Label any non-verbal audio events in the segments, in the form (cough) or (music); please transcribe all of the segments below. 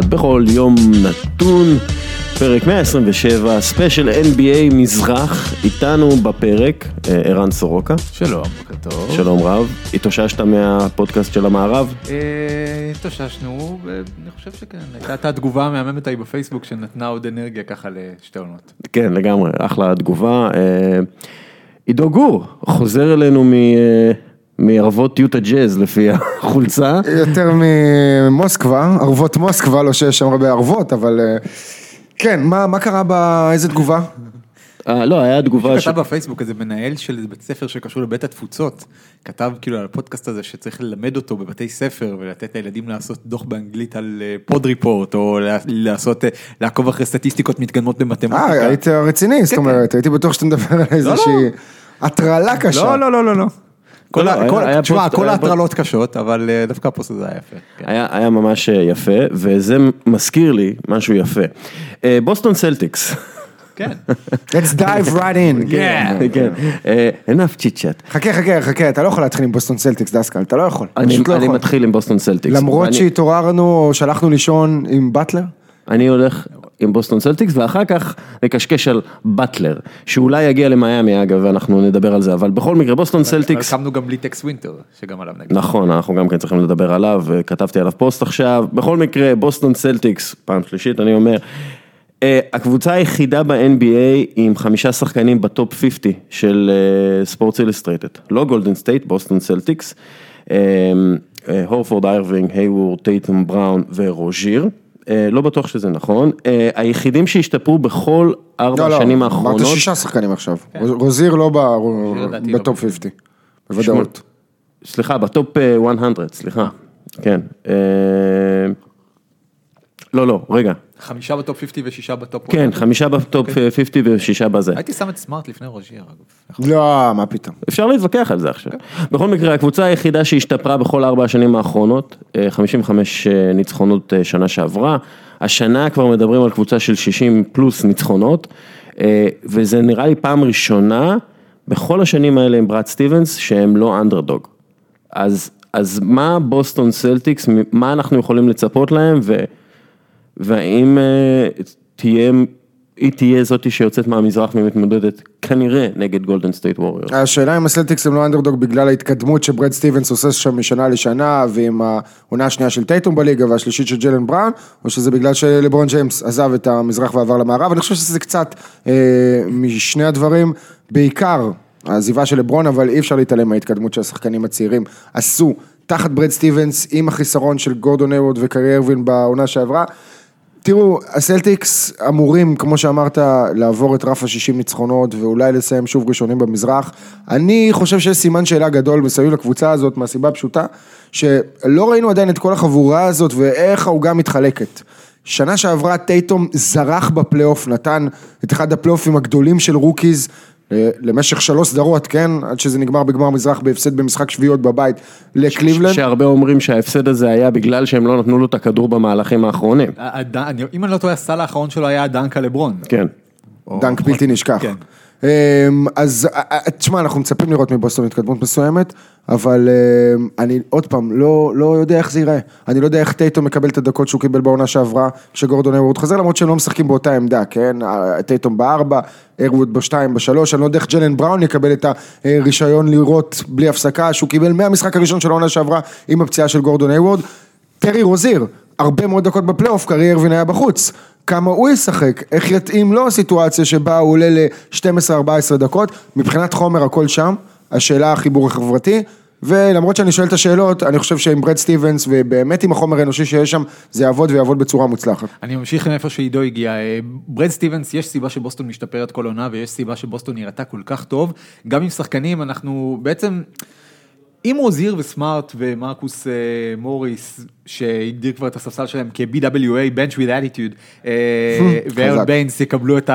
אחד בכל יום נתון, פרק 127, ספיישל NBA מזרח, איתנו בפרק אה, ערן סורוקה, שלום, בוקר טוב. שלום רב, התאוששת מהפודקאסט של המערב? אה, התאוששנו, ואני חושב שכן, הייתה את התגובה המהממת ההיא בפייסבוק שנתנה עוד אנרגיה ככה לשתי עונות. כן, לגמרי, אחלה תגובה. אה, עידו גור חוזר אלינו מ... אה, מערבות יוטה ג'אז לפי החולצה. יותר ממוסקבה, ערבות מוסקבה, לא שיש שם הרבה ערבות, אבל אה, כן, מה, מה קרה באיזה תגובה? אה, לא, היה תגובה ש... כתב בפייסבוק איזה מנהל של איזה בית ספר שקשור לבית התפוצות, כתב כאילו על הפודקאסט הזה שצריך ללמד אותו בבתי ספר ולתת לילדים לעשות דוח באנגלית על food report, או לעשות, אה, לעקוב אחרי סטטיסטיקות מתקדמות במתמטיקה. אה, היית רציני, זאת כן, אומרת, הייתי בטוח שאתה מדבר על איזושהי הטרלה קשה. לא, לא, לא, לא, לא. כל לא, תשמע, כל ההטרלות קשות, אבל אה, דווקא הפוסט הזה היה יפה. כן. היה, ממש אה, יפה, וזה מזכיר לי משהו יפה. אה, בוסטון סלטיקס. כן. (laughs) Let's dive right in. (laughs) (laughs) כן, אה, enough chit chat. חכה, חכה, חכה, אתה לא יכול להתחיל עם בוסטון סלטיקס, דסקל, אתה לא יכול. אני לא. מתחיל עם בוסטון סלטיקס. למרות שהתעוררנו או שהלכנו לישון עם באטלר? אני הולך עם בוסטון סלטיקס, ואחר כך נקשקש על באטלר, שאולי יגיע למיאמי אגב, ואנחנו נדבר על זה, אבל בכל מקרה בוסטון סלטיקס. קמנו גם בלי טקס ווינטר, שגם עליו נגיד. נכון, אנחנו גם כן צריכים לדבר עליו, כתבתי עליו פוסט עכשיו. בכל מקרה, בוסטון סלטיקס, פעם שלישית, אני אומר, אה, הקבוצה היחידה ב-NBA עם חמישה שחקנים בטופ 50 של ספורטס אילוסטרייטד. לא גולדן סטייט, בוסטון סלטיקס. אה, אה, הורפורד איירווינג, היוורד, טייטום בראון ורוז'יר. אה, לא בטוח שזה נכון. אה, היחידים שהשתפרו בכל ארבע לא, השנים לא, האחרונות. אמרת שישה שחקנים עכשיו. רוזיר לא ב- לדעתי לא. בטופ 50, בוודאות. סליחה, בטופ אה, 100, סליחה, כן. אה, לא, לא, רגע. חמישה בטופ 50 ושישה בטופ... כן, חמישה בטופ אוקיי. אה, 50 ושישה בזה. הייתי שם את סמארט לפני רוז'יר, אגב. לא, מה פתאום. אפשר להתווכח על זה עכשיו. בכל מקרה, הקבוצה היחידה שהשתפרה בכל ארבע השנים האחרונות, אה, 55 אה, ניצחונות אה, שנה שעברה. השנה כבר מדברים על קבוצה של 60 פלוס ניצחונות, אה, וזה נראה לי פעם ראשונה בכל השנים האלה עם בראד סטיבנס שהם לא אנדרדוג. אז, אז מה בוסטון סלטיקס, מה אנחנו יכולים לצפות להם, ו, והאם אה, תהיה, היא תהיה זאתי שיוצאת מהמזרח ומתמודדת כנראה נגד גולדן סטייט ווריורס. השאלה אם הסלטיקס הם לא אנדרדוג בגלל ההתקדמות שברד סטיבנס עושה שם משנה לשנה ועם העונה השנייה של טייטום בליגה והשלישית של ג'לן בראון או שזה בגלל שלברון ג'יימס עזב את המזרח ועבר למערב? אני חושב שזה קצת אה, משני הדברים. בעיקר העזיבה של לברון אבל אי אפשר להתעלם מההתקדמות שהשחקנים הצעירים עשו תחת ברד סטיבנס עם החיסרון של גורדון היוורד וקיירי אירווינג בעונה שעברה תראו, הסלטיקס אמורים, כמו שאמרת, לעבור את רף ה-60 ניצחונות ואולי לסיים שוב ראשונים במזרח. אני חושב שיש סימן שאלה גדול מסביב לקבוצה הזאת, מהסיבה הפשוטה, שלא ראינו עדיין את כל החבורה הזאת ואיך העוגה מתחלקת. שנה שעברה טייטום זרח בפלייאוף, נתן את אחד הפלייאופים הגדולים של rookies. אה, למשך שלוש סדרות, כן? עד שזה נגמר בגמר מזרח בהפסד במשחק שביעי בבית לקליבלנד. שהרבה אומרים שההפסד הזה היה בגלל שהם לא נתנו לו את הכדור במהלכים האחרונים. הד- אני- אם אני לא טועה, הסל האחרון שלו היה דנק על לברון. כן. דנק בלתי נשכח. אמ, אז תשמע, אנחנו מצפים לראות מבוסטון התקדמות מסוימת, אבל אמ, אני עוד פעם לא, לא יודע איך זה ייראה. אני לא יודע איך טייטום מקבל את הדקות שהוא קיבל בעונה שעברה, כשגורדון איירווד חזר, למרות שהם לא משחקים באותה עמדה, כן? טייטום בארבע, איירווד בשתיים, בשלוש, אני לא יודע איך ג'לן בראון יקבל את הרישיון לראות בלי הפסקה, שהוא קיבל מהמשחק הראשון של העונה שעברה עם הפציעה של גורדון איירווד. טרי רוזיר, הרבה מאוד דקות בפלייאוף, קרי ארווין היה בחוץ. כמה הוא ישחק, איך יתאים לו הסיטואציה שבה הוא עולה ל-12-14 דקות, מבחינת חומר הכל שם, השאלה החיבור החברתי, ולמרות שאני שואל את השאלות, אני חושב שעם ברד סטיבנס ובאמת עם החומר האנושי שיש שם, זה יעבוד ויעבוד בצורה מוצלחת. אני ממשיך מאיפה שעידו הגיע, אה, ברד סטיבנס, יש סיבה שבוסטון משתפרת כל עונה ויש סיבה שבוסטון נראתה כל כך טוב, גם עם שחקנים אנחנו בעצם, עם רוזיר וסמארט ומרקוס אה, מוריס, שהגדיר כבר את הספסל שלהם כ-BWA, Bench with Attitude, אה, (laughs) חזק. ביינס יקבלו את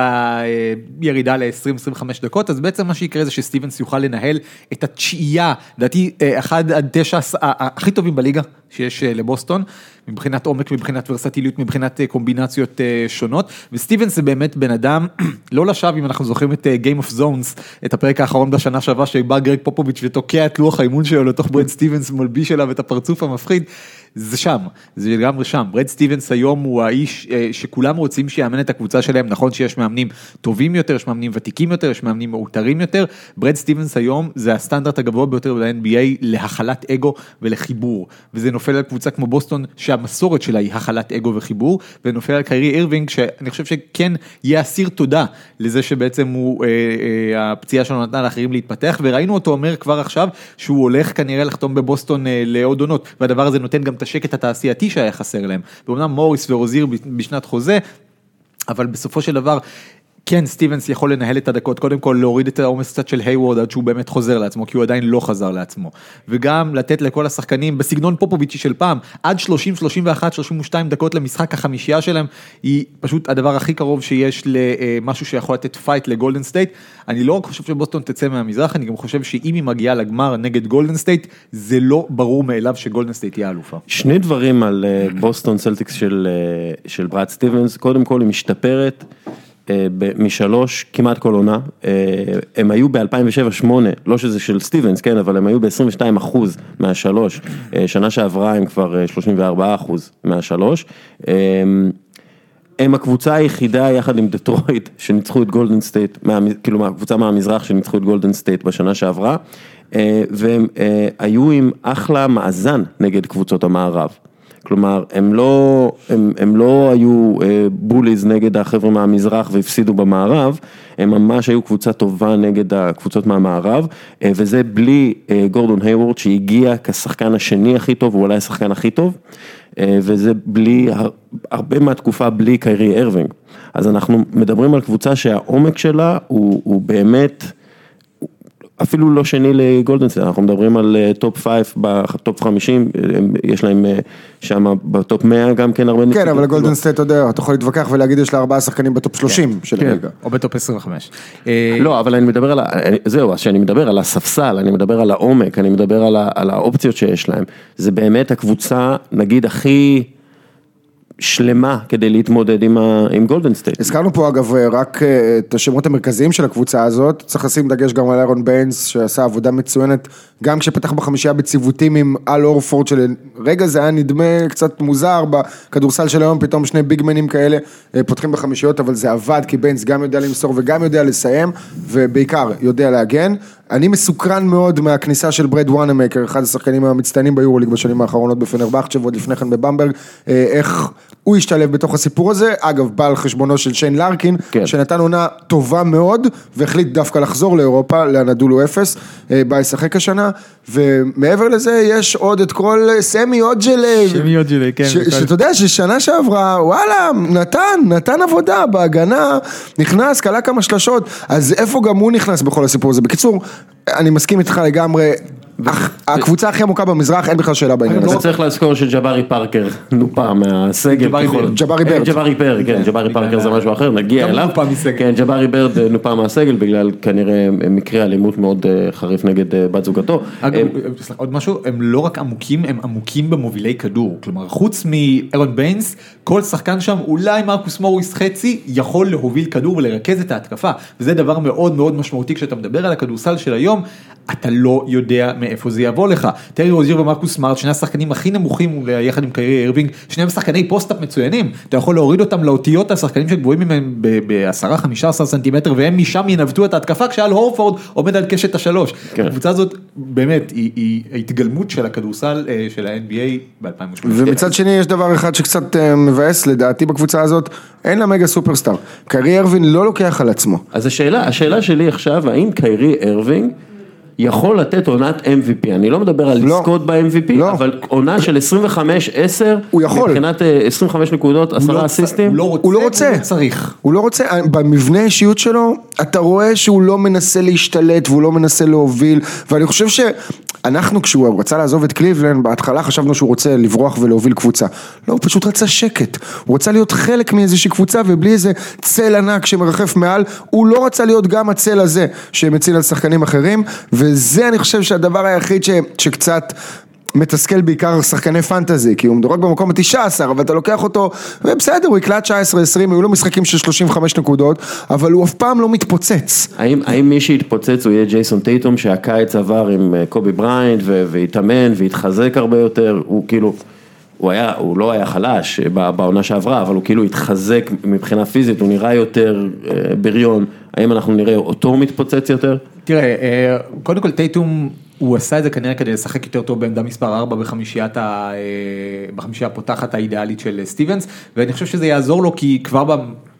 הירידה ל-20-25 דקות, אז בעצם מה שיקרה זה שסטיבנס יוכל לנהל את התשיעייה, לדעתי אה, אחד עד תשע הכי טובים בליגה שיש אה, לבוסטון, מבחינת עומק, מבחינת ורסטיליות, מבחינת אה, קומבינציות אה, שונות, וסטיבנס זה באמת בן אדם, (clears throat) לא לשווא אם אנחנו זוכרים את אה, Game of Zones, את הפרק האחרון בשנה שעברה שבא גרג פופוביץ' ותוקע את לוח האימון שלו לתוך ברד סטיבנס, מלביש אליו את הפרצוף המפחיד. זה שם, זה לגמרי שם. ברד סטיבנס היום הוא האיש אה, שכולם רוצים שיאמן את הקבוצה שלהם, נכון שיש מאמנים טובים יותר, יש מאמנים ותיקים יותר, יש מאמנים מעוטרים יותר. ברד סטיבנס היום זה הסטנדרט הגבוה ביותר ב-NBA להכלת אגו ולחיבור. וזה נופל על קבוצה כמו בוסטון שהמסורת שלה היא הכלת אגו וחיבור, ונופל על קיירי אירווינג שאני חושב שכן יהיה אסיר תודה לזה שבעצם הוא, אה, אה, הפציעה שלו נתנה לאחרים להתפתח, וראינו אותו אומר כבר עכשיו שהוא הולך כנראה לחתום בבוסטון אה, לעוד עונות, והדבר הזה נותן גם את השקט התעשייתי שהיה חסר להם. ואומנם מוריס ורוזיר בשנת חוזה, אבל בסופו של דבר כן, סטיבנס יכול לנהל את הדקות, קודם כל להוריד את העומס קצת של היוורד עד שהוא באמת חוזר לעצמו, כי הוא עדיין לא חזר לעצמו. וגם לתת לכל השחקנים בסגנון פופוביצ'י של פעם, עד 30, 31, 32 דקות למשחק החמישייה שלהם, היא פשוט הדבר הכי קרוב שיש למשהו שיכול לתת פייט לגולדן סטייט. אני לא רק חושב שבוסטון תצא מהמזרח, אני גם חושב שאם היא מגיעה לגמר נגד גולדן סטייט, זה לא ברור מאליו שגולדן סטייט תהיה אלופה. שני דברים על אה, בוסטון סלטיקס של, אה, של ברד סטיבנס, קודם כל היא משתפרת. אה, משלוש כמעט כל עונה, אה, הם היו ב-2007-2008, לא שזה של סטיבנס, כן, אבל הם היו ב-22 אחוז מהשלוש, אה, שנה שעברה הם כבר 34 אחוז מהשלוש. הם הקבוצה היחידה יחד עם דטרויט (laughs) שניצחו את גולדן סטייט, כאילו הקבוצה מהמזרח שניצחו את גולדן סטייט בשנה שעברה, והם היו עם אחלה מאזן נגד קבוצות המערב. כלומר, הם לא, הם, הם לא היו אה, bullies נגד החבר'ה מהמזרח והפסידו במערב, הם ממש היו קבוצה טובה נגד הקבוצות מהמערב, אה, וזה בלי אה, גורדון היוורד שהגיע כשחקן השני הכי טוב, הוא אולי השחקן הכי טוב, וזה בלי, הרבה מהתקופה בלי קיירי אירווינג. אז אנחנו מדברים על קבוצה שהעומק שלה הוא, הוא באמת... אפילו לא שני לגולדן סטייט, אנחנו מדברים על top five, ב top 50, יש להם אה, שם ב top 100 גם כן הרבה נציגים. כן, אבל גולדן סטייט, אתה יודע, אתה יכול להתווכח ולהגיד יש לה ארבעה שחקנים ב top 30 כן, של כן. הליגה. או ב top 25. אה, לא, אבל אני מדבר על, זהו, אז כשאני מדבר על הספסל, אני מדבר על העומק, אני מדבר על האופציות שיש להם, זה באמת הקבוצה, נגיד, הכי... שלמה כדי להתמודד עם, גולדן סטייט. הזכרנו פה אגב רק אה, את השמות המרכזיים של הקבוצה הזאת, צריך לשים דגש גם על אירון ביינס שעשה עבודה מצוינת, גם כשפתח בחמישייה בציוותים עם אל אורפורד שלרגע זה היה נדמה קצת מוזר בכדורסל של היום, פתאום שני ביגמנים כאלה אה, פותחים בחמישיות, אבל זה עבד כי ביינס גם יודע למסור וגם יודע לסיים, ובעיקר יודע להגן. אני מסוקרן מאוד מהכניסה של ברד וונאמייקר, אחד השחקנים המצטיינים ביורוליג בשנים האחרונות בפנרבכצ'ה ועוד לפני כן בבמברג, אה, איך הוא השתלב בתוך הסיפור הזה, אגב בא על חשבונו של שיין לארקין, כן. שנתן עונה טובה מאוד והחליט דווקא לחזור לאירופה, לאנדולו אפס, אה, בא לשחק השנה, ומעבר לזה יש עוד את כל סמי אוג'לי, סמי אוג'לי, כן, שאתה יודע ששנה שעברה, וואלה, נתן, נתן עבודה בהגנה, נכנס, כלה כמה שלשות, אז איפה גם הוא נכנס בכל הסיפור הזה, בקיצור, אני מסכים איתך לגמרי. הקבוצה הכי עמוקה במזרח, אין בכלל שאלה בעניין הזה. אתה צריך לזכור שג'בארי פרקר נופה מהסגל. ג'בארי בירד. ג'בארי בירד, כן, ג'בארי פרקר זה משהו אחר, נגיע אליו. כן, ג'בארי בירד נופה מהסגל בגלל כנראה מקרה אלימות מאוד חריף נגד בת זוגתו. אגב, עוד משהו, הם לא רק עמוקים, הם עמוקים במובילי כדור. כלומר, חוץ מאירון ביינס, כל שחקן שם, אולי מרקוס מוריס חצי, יכול להוביל כדור ולרכז את ההתקפה. וזה דבר מאוד מאוד משמעותי כשאתה מדבר על הכדורסל של היום, אתה לא יודע מאיפה זה יבוא לך. טרי רוזיר ומרקוס סמארט, שני השחקנים הכי נמוכים יחד עם קיירי ארווינג, שניהם שחקני post-up מצוינים, אתה יכול להוריד אותם לאותיות השחקנים שגבוהים ממהם ב-10-15 סנטימטר והם משם ינווטו את ההתקפה כשאל הורפורד עומד על קשת השלוש. כן. הקבוצה הזאת באמת היא, היא ההתגלמות של הכדורסל אה, של ה-NBA ב-2008. ומצד שני יש דבר אחד שקצת אה, מבאס לדעתי בקבוצה הזאת, אין לה מגה סופרסטאר. קיירי ארווינג לא לוקח על עצמו. אז השאלה, השאלה שלי עכשיו, האם קיירי ארווינג יכול לתת עונת MVP, אני לא מדבר על לא, לזכות ב-MVP, לא. אבל עונה של 25-10, הוא יכול, מבחינת 25 אה, נקודות, 10 לא אסיסטים, הוא לא רוצה, הוא לא רוצה, הוא צריך, הוא לא רוצה, במבנה האישיות שלו, אתה רואה שהוא לא מנסה להשתלט והוא לא מנסה להוביל, ואני חושב ש... אנחנו כשהוא רצה לעזוב את קליבלנד, בהתחלה חשבנו שהוא רוצה לברוח ולהוביל קבוצה. לא, הוא פשוט רצה שקט. הוא רצה להיות חלק מאיזושהי קבוצה ובלי איזה צל ענק שמרחף מעל, הוא לא רצה להיות גם הצל הזה שמצל על שחקנים אחרים, וזה אני חושב שהדבר היחיד ש, שקצת מתסכל בעיקר שחקני פנטזי, כי הוא מדורג במקום ה-19, אבל אתה לוקח אותו, ובסדר, הוא יקלע 19-20, היו לו משחקים של 35 נקודות, אבל הוא אף פעם לא מתפוצץ. האם, האם מי שיתפוצץ הוא יהיה ג'ייסון טייטום, שהקיץ עבר עם אה, קובי בראיינט, והתאמן, והתחזק הרבה יותר, הוא כאילו... הוא היה, הוא לא היה חלש ב- בעונה שעברה, אבל הוא כאילו התחזק מבחינה פיזית, הוא נראה יותר אה, בריון, האם אנחנו נראה אותו מתפוצץ יותר? תראה, אה, קודם כל טייטום, הוא עשה את זה כנראה כדי לשחק יותר טוב בעמדה מספר 4 בחמישיית ה... אה, בחמישייה הפותחת האידיאלית של סטיבנס, ואני חושב שזה יעזור לו כי כבר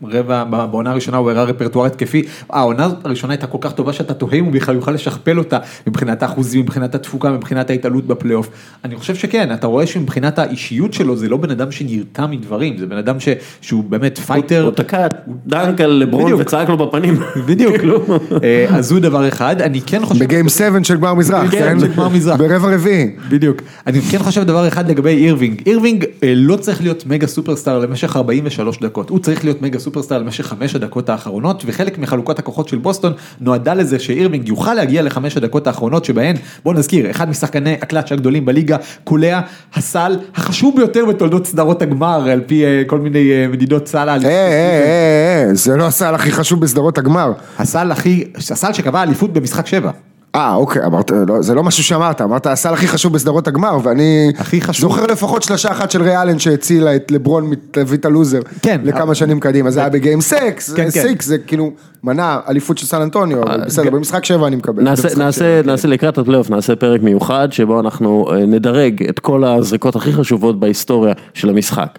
ברבע, בעונה הראשונה הוא הראה רפרטואר התקפי, העונה הראשונה הייתה כל כך טובה שאתה תוהה אם הוא בכלל יוכל לשכפל אותה מבחינת האחוזים, מבחינת התפוקה, מבחינת ההתעלות בפלייאוף. אני חושב שכן, אתה רואה שמבחינת האישיות שלו זה לא בן אדם שנרתע מדברים, זה בן אדם ש... שהוא באמת פייטר. הוא תקע דנק על לברון. וצעק לו בפנים. בדיוק, (laughs) כאילו. אה, אז הוא דבר אחד, אני כן חושב... ב game 7 של גמר מזרח, כן, של גמר מזרח. ברבע רביעי. בדיוק. אני כן חושב דבר אחד לגבי אירווינג, אירווינג אה, לא צריך להיות מגה סופרסטאר למשך 43 דקות, הוא צריך להיות מגה סופרסטאר למשך חמש הדקות האחרונות, וחלק מחלוקת הכוחות של בוסטון נועדה לזה שאירווינג יוכל להגיע לחמש הדקות האחרונות שבהן, בוא נזכיר, אחד משחקני הקלאץ' הגדולים בליגה, קולע הסל החשוב ביותר בתולדות סדרות הגמר, על פי אה, כל מיני אה, מדידות סל אה, אה, אה, זה לא הסל הכי חשוב בסדרות הגמר. הסל הכי, הסל שקבע אליפות במשחק שבע. אה, אוקיי, אמרת, לא, זה לא משהו שאמרת, אמרת הסל הכי חשוב בסדרות הגמר, ואני הכי חשוב. זוכר לפחות שלשה אחת של ריי אלן שהצילה את לברון מתווית הלוזר, כן. לכמה שנים קדימה, זה היה בגיים סקס, כן, כן. סיקס, זה כאילו מנע אליפות של סן אנטוניו, אבל בסדר, במשחק שבע אני מקבל. נעשה, נעשה, נעשה לקראת הפלייאוף, נעשה פרק מיוחד שבו אנחנו אה, נדרג את כל הזריקות הכי חשובות בהיסטוריה של המשחק.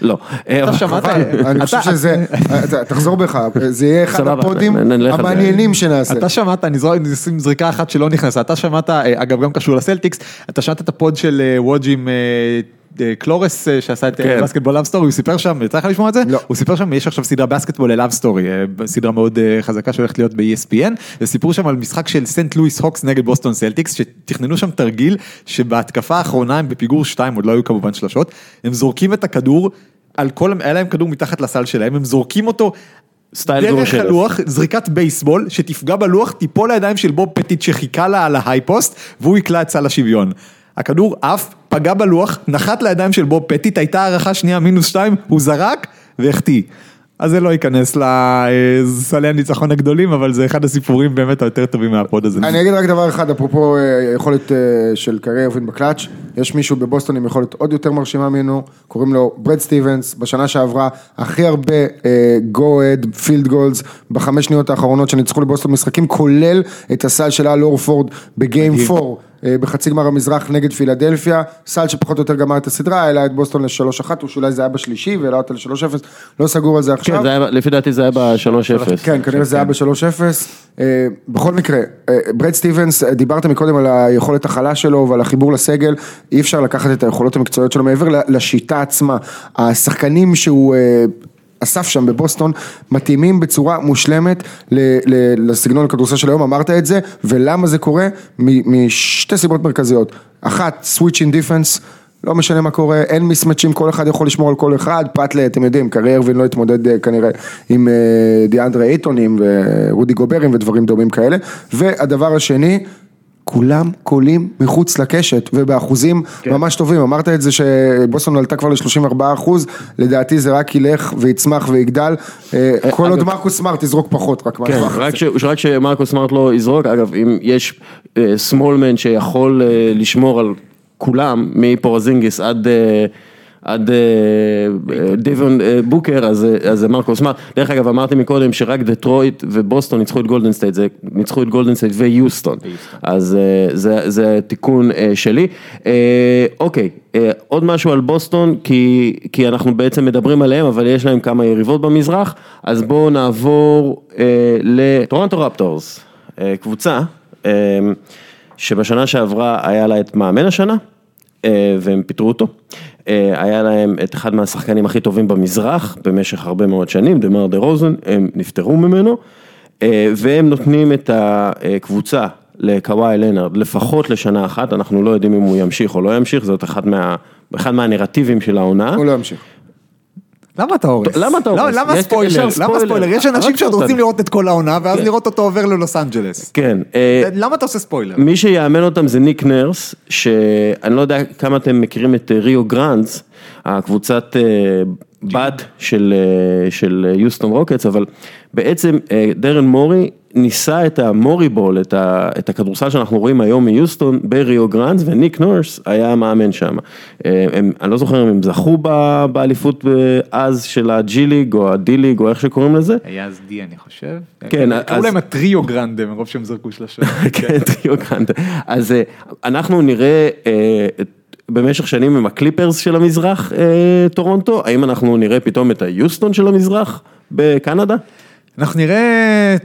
לא. אתה שמעת? אני חושב שזה, אתה- תחזור בך, זה יהיה אחד הפודים. המעניינים שנעשה. אתה שמעת, אני אשים זריקה אחת שלא נכנסה, אתה שמעת, אה, אגב גם קשור לסלטיקס, אתה שמעת את ה pod של אה, אה, אה, קלורס אה, שעשה את כן. Basketball Love Story, הוא סיפר שם, יצא לך לשמוע את זה? לא. הוא סיפר שם, יש עכשיו סדרה Basketball Love Story, סדרה מאוד אה, חזקה שהולכת להיות ב-ESPN, וסיפרו שם על משחק של סנט לואיס הוקס נגד בוסטון סלטיקס, שתכננו שם תרגיל, שבהתקפה האחרונה הם בפיגור 2, עוד לא היו כמובן שלשות, הם זורקים את הכדור, על כל, היה להם כדור מתחת לסל שלהם, הם זורקים אותו סטייל דרך גורשלף. הלוח, זריקת בייסבול, שתפגע בלוח, תיפול לידיים של בוב פטיט שחיכה לה על ה high post, והוא יקלע את סל השוויון. הכדור עף, פגע בלוח, נחת לידיים של בוב פטיט, הייתה הארכה שנייה מינוס שתיים, הוא זרק והחטיא. אז זה לא ייכנס לסלי הניצחון הגדולים, אבל זה אחד הסיפורים באמת היותר טובים מה pod הזה. אני אגיד רק דבר אחד, אפרופו אה, יכולת אה, של קריירה ארווין בקלאץ', יש מישהו בבוסטון עם יכולת עוד יותר מרשימה ממנו, קוראים לו ברד סטיבנס, בשנה שעברה הכי הרבה go-ahead field goals בחמש שניות האחרונות שניצחו לבוסטון משחקים, כולל את הסל של אל אורפורד ב game 4. אה, בחצי גמר המזרח נגד פילדלפיה, סל שפחות או יותר גמר את הסדרה, העלה את בוסטון ל-3-1, או שאולי זה היה בשלישי והעלה אותה ל-3-0, לא סגור על זה עכשיו. כן, זה היה, לפי דעתי זה היה ב-3-0. כן, כנראה זה היה ב-3-0. אה, בכל מקרה, אה, ברד סטיבנס, דיברת מקודם על היכולת החלה שלו ועל החיבור לסגל, אי אפשר לקחת את היכולות המקצועיות שלו מעבר לשיטה עצמה. השחקנים שהוא... אסף שם בבוסטון, מתאימים בצורה מושלמת ל- ל- לסגנון הכדורסל של היום, אמרת את זה, ולמה זה קורה? משתי סיבות מרכזיות. אחת, switch in defense, לא משנה מה קורה, אין מיסמצ'ים, כל אחד יכול לשמור על כל אחד, פאטלה, אתם יודעים, קרי ארווין לא התמודד אה, כנראה עם אה, דיאנדרה אייטונים ורודי גוברים ודברים דומים כאלה. והדבר השני, כולם קולים מחוץ לקשת ובאחוזים ממש טובים, אמרת את זה שבוסטון עלתה כבר ל-34 אחוז, לדעתי זה רק ילך ויצמח ויגדל, אה, כל עוד מרקוס סמארט יזרוק פחות, רק כן, רק. ש, רק שמרקוס סמארט לא יזרוק, אגב, אם יש אה, small man שיכול אה, לשמור על כולם, מפורזינגיס עד, אה, עד אה, אה, דווין אה, בוקר, אז, זה מרקוס. סמארט. דרך אגב, אמרתי מקודם שרק דטרויט ובוסטון ניצחו את גולדן סטייט, זה ניצחו את גולדן סטייט ויוסטון, אז זה, תיקון שלי. אוקיי, עוד משהו על בוסטון, כי, אנחנו בעצם מדברים עליהם, אבל יש להם כמה יריבות במזרח, אז בואו נעבור לטורנטו רפטורס, קבוצה שבשנה שעברה היה לה את מאמן השנה, והם פיטרו אותו. אה, היה להם את אחד מהשחקנים הכי טובים במזרח במשך הרבה מאוד שנים, דמר דה רוזן, הם נפטרו ממנו, אה, והם נותנים את הקבוצה לקוואי לנארד לפחות לשנה אחת, אנחנו לא יודעים אם הוא ימשיך או לא ימשיך, זאת אחד, מה, אחד מהנרטיבים של העונה. הוא לא ימשיך. למה אתה הורס? למה אתה הורס? לא, למה יש- ספוילר? למה ספוילר. יש אנשים שעוד. רוצים לראות את כל העונה, ואז לראות אותו עובר ללוס אנג'לס. כן, אה, למה אתה עושה ספוילר? מי שיאמן אותם זה ניק נרס, שאני לא יודע כמה אתם מכירים את אה, ריו גרנדס, הקבוצת אה, בת של, אה, של יוסטון רוקטס, אבל בעצם אה, דריל מורי ניסה את המורי בול, את, ה, את הכדורסל שאנחנו רואים היום מיוסטון בריו גרנדס, וניק נורס היה המאמן שם. אה, הם, אני לא זוכר אם הם זכו ב- באליפות אז של הג'י ליג או הדי ליג או איך שקוראים לזה. היה אז D אני חושב. כן, קראו אז- להם ה-Three-o Grande מרוב שהם זרקו שלשות. (laughs) כן, Three-o Grande. אז אנחנו נראה אה, במשך שנים עם הקליפרס של המזרח אה, טורונטו, האם אנחנו נראה פתאום את היוסטון של המזרח בקנדה? אנחנו נראה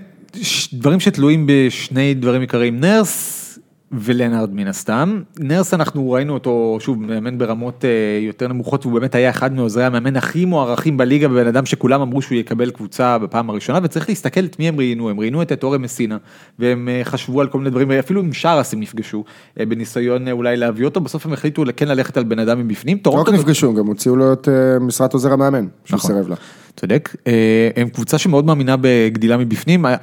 דברים שתלויים בשני דברים עיקריים, נרס ולנארד מן הסתם. נרס אנחנו ראינו אותו שוב מאמן ברמות אה, יותר נמוכות והוא באמת היה אחד מעוזרי המאמן הכי מוערכים בליגה בבן אדם שכולם אמרו שהוא יקבל קבוצה בפעם הראשונה וצריך להסתכל את מי הם ראיינו, הם ראיינו את אורם מסינה והם אה, חשבו על כל מיני דברים ואפילו עם שרס הם נפגשו אה, בניסיון אולי להביא אותו בסוף הם החליטו כן ללכת על בן אדם מבפנים. לא רק נפגשו, גם הוציאו לו את משרת עוזר המאמן, שהוא נכון. סירב לה. צודק, אה, הם קבוצה שמאוד מאמינה בגדילה מבפנים, אה,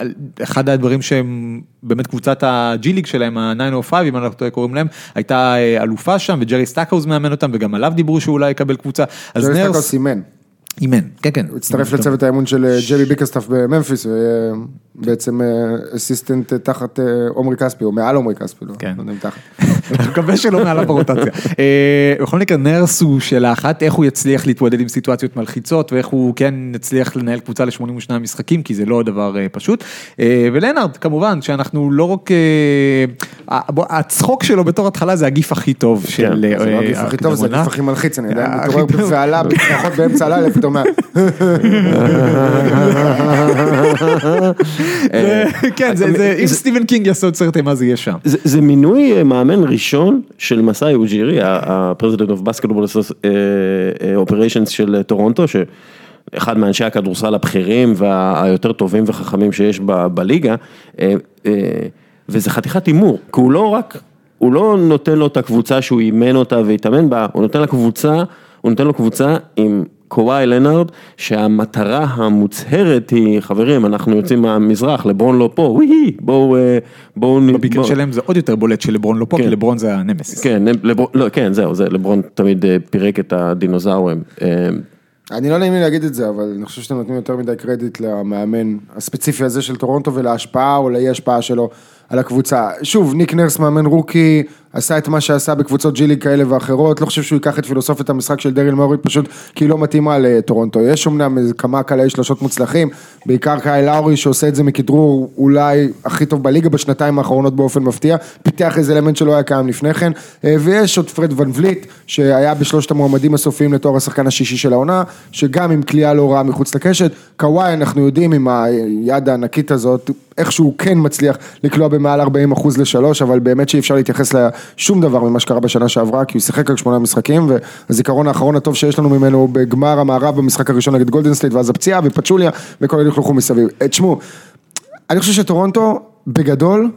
אחד הדברים שהם באמת קבוצת הג'י ליג שלהם, ה-905 אם אנחנו קוראים להם, הייתה אה, אלופה שם וג'רי סטאקהוז מאמן אותם וגם עליו דיברו שהוא אולי יקבל קבוצה, ג'רי סטאקו נרס, סימן, אימן, כן כן, הוא הצטרף לצוות האימון של אה, ג'יי בי ביקרסטאף בממפיס, ובעצם assistant אה, תחת אה, עומרי כספי, או מעל עומרי כספי, לא כן. לא יודע אם תחת. אני מקווה שלא מעליו ברוטציה. אה, בכל מקרה נרס הוא שאלה אחת, איך הוא יצליח להתמודד עם סיטואציות מלחיצות ואיך הוא כן יצליח לנהל קבוצה ל-82 משחקים כי זה לא דבר אה, פשוט. אה, ולנארד כמובן שאנחנו לא רק, אה, הצחוק שלו בתור התחלה זה הגיף הכי טוב של זה לא אה, הגיף הכי טוב, זה. הגיף הכי מלחיץ, אני עדיין מתעורר. בבהלה, באמצע הלילה, (laughs) פתאום, מה- זה- כן, זה- זה- אם סטיבן קינג יעשה עוד סרט אימה זה יהיה שם. זה, מינוי אה, מאמן ראשון של מסאי אוג'ירי, ה-President of Basketball Operations של אה, טורונטו, שאחד מאנשי הכדורסל הבכירים והיותר טובים וחכמים שיש ב- בליגה, אה, אה, וזה חתיכת הימור, כי הוא לא רק, הוא לא נותן לו את הקבוצה שהוא אימן אותה והתאמן בה, הוא נותן לה קבוצה, הוא נותן לו קבוצה עם קוואי לנארד, שהמטרה המוצהרת היא, חברים, אנחנו יוצאים מהמזרח, לברון לא פה, וואי, בואו, אה, בואו, נ- במקרה בואו- שלהם זה עוד יותר בולט שלברון לא פה, כי כן. לברון זה הנמסיס. כן, לברון, לא, כן, זהו, זה, לברון תמיד אה, פירק את הדינוזאורים. אה, אני לא נעים לי להגיד את זה, אבל אני חושב שאתם נותנים יותר מדי קרדיט למאמן הספציפי הזה של טורונטו ולהשפעה או לאי השפעה שלו על הקבוצה. שוב, ניק נרס מאמן רוקי, עשה את מה שעשה בקבוצות ג'י ליג כאלה ואחרות, לא חושב שהוא ייקח את פילוסופיית המשחק של דריל מורי פשוט כי היא לא מתאימה לטורונטו. יש אמנם כמה קלעי שלושות מוצלחים, בעיקר קאי לאורי שעושה את זה מכדרור אולי הכי טוב בליגה בשנתיים האחרונות באופן מפתיע, פיתח איזה אלמנט שלא היה קיים לפני כן, אה, ויש עוד פרד ון וליט, שהיה בשלושת המועמדים הסופיים לתואר השחקן השישי של העונה, שגם עם כליאה לא רעה מחוץ לקשת, קוואי אנחנו יודעים עם היד הענקית הזאת, איכשהו כן מצליח לקלוע במעל 40 אחוז לשלוש, אבל באמת שאי אפשר להתייחס לשום דבר ממה שקרה בשנה שעברה, כי הוא שיחק רק שמונה משחקים, והזיכרון האחרון הטוב שיש לנו ממנו הוא בגמר המערב במשחק הראשון נגד גולדן סטייט, ואז הפציעה ופצ'וליה, וכל אלה הלכלוכים מסביב. אה, תשמעו, אני חושב שטורונטו, בגדול,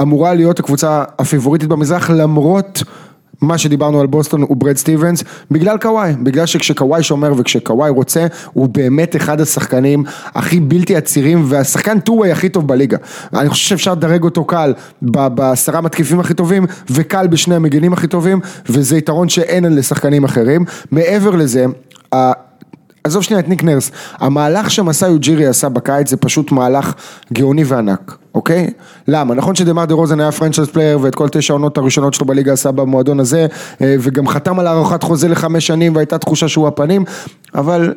אמורה להיות הקבוצה הפייבוריטית במזרח, למרות מה שדיברנו על בוסטון וברד סטיבנס, בגלל קוואי, בגלל שכשקוואי שומר וכשקוואי רוצה, הוא באמת אחד השחקנים הכי בלתי עצירים, והשחקן two-way הכי טוב בליגה. אני חושב שאפשר לדרג אותו קל בעשרה מתקיפים הכי טובים, וקל בשני המגינים הכי טובים, וזה יתרון שאין לשחקנים אחרים. מעבר לזה, עזוב שנייה את ניק נרס, המהלך שמסאי אוג'ירי עשה בקיץ זה פשוט מהלך גאוני וענק, אוקיי? למה? נכון שדמר דה רוזן היה franchise player ואת כל תשע העונות הראשונות שלו בליגה עשה במועדון הזה אה, וגם חתם על הארכת חוזה לחמש שנים והייתה תחושה שהוא הפנים, אבל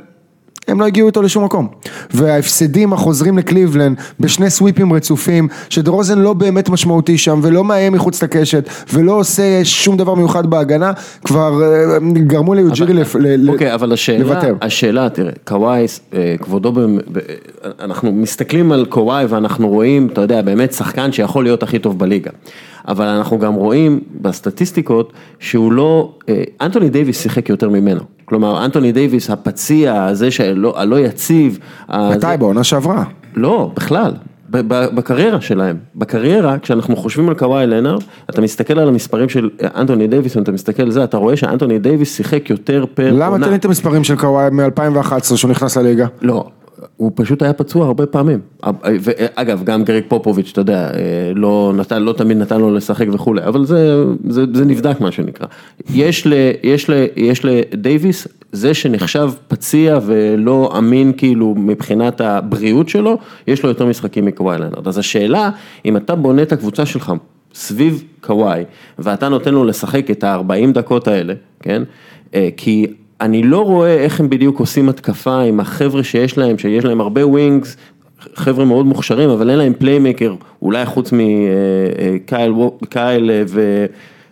הם לא הגיעו איתו לשום מקום. וההפסדים החוזרים לקליבלנד בשני סוויפים רצופים, שדרוזן לא באמת משמעותי שם ולא מאיים מחוץ לקשת ולא עושה שום דבר מיוחד בהגנה, כבר אה, גרמו ליוג'ירי לפ- ל- ל- אוקיי, אבל השאלה, לוותר. השאלה, תראה, קוואי, אה, כבודו, במ- ב- אנחנו מסתכלים על קוואי ואנחנו רואים, אתה יודע, באמת שחקן שיכול להיות הכי טוב בליגה. אבל אנחנו גם רואים בסטטיסטיקות שהוא לא, אה, אנטוני דייוויס שיחק יותר ממנו. כלומר, אנטוני דייוויס, הפציע, הזה שהלא הלא יציב. מתי? בעונה שעברה. לא, בכלל. בקריירה שלהם, בקריירה, כשאנחנו חושבים על קוואי לנארד, אתה מסתכל על המספרים של אנטוני דייוויס, ואתה מסתכל על זה, אתה רואה שאנטוני דייוויס שיחק יותר פר למה. תן לי את המספרים של קוואי מ-2011 שהוא נכנס לליגה? לא, הוא פשוט היה פצוע הרבה פעמים. אגב, גם גריג פופוביץ', אתה יודע, לא, נתן, לא תמיד נתן לו לשחק וכולי, אבל זה, זה, זה נבדק מה שנקרא. יש, ל, יש, ל, יש לדייוויס, זה שנחשב פציע ולא אמין כאילו מבחינת הבריאות שלו, יש לו יותר משחקים מקוואי לנרד. אז השאלה, אם אתה בונה את הקבוצה שלך סביב קוואי, ואתה נותן לו לשחק את ה-40 דקות האלה, כן? כי אני לא רואה איך הם בדיוק עושים התקפה עם החבר'ה שיש להם, שיש להם הרבה wings, חבר'ה מאוד מוכשרים, אבל אין להם playmaker, אולי חוץ מקייל ו...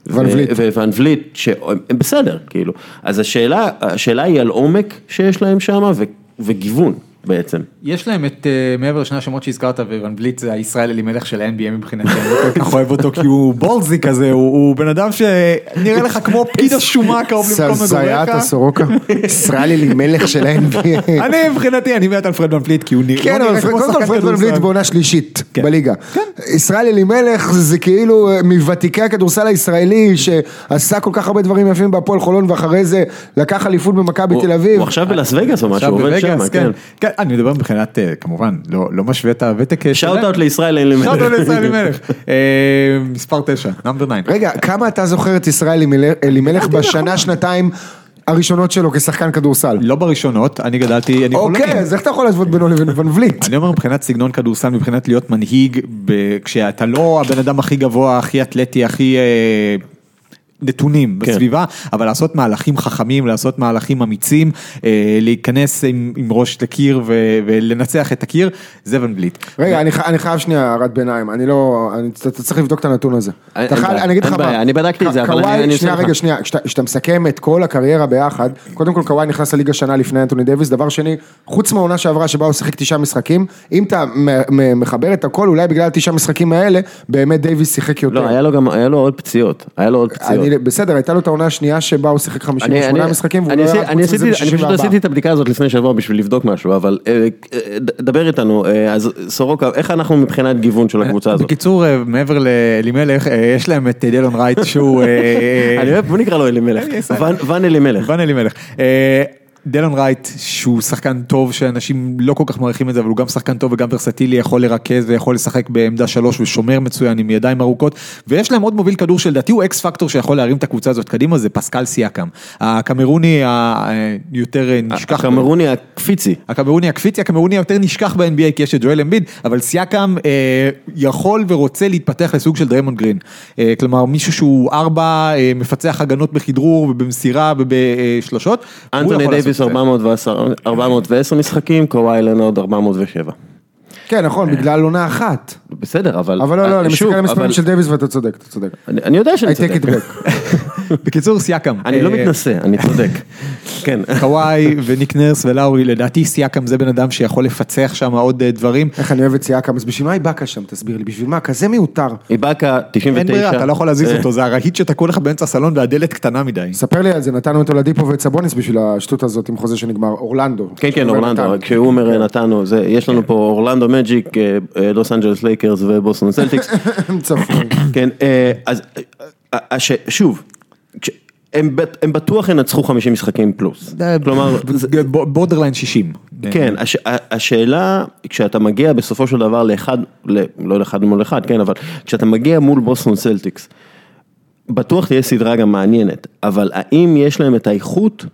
ואן ווליט, שהם בסדר, כאילו. אז השאלה, השאלה היא על עומק שיש להם שם וגיוון. בעצם. יש להם את, מעבר לשני השמות שהזכרת, ואן ווליט זה הישראל אלימלך של ה-NBA מבחינתי, אני לא כל כך אוהב אותו כי הוא בולזי כזה, הוא בן אדם שנראה לך כמו פקיד השומה קרוב למקום מגוריך. סייעת הסורוקה, ישראל אלימלך של ה-NBA. אני מבחינתי, אני מת על פרד ואן ווליט, כי הוא נראה כמו שחקן כדורסל. קודם כל פרד ואן ווליט בעונה שלישית בליגה. ישראל אלימלך זה כאילו מוותיקי הכדורסל הישראלי, שעשה כל כך הרבה דברים יפים בהפועל חולון, ואחרי זה לקח אליפות במכבי תל אביב. הוא עכשיו בלאס וגאס או משהו, הוא עובד שם, כן. אני מדבר מבחינת, כמובן, לא משווה את הוותק. shout out לישראל אלימלך. shout out לישראל אלימלך. מספר 9, number 9. רגע, כמה אתה זוכר את ישראל אלימלך בשנה, שנתיים הראשונות שלו כשחקן כדורסל? לא בראשונות, אני גדלתי, אני יכול אוקיי, אז איך אתה יכול להשוות בינו לבין ון וליט? אני אומר מבחינת סגנון כדורסל, מבחינת להיות מנהיג, כשאתה לא הבן אדם הכי גבוה, הכי אתלטי, הכי... נתונים בסביבה, אבל לעשות מהלכים חכמים, לעשות מהלכים אמיצים, להיכנס עם ראש לקיר ולנצח את הקיר, זה ון בליט. רגע, אני חייב שנייה הערת ביניים, אני לא, אתה צריך לבדוק את הנתון הזה. אני אגיד לך מה, אני בדקתי את זה, אבל אני... שנייה, רגע, שנייה, כשאתה מסכם את כל הקריירה ביחד, קודם כל קוואי נכנס לליגה שנה לפני אנטוני דייוויס, דבר שני, חוץ מהעונה שעברה שבה הוא שיחק תשעה משחקים, אם אתה מחבר את הכל, אולי בגלל התשעה משחקים האלה, באמת דייוויס שיחק יותר. לא, היה לו עוד פציעות, היה לו עוד פציעות. בסדר, הייתה לו את העונה השנייה שבה הוא שיחק 58 משחקים והוא לא היה חוץ מזה ב-64. אני פשוט עשיתי את הבדיקה הזאת לפני שבוע בשביל לבדוק משהו, אבל דבר איתנו, אז סורוקה, איך אנחנו מבחינת גיוון של הקבוצה הזאת? בקיצור, מעבר לאלימלך, יש להם את דילון רייט שהוא... אני אוהב, בוא נקרא לו אלימלך, ון אלימלך. ון אלימלך. דלון רייט שהוא שחקן טוב שאנשים לא כל כך מעריכים את זה אבל הוא גם שחקן טוב וגם ורסטילי יכול לרכז ויכול לשחק בעמדה שלוש ושומר מצוין עם ידיים ארוכות ויש להם עוד מוביל כדור שלדעתי הוא X factor שיכול להרים את הקבוצה הזאת. קדימה זה פסקל סיאקם. הקמרוני היותר נשכח הקמרוני הקפיצי. הקמרוני הקפיצי הקמרוני היותר נשכח ב-NBA כי יש את ג'ואל אמביד אבל סיאקם יכול ורוצה להתפתח לסוג של דרמון גרין. כלומר מישהו שהוא ארבע מפצח הגנות בכדרור ובמסירה ובשלושות. דייוויס 410 משחקים, קוואי לנארד 407. כן, נכון, בגלל עונה אחת. בסדר, אבל... אבל לא, לא, אני מסתכל על המספרים של דייוויס ואתה צודק, אתה צודק. אני יודע שאני צודק. I take it back. (laughs) בקיצור, סיאקם. אני לא מתנשא, אני צודק. (laughs) כן. קוואי (laughs) וניק נרס ולאורי, לדעתי סיאקם זה בן אדם שיכול לפצח שם עוד דברים. איך אני אוהב את סיאקם, אז בשביל מה איבאקה שם, תסביר לי, בשביל מה, כזה מיותר. איבאקה, 99. אין ברירה, אתה לא יכול להזיז אותו, זה הרהיט שתקעו לך באמצע הסלון והדלת קטנה מדי. ספר לי על זה, נתנו את אולדיפו ואת סבוניס בשביל השטות הזאת עם חוזה שנגמר, אורלנדו. כן, כן, אורלנדו, כשהוא אומר נתנו, יש לנו פה אורלנדו מג'יק, לוס אנג'לס לייקרס ובוסטון סלטיקס. (laughs) כן, אז שוב, הם בטוח ינצחו 50 משחקים פלוס, כלומר, borderline 60. כן, השאלה, כשאתה מגיע בסופו של דבר לאחד, לא לאחד מול אחד, כן, אבל כשאתה מגיע מול בוסטון סלטיקס, בטוח תהיה סדרה גם מעניינת, אבל האם יש להם את האיכות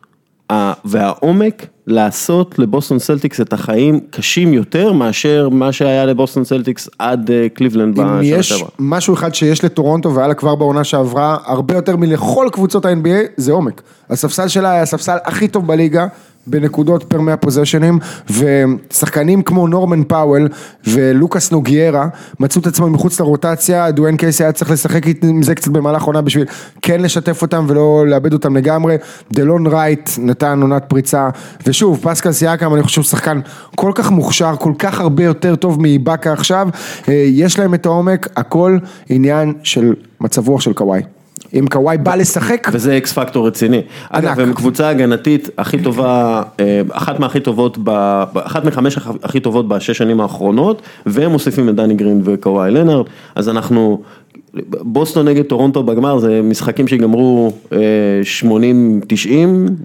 והעומק לעשות לבוסטון סלטיקס את החיים קשים יותר מאשר מה שהיה לבוסטון סלטיקס עד קליבלנד בשנה שעברה. אם יש משהו אחד שיש לטורונטו והיה לה כבר בעונה שעברה, הרבה יותר מלכל קבוצות ה-NBA, זה עומק. הספסל שלה היה הספסל הכי טוב בליגה. בנקודות פר 100 פוזיישנים, ושחקנים כמו נורמן פאוול ולוקאס נוגיירה מצאו את עצמם מחוץ לרוטציה, דואן קייסי היה צריך לשחק עם זה קצת במהלך עונה בשביל כן לשתף אותם ולא לאבד אותם לגמרי, דלון רייט נתן עונת פריצה, ושוב פסקל סיאקם אני חושב שחקן כל כך מוכשר, כל כך הרבה יותר טוב מאיבאקה עכשיו, יש להם את העומק, הכל עניין של מצב רוח של קוואי. אם קוואי בא לשחק. וזה X factor רציני. אגב, הם קבוצה הגנתית הכי טובה, אחת מהכי טובות, אחת מחמש הכי טובות בשש שנים האחרונות, והם מוסיפים את דני גרין וקוואי לנארד, אז אנחנו, בוסטון נגד טורונטו בגמר זה משחקים שיגמרו אה, 80-90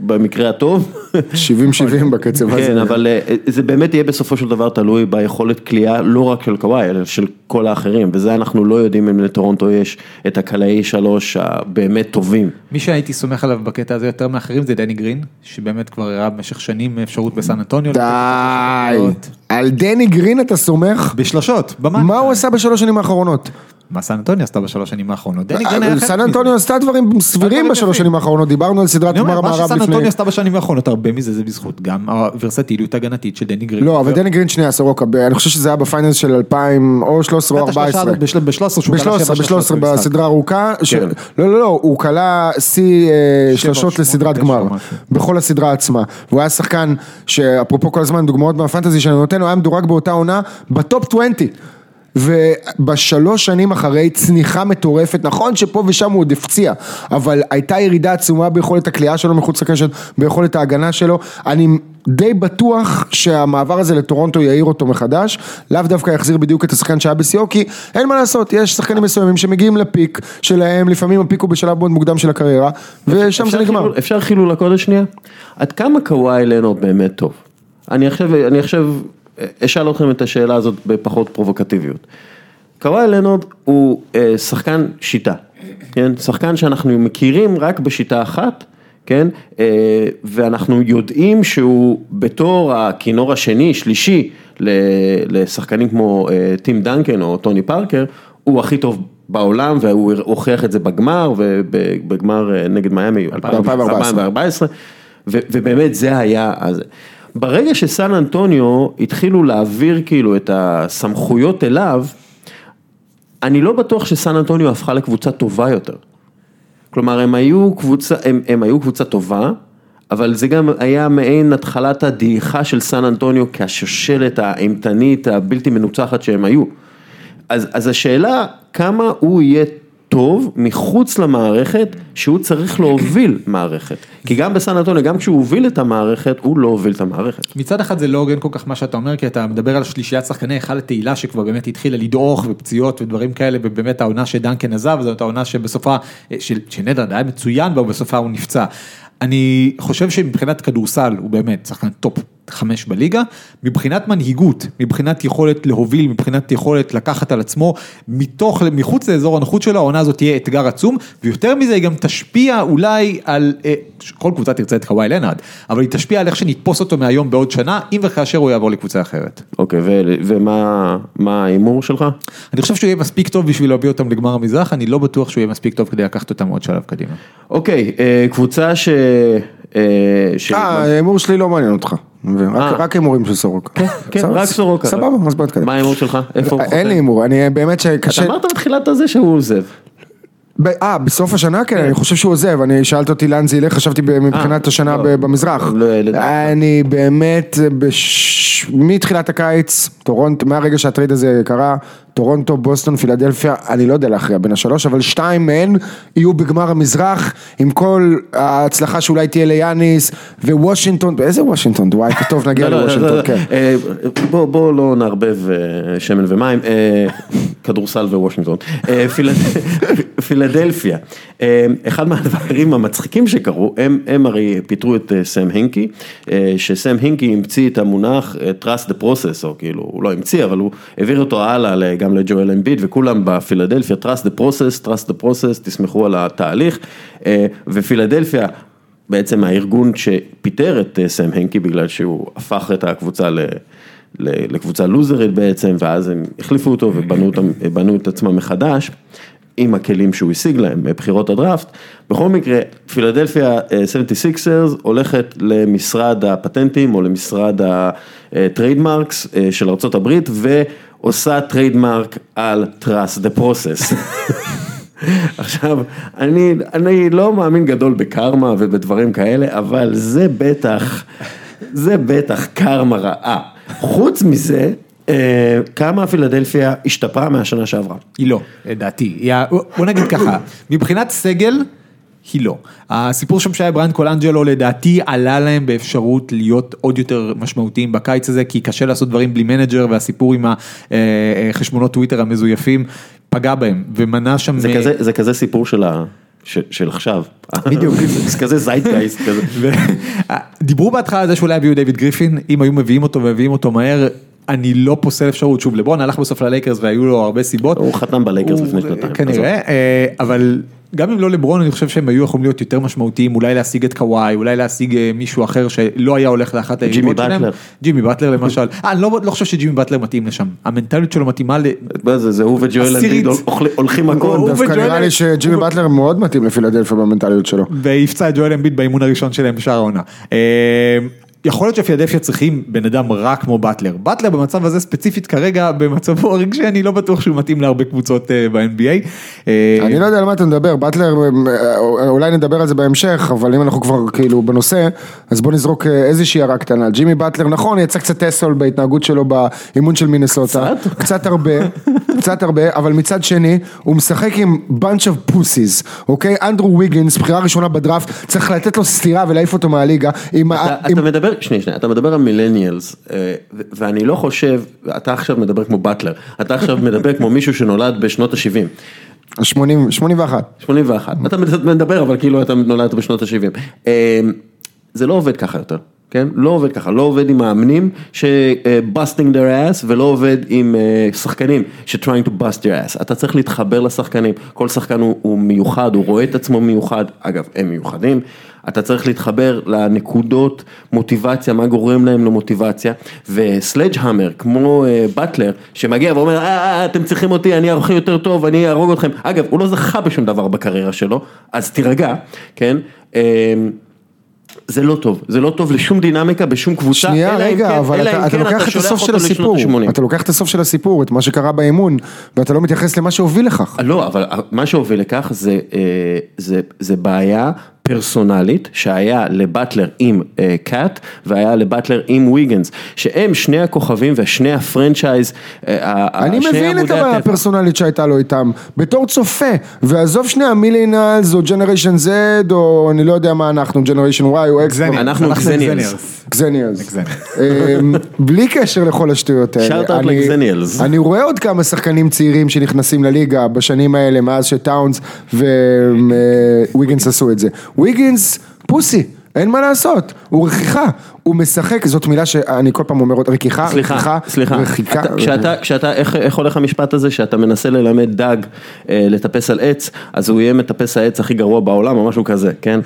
במקרה הטוב. 70-70 (laughs) בקצב הזה. כן, אבל אה, זה באמת יהיה בסופו של דבר תלוי ביכולת כליאה לא רק של קוואי, אלא של כל האחרים, וזה אנחנו לא יודעים אם לטורונטו יש את הקלעי שלוש הבאמת טובים. מי שהייתי סומך עליו בקטע הזה יותר מאחרים זה דני גרין, שבאמת כבר הראה במשך שנים אפשרות בסן אנטוניו. די, על דני גרין אתה סומך? בשלשות, במה? מה הוא עשה בשלוש שנים האחרונות? מה סן אנטוניו עשתה בשלוש שנים האחרונות? דני גרין היה חלק סן מזה. אנטוניו עשתה דברים סבירים בשלוש. שנים האחרונות, דיברנו על סדרת אני אומר, גמר מה שסן לפני... אנטוניו עשתה בשנים האחרונות, הרבה מזה זה בזכות גם הוורסטיליות הגנתית של דני גרין. לא, אבל דני גרין שנייה, סורוקה, אני חושב שזה היה ב finals של 2000 או 13 או 14. ב-13 שהוא קלע שבע ב-13, שלושות ב-13 במשחק. בסדרה ארוכה, כן. לא לא לא, הוא קלע שיא אה, שלשות לסדרת גמר. בכל הסדרה עצמה, והוא היה שחקן שאפרופו כל הזמן דוגמאות מה fantasy שאני נותן, הוא היה מדורג באותה עונה ב top 20. ובשלוש שנים אחרי צניחה מטורפת, נכון שפה ושם הוא עוד הפציע, אבל הייתה ירידה עצומה ביכולת הכלייה שלו מחוץ לקשת, ביכולת ההגנה שלו, אני די בטוח שהמעבר הזה לטורונטו יעיר אותו מחדש, לאו דווקא יחזיר בדיוק את השחקן שהיה בשיאו, כי אין מה לעשות, יש שחקנים מסוימים שמגיעים לפיק שלהם, לפעמים הפיק הוא בשלב מאוד מוקדם של הקריירה, ושם זה נגמר. חילול- אפשר חילול הקודש שנייה? עד כמה קוואי לנורד באמת טוב? אני עכשיו, אני עכשיו אשאל אתכם את השאלה הזאת בפחות פרובוקטיביות. קוואי לנורד הוא אה, שחקן שיטה, כן? שחקן שאנחנו מכירים רק בשיטה אחת, כן? אה, ואנחנו יודעים שהוא בתור הכינור השני, שלישי, לשחקנים כמו אה, טים דנקן או טוני פארקר, הוא הכי טוב בעולם והוא הוכיח את זה בגמר ובגמר אה, נגד מיאמי 2014. 2014 ו- ובאמת זה היה אז. ברגע שסן אנטוניו התחילו להעביר כאילו את הסמכויות אליו, אני לא בטוח שסן אנטוניו הפכה לקבוצה טובה יותר. כלומר הם היו קבוצה, הם, הם היו קבוצה טובה, אבל זה גם היה מעין התחלת הדעיכה של סן אנטוניו כשושלת האימתנית הבלתי מנוצחת שהם היו. אז, אז השאלה כמה הוא יהיה טוב מחוץ למערכת שהוא צריך להוביל מערכת. כי גם בסן אנטוניו, גם כשהוא הוביל את המערכת, הוא לא הוביל את המערכת. מצד אחד זה לא הוגן כל כך מה שאתה אומר, כי אתה מדבר על שלישיית שחקני היכל התהילה שכבר באמת התחילה לדעוך ופציעות ודברים כאלה, ובאמת העונה שדנקן עזב, זאת העונה שבסופה, של- שנדרד היה מצוין בה, ובסופה הוא נפצע. אני חושב שמבחינת כדורסל הוא באמת שחקן top חמש בליגה, מבחינת מנהיגות, מבחינת יכולת להוביל, מבחינת יכולת לקחת על עצמו, מתוך, מחוץ לאזור הנוחות שלו, העונה הזאת תהיה אתגר עצום, ויותר מזה היא גם תשפיע אולי על, אה, כל קבוצה תרצה את קוואי לנארד, אבל היא תשפיע על איך שנתפוס אותו מהיום בעוד שנה, אם וכאשר הוא יעבור לקבוצה אחרת. אוקיי, ו- ומה מה ההימור שלך? אני חושב שהוא יהיה מספיק טוב בשביל להביא אותם לגמר המזרח, אני לא בטוח שהוא יהיה מספיק טוב כדי לקחת אותם עוד שלב קדימה. אוקיי, אה, קבוצה ש... אה, אה, ההימור שלי לא מעניין אותך, אה. רק הימורים של סורוקה. כן, סבבה, רק סורוקה. סבבה, אז בוא נתקדם. מה ההימור שלך? איפה הוא אין לי הימור, אני באמת שקשה... אתה אמרת בתחילת הזה שהוא עוזב. אה, בסוף השנה כן, אני חושב שהוא עוזב, אני שאלת אותי לאן זה ילך, חשבתי מבחינת אה, השנה לא. במזרח. לא. אני באמת, מתחילת הקיץ, טורונטו, מהרגע שה trade הזה קרה, טורונטו, בוסטון, פילדלפיה, אני לא יודע להכריע בין השלוש, אבל שתיים מהן יהיו בגמר המזרח, עם כל ההצלחה שאולי תהיה ליאניס, ווושינגטון, באיזה וושינגטון? וואי, טוב נגיע לא, לא, לוושינגטון, לא, כן. אה, בוא בוא לא נערבב אה, שמן ומים, אה, כדורסל ווושינגטון. פילד- (laughs) פילדלפיה, אחד מהדברים המצחיקים שקרו, הם הרי פיטרו את סם הנקי, שסם הנקי המציא את המונח trust the process, או כאילו, הוא לא המציא, אבל הוא העביר אותו הלאה ל- גם לג'ואל אמביד, וכולם בפילדלפיה, trust the process, trust the process, תסמכו על התהליך, אה, ופילדלפיה, בעצם הארגון שפיטר את אה, סם הנקי בגלל שהוא הפך את הקבוצה ל... לקבוצה לוזרית בעצם, ואז הם החליפו אותו ובנו את עצמם מחדש, עם הכלים שהוא השיג להם בבחירות הדראפט. בכל מקרה, פילדלפיה אה, 76ers הולכת למשרד הפטנטים או למשרד ה trademarks אה, של ארה"ב ועושה trademark על trust the process. (laughs) עכשיו, אני, אני לא מאמין גדול בקרמה ובדברים כאלה, אבל זה בטח, זה בטח קרמה רעה. חוץ מזה, אה, כמה פילדלפיה השתפרה מהשנה שעברה. היא לא, לדעתי. היא ה- בוא נגיד ככה, מבחינת סגל, היא לא. הסיפור שם שהיה בריאן קולנג'לו לדעתי עלה להם באפשרות להיות עוד יותר משמעותיים בקיץ הזה, כי קשה לעשות דברים בלי מנג'ר והסיפור עם החשבונות טוויטר המזויפים. פגע בהם ומנע שם... זה אה, כזה, זה כזה סיפור של ה... של, של עכשיו. בדיוק. (laughs) זה כזה זייטגייסט כזה. (laughs) דיברו בהתחלה על זה שאולי הביאו דיוויד גריפין, אם היו מביאים אותו ומביאים אותו מהר, אני לא פוסל אפשרות, שוב לברון הלך בסוף ללייקרס והיו לו הרבה סיבות. הוא חתם בלייקרס לפני שנתיים. כנראה, אה, אבל גם אם לא לברון אני חושב שהם היו יכולים להיות יותר משמעותיים, אולי להשיג את קוואי, אולי להשיג אה, מישהו אחר שלא היה הולך לאחת היריבות שלהם. באטלר. ג'ימי באטלר למשל. אה, אני לא לא חושב שג'ימי באטלר מתאים לשם, המנטליות שלו מתאימה ל... זה, זה הוא וג'ואל אוכלי- הולכים. הוא דווקא נראה לי שג'ימי הוא- באטלר מאוד מתאים לפילדלפיה במנטליות שלו. והוא פצע את ג'ואל אמביט באימון הראשון שלהם בשער העונה. יכול להיות שפילדלפיה צריכים בן אדם רע כמו באטלר. באטלר במצב הזה ספציפית כרגע, במצבו הרגשי, אני לא בטוח שהוא מתאים להרבה קבוצות אה, ב-NBA. אה, אני לא יודע על מה אתה מדבר, באטלר, אה, אולי נדבר על זה בהמשך, אבל אם אנחנו כבר כאילו בנושא, אז בוא נזרוק איזושהי הערה קטנה. ג'ימי באטלר, נכון, יצא קצת אסול בהתנהגות שלו באימון של מינסוטה. קצת? קצת הרבה, קצת הרבה, אבל מצד שני, הוא משחק עם bunch of pussies, אוקיי? אנדרו ויגינס, בחירה ראשונה בדראפט, צריך לתת לו סטירה ולהעיף אותו מהליגה. עם אתה, עם- אתה מדבר, שנייה, שנייה, אתה מדבר על מילניאלס, אה, ואני לא חושב, אתה עכשיו מדבר כמו באטלר, אתה עכשיו מדבר כמו מישהו שנולד בשנות ה-70. 80, 81. 81, אתה מדבר אבל כאילו אתה נולדת בשנות ה-70. זה לא עובד ככה יותר, כן? לא עובד ככה, לא עובד עם מאמנים ש-busting their ass ולא עובד עם אה, שחקנים ש-trying to bust their ass. אתה צריך להתחבר לשחקנים, כל שחקן הוא, הוא מיוחד, הוא רואה את עצמו מיוחד, אגב, הם מיוחדים. אתה צריך להתחבר לנקודות מוטיבציה, מה גורם להם למוטיבציה, וסלאג' המר, כמו אה, באטלר, שמגיע ואומר, אה, אה, אתם צריכים אותי, אני הכי יותר טוב, אני אהרוג אתכם. אגב, הוא לא זכה בשום דבר בקריירה שלו, אז תירגע, כן? אה, זה לא טוב, זה לא טוב לשום דינמיקה בשום קבוצה, שנייה, אלא אם רגע, כן- אבל אלא אתה, אם אתה כן לוקח את שולח הסוף של הסיפור, ה-80. אתה לוקח את הסוף של הסיפור, את מה שקרה באימון, ואתה לא מתייחס למה שהוביל לכך. לא, אבל מה שהוביל לכך זה, אה, זה, זה בעיה פרסונלית שהיה לבטלר עם אה, קאט והיה לבטלר עם ויגנס, שהם שני הכוכבים ושני הפרנצ'ייז, אה, אני שני מבין את הבעיה. הפרסונלית שהייתה לו איתם, בתור צופה, ועזוב שנייה מילינלס או ג'נריישן Z או אני לא יודע מה אנחנו, ג'נריישן Y או אקס, אנחנו. גזניאלס, גזניארס. אמ, בלי קשר לכל השטויות האלה, out אני- לגזניאלס. אני רואה עוד כמה שחקנים צעירים שנכנסים לליגה בשנים האלה מאז שטאונס וויגינס עשו את זה, ויגינס pussy. אין מה לעשות, הוא רכיכה, הוא משחק, זאת מילה שאני כל פעם אומר, אותה, רכיכה, סליחה, רכיכה, סליחה, רכיכה, אתה- כשאתה, כשאתה, איך, איך הולך המשפט הזה שאתה מנסה ללמד דג אה, לטפס על עץ, אז הוא יהיה מטפס העץ הכי גרוע בעולם או משהו כזה, כן?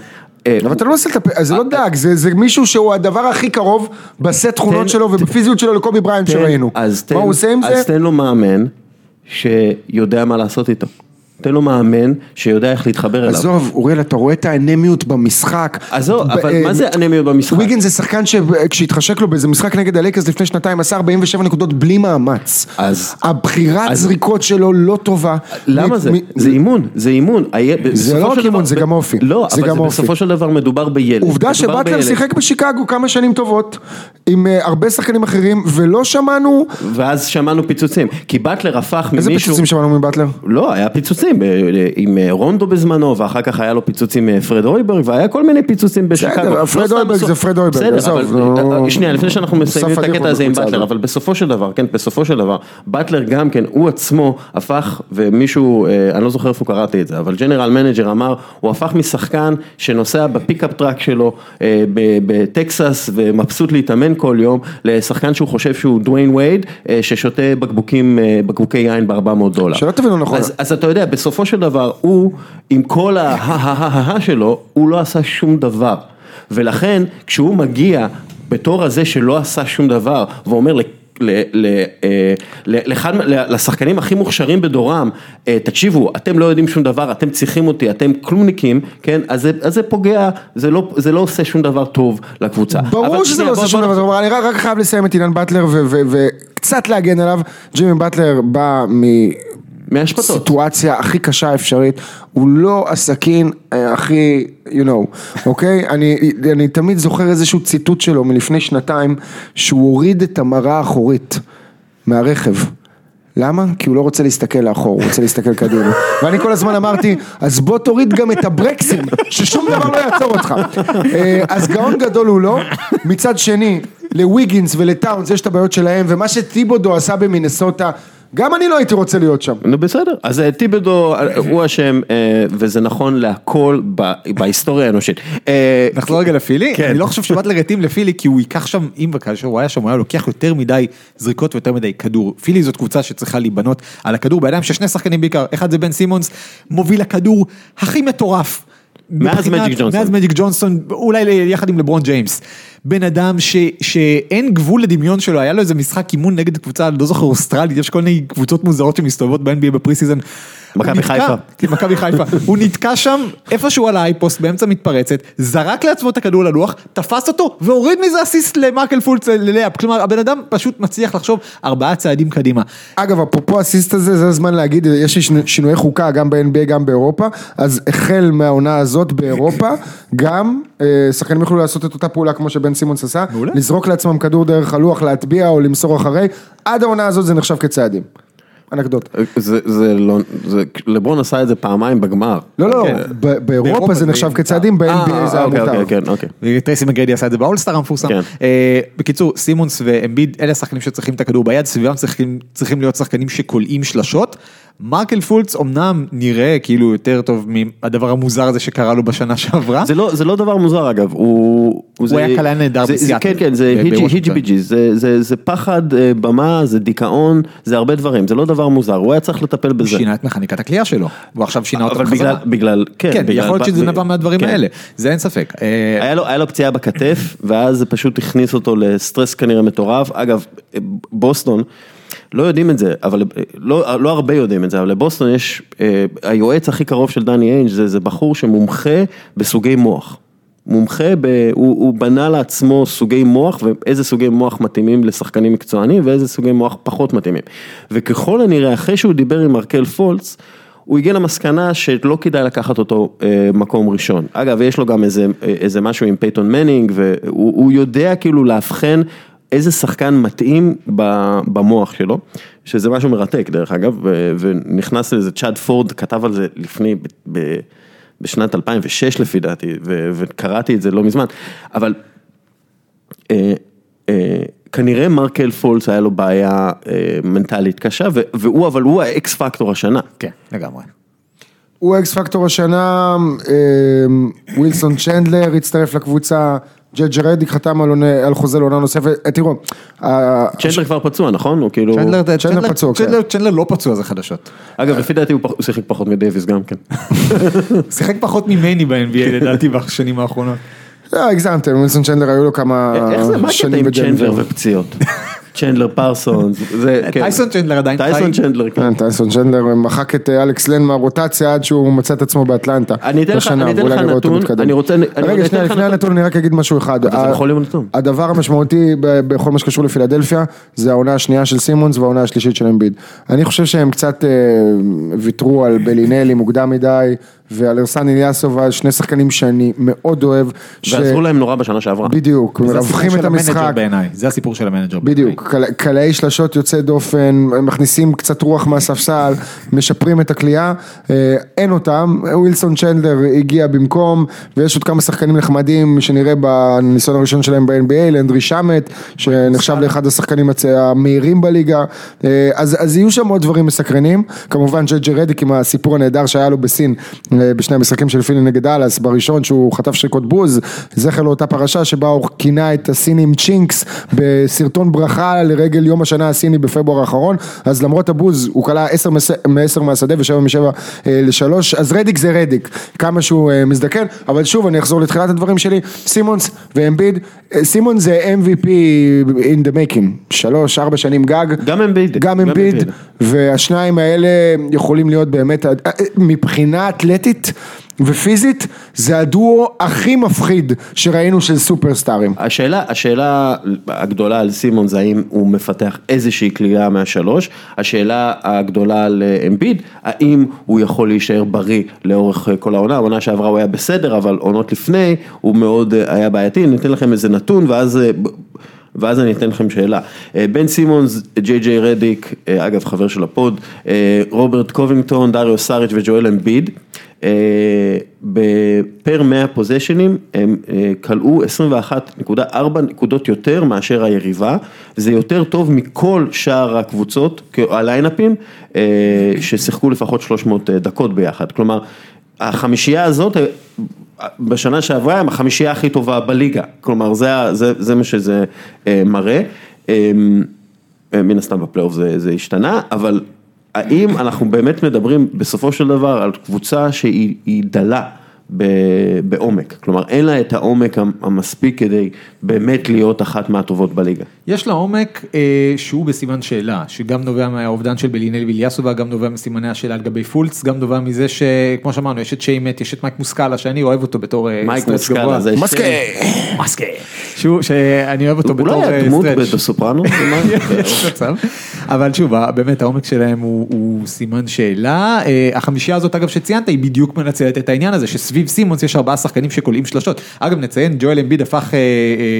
אה, אבל אתה לא מנסה לטפל, זה לא דג, זה, זה מישהו שהוא הדבר הכי קרוב בסט תכונות שלו ובפיזיות שלו לקובי בריינט תן- שראינו. אז מה הוא עושה עם אז זה? תן לו מאמן שיודע מה לעשות איתו. תן לו מאמן שיודע איך להתחבר אליו. עזוב, אוריאל, אתה רואה את האנמיות במשחק. עזוב, אבל אה, מה זה אנמיות במשחק? וויגן זה שחקן שכשהתחשק לו באיזה משחק נגד הלייקרס לפני שנתיים עשה 47 נקודות בלי מאמץ. אז- הבחירת זריקות שלו לא טובה. למה זה? זה אימון, זה אימון. זה לא רק אימון, זה גם אופי. לא, זה אבל גם זה אופי. בסופו של דבר מדובר בילד. עובדה שבטלר. שיחק בשיקגו כמה שנים טובות, עם אה, הרבה שחקנים אחרים, ולא שמענו, ואז שמענו פיצוצים, כי באטלר הפך איזה ממישהו... פיצוצים שמענו מבטלר? לא, היה פיצוצים ב- עם אה, רונדו בזמנו, ואחר כך היה לו פיצוצים עם פרד הויברג, והיה כל מיני פיצוצים בשיקגו. בסדר, לא פרד בסוף- זה פרד הויברג, בסדר, עזוב. אה, שנייה, לפני שאנחנו מסיימים את הקטע הזה עם באטלר. אבל בסופו של דבר, כן, בסופו של דבר, באטלר גם כן, הוא עצמו הפך, ומישהו, אה, אני לא זוכר איפה קראתי את זה, אבל general manager אמר, הוא הפך משחקן שנוסע ב pickup truck שלו אה, בטקסס ומבסוט להתאמן כל יום, לשחקן שהוא חושב שהוא דוויין וייד, אה, ששותה בקבוקים, אה, בקבוקי יין ב-400 דולר. שלא תבינו נכון. אז אתה יודע, בסופו של דבר, הוא, עם כל ה-ה-ה-ה שלו, הוא לא עשה שום דבר. ולכן, כשהוא מגיע בתור הזה שלא עשה שום דבר, ואומר ל... ל- ל- אה, ל- לאחד, ל- לשחקנים הכי מוכשרים בדורם, אה, תקשיבו, אתם לא יודעים שום דבר, אתם צריכים אותי, אתם כלומניקים, כן, אז זה, אז זה פוגע, זה לא, זה לא עושה שום דבר טוב לקבוצה. ברור שזה לא עושה שום דבר טוב, אני רק חייב לסיים את עניין באטלר וקצת להגן עליו. ג'ימי באטלר בא מהשפטות. מסיטואציה הכי קשה אפשרית, הוא לא הסכין אה, הכי, you know, אוקיי? (laughs) אני, אני תמיד זוכר איזשהו ציטוט שלו מלפני שנתיים, שהוא הוריד את המראה האחורית מהרכב. למה? כי הוא לא רוצה להסתכל לאחור, הוא רוצה להסתכל קדימה. (laughs) ואני כל הזמן אמרתי, אז בוא תוריד גם את הברקסים, ששום דבר לא יעצור אותך. אה, אז גאון גדול הוא לא, מצד שני, לוויגינס ולטאונס יש את הבעיות שלהם, ומה שטיבודו עשה במינסוטה, גם אני לא הייתי רוצה להיות שם. נו בסדר, אז אה, טיבדו אה, הוא אשם אה, וזה נכון להכל בהיסטוריה האנושית. נחזור רגע לפילי, כן. אני לא חושב שבאטלר התאים לפילי כי הוא ייקח שם, אם וכאשר הוא היה שם, הוא היה לוקח יותר מדי זריקות ויותר מדי כדור. פילי זאת קבוצה שצריכה להיבנות על הכדור בידיים של שני שחקנים בעיקר, אחד זה בן סימונס, מוביל הכדור הכי מטורף. מאז מג'יק ג'ונסון. מאז מג'יק ג'ונסון, אולי יחד עם לברון ג'יימס. בן אדם ש, שאין גבול לדמיון שלו, היה לו איזה משחק אימון נגד קבוצה, לא זוכר, אוסטרלית, יש כל מיני קבוצות מוזרות שמסתובבות ב-NBA ב pre-season. מכבי חיפה. מכבי חיפה, הוא נתקע שם איפשהו על ה high post באמצע מתפרצת, זרק לעצמו את הכדור ללוח, תפס אותו והוריד מזה אסיסט למרקל פולץ ל layup, כלומר הבן אדם פשוט מצליח לחשוב ארבעה צעדים קדימה. אגב, אפרופו האסיסט הזה, זה הזמן להגיד, יש לי שינויי חוקה גם ב-NBA, גם באירופה, אז החל מהעונה הזאת באירופה, גם אה, שחקנים יוכלו לעשות את אותה פעולה כמו שבן סימונס עשה. לזרוק לעצמם כדור דרך הלוח, להטביע או למסור אחרי, עד העונה הזאת זה נחשב כצעדים. אנקדוטה. זה, זה לא, זה, לברון עשה את זה פעמיים בגמר. לא, לא, כן. ב- באירופה זה נחשב. כצעדים, ב-NBA אה, זה היה אוקיי, מותר. אוקיי, כן, אוקיי. טרייסי מגרדי עשה את זה ב All-Star המפורסם. כן. אה, בקיצור, סימונס ואמביד, אלה השחקנים שצריכים את הכדור ביד, סביבם צריכים, צריכים להיות שחקנים שקולעים שלשות. מרקל פולץ אמנם נראה כאילו יותר טוב מהדבר המוזר הזה שקרה לו בשנה שעברה. זה לא, זה לא דבר מוזר אגב, הוא... הוא זה- היה קלע נהדר זה- זה- בסיאטל, כן, כן, זה היג'י ביג'י, זה- זה זה פחד אה, במה, זה דיכאון, זה הרבה דברים, זה לא דבר מוזר, הוא היה צריך לטפל הוא בזה. שינה את מכניקת הכלייה שלו, הוא עכשיו שינה אותה בחזרה. בגלל, בגלל, כן, כן, בגלל- יכול להיות שזה נבע מהדברים כן. האלה, זה אין ספק. אה, היה לו, היה לו פציעה בכתף, ואז זה פשוט הכניס אותו לסטרס כנראה מטורף. אגב, בוסטון, לא יודעים את זה, אבל לא, לא הרבה יודעים את זה, אבל לבוסטון יש, אה, היועץ הכי קרוב של דני איינג' זה, זה בחור שמומחה בסוגי מוח. מומחה, ב, הוא, הוא בנה לעצמו סוגי מוח ואיזה סוגי מוח מתאימים לשחקנים מקצוענים ואיזה סוגי מוח פחות מתאימים. וככל הנראה, אחרי שהוא דיבר עם מרקל פולץ, הוא הגיע למסקנה שלא כדאי לקחת אותו אה, מקום ראשון. אגב, יש לו גם איזה, אה, איזה משהו עם פייתון מנינג, והוא הוא יודע כאילו לאבחן איזה שחקן מתאים ב- במוח שלו, שזה משהו מרתק דרך אגב, ונכנס לזה, צ'אד פורד כתב על זה לפני, ב- ב- בשנת 2006 לפי דעתי, ו- וקראתי את זה לא מזמן, אבל אה, אה, כנראה מרקל פולץ היה לו בעיה אה, מנטלית קשה, ו- והוא, אבל הוא ה X factor השנה. כן, לגמרי. הוא X factor השנה, ווילסון צ'נדלר הצטרף לקבוצה, ג'ג' רדיק חתם על עונה- על חוזה לעונה נוספת, אה, תראו, ה- צ'נדלר כבר פצוע, נכון? הוא כאילו... צ'נדלר צ'נדלר- פצוע, כן. צ'נדלר- צ'נדלר לא פצוע זה חדשות. אגב, לפי דעתי הוא שיחק פחות מדייוויס גם כן. (laughs) שיחק פחות ממני ב-NBA לדעתי בשנים האחרונות. לא, הגזמתם, ווילסון צ'נדלר היו לו כמה איך זה, מה הקטע שנים עם צ'נדלר. ופציעות? (laughs) צ'נדלר פרסונס, זה, (laughs) כן. טייסון צ'נדלר עדיין טייסון חי. צ'נדלר, כן. כן, טייסון צ'נדלר מחק את אה, אלכס לן מהרוטציה עד שהוא מצא את עצמו באטלנטה. אני אתן לך- נתון. אני רוצה- רגע, שנייה, לפני נתון. הנתון אני רק אגיד משהו אחד. הדבר המשמעותי ב- בכל מה שקשור לפילדלפיה, זה העונה השנייה של סימונס והעונה השלישית של אמביד. אני חושב שהם קצת אה, ויתרו על בלינלי מוקדם מדי, ועל ארסן איליאסובה, על שני שחקנים שאני מאוד אוהב. ש- ועזרו להם נורא בשנה שעברה. בדיוק, זה מרווחים הסיפור את של ה manager המשחק. בעיניי, זה הסיפור של ה manager. בעיניי. בדיוק, קל- קלעי שלשות יוצאי דופן, מכניסים קצת רוח מהספסל, משפרים את הקליעה, אה, אין אותם, ווילסון צ'נדלר הגיע במקום, ויש עוד כמה שחקנים נחמדים שנראה בניסיון הראשון שלהם ב-NBA, לנדרי שמט, שנחשב לאחד השחקנים הצ- המהירים בליגה, אה, אז, אז יהיו שם עוד דברים מסקרנים, כמובן ג'ג'ה רדיק עם הסיפור הנהדר שהיה לו בסין, אה, בשני המשחקים של פילי נגד אלאס, בראשון שהוא חטף שריקות בוז, זכר לאותה פרשה שבה הוא כינה את הסינים צ'ינקס בסרטון ברכה לרגל יום השנה הסיני בפברואר האחרון, אז למרות הבוז הוא כלה 10 מ-10 מהשדה ו-7 מ-7 ל-3, אז רדיק זה רדיק, כמה שהוא אה, מזדקן, אבל שוב אני אחזור לתחילת הדברים שלי, סימונס ואמביד, אה, סימונס זה MVP in the making, שלוש, ארבע שנים גג, גם אמביד. גם אמביד. והשניים האלה יכולים להיות באמת, אה, מבחינה אתלטית ופיזית, זה הדואו הכי מפחיד שראינו של סופרסטארים. השאלה, השאלה הגדולה על סימון זה האם הוא מפתח איזושהי קליעה מהשלוש, השאלה הגדולה על אה, אמביד, האם הוא יכול להישאר בריא לאורך אה, כל העונה, העונה שעברה הוא היה בסדר, אבל עונות לפני הוא מאוד אה, היה בעייתי, ניתן לכם איזה נתון ואז... ואז אני אתן לכם שאלה. בן סימונס, ג'יי ג'יי רדיק, אגב חבר של ה pod, רוברט קובינגטון, דריו סאריץ' וג'ואל אמביד, אה, ב per 100 פוזיישנים הם אה, קלעו 21.4 נקודות יותר מאשר היריבה, זה יותר טוב מכל שאר הקבוצות, הליינאפים, אה, ששיחקו לפחות 300 דקות ביחד, כלומר החמישייה הזאת בשנה שעברה הם החמישייה הכי טובה בליגה, כלומר זה, זה, זה מה שזה מראה, מן הסתם בפלייאוף זה, זה השתנה, אבל האם אנחנו באמת מדברים בסופו של דבר על קבוצה שהיא דלה בעומק, כלומר אין לה את העומק המספיק כדי באמת להיות אחת מהטובות בליגה. יש לה עומק אה, שהוא בסימן שאלה, שגם נובע מהאובדן של בלינלי ואיליאסובה, גם נובע מסימני השאלה על גבי פולץ, גם נובע מזה שכמו שאמרנו יש את שיימט, יש את מייק מוסקאלה שאני אוהב אותו בתור אה, מייק מוסקאלה זה מסקה, מסקה, שהוא, שאני אוהב אותו בתור stretch. אולי הדמות בסופרנו, (laughs) אבל שוב באמת העומק שלהם הוא, הוא סימן שאלה, אה, החמישייה הזאת אגב שציינת היא בדיוק מנצלת את העניין הזה שסביב סימונס יש ארבעה שחקנים שקולעים שלושות, אגב נציין ג'ואל אמביד הפך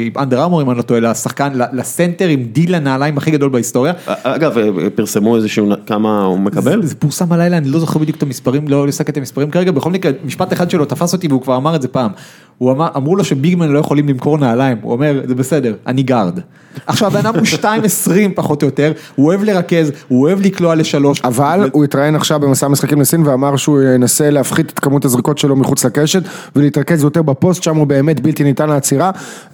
עם אנדר ארמור אם אני לא טועה לשחקן, לסנטר עם דיל הנעליים הכי גדול בהיסטוריה. אגב פרסמו איזה שהוא כמה הוא מקבל? זה פורסם הלילה אני לא זוכר בדיוק את המספרים, לא לסק את המספרים כרגע, בכל מקרה משפט אחד שלו תפס אותי והוא כבר אמר את זה פעם. הוא אמר, אמרו לו ש big man לא יכולים למכור נעליים, הוא אומר, זה בסדר, אני גארד. עכשיו הבן אדם הוא 2.20 פחות או יותר, הוא אוהב לרכז, הוא אוהב לקלוע לשלוש. אבל הוא התראיין עכשיו במסע המשחקים לסין ואמר שהוא ינסה להפחית את כמות הזריקות שלו מחוץ לקשת ולהתרכז יותר בפוסט, שם הוא באמת בלתי ניתן לעצירה.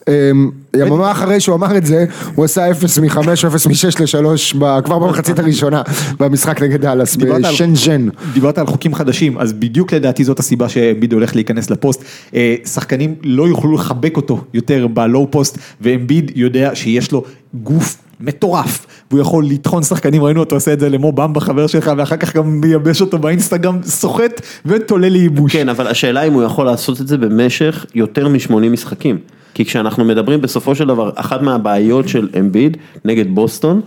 אמ, יממה אחרי שהוא אמר את זה, הוא עשה 0 מ-5 או 0 מ-6 ל-3 כבר במחצית הראשונה במשחק נגד דאלאס בשנז'ן. דיברת על חוקים חדשים, אז בדיוק לדעתי זאת הסיבה שאמביד הולך להיכנס לפוסט. אה, שחקנים לא יוכלו לחבק אותו יותר ב low post, ואמביד יודע שיש לו גוף מטורף, והוא יכול לטחון שחקנים, ראינו אותו עושה את זה למו במבה חבר שלך, ואחר כך גם מייבש אותו באינסטגרם, סוחט ותולה לייבוש. כן, אבל השאלה אם הוא יכול לעשות את זה במשך יותר מ-80 משחקים. כי כשאנחנו מדברים בסופו של דבר, אחת מהבעיות של אמביד נגד בוסטון,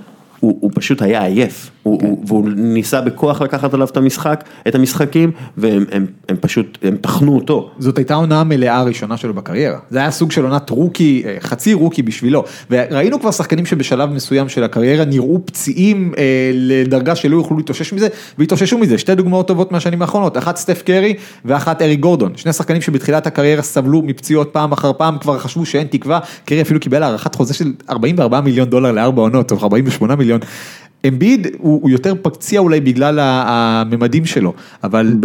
הוא, הוא פשוט היה עייף, הוא, כן. הוא, והוא ניסה בכוח לקחת עליו את המשחק, את המשחקים, והם הם, הם פשוט, הם טחנו אותו. זאת הייתה עונה מלאה הראשונה שלו בקריירה, זה היה סוג של עונת רוקי, אה, חצי רוקי בשבילו, וראינו כבר שחקנים שבשלב מסוים של הקריירה נראו פציעים אה, לדרגה שלא יוכלו להתאושש מזה, והתאוששו מזה, שתי דוגמאות טובות מהשנים האחרונות, אחת סטף קרי ואחת אריק גורדון, שני שחקנים שבתחילת הקריירה סבלו מפציעות פעם אחר פעם, כבר חשבו שאין תקווה, קרי אפילו קיבל הערכת חוזה של 44 מיליון דולר לארבע עונות, או 48 מיליון. אמביד הוא, הוא יותר פציע אולי בגלל הממדים שלו, אבל...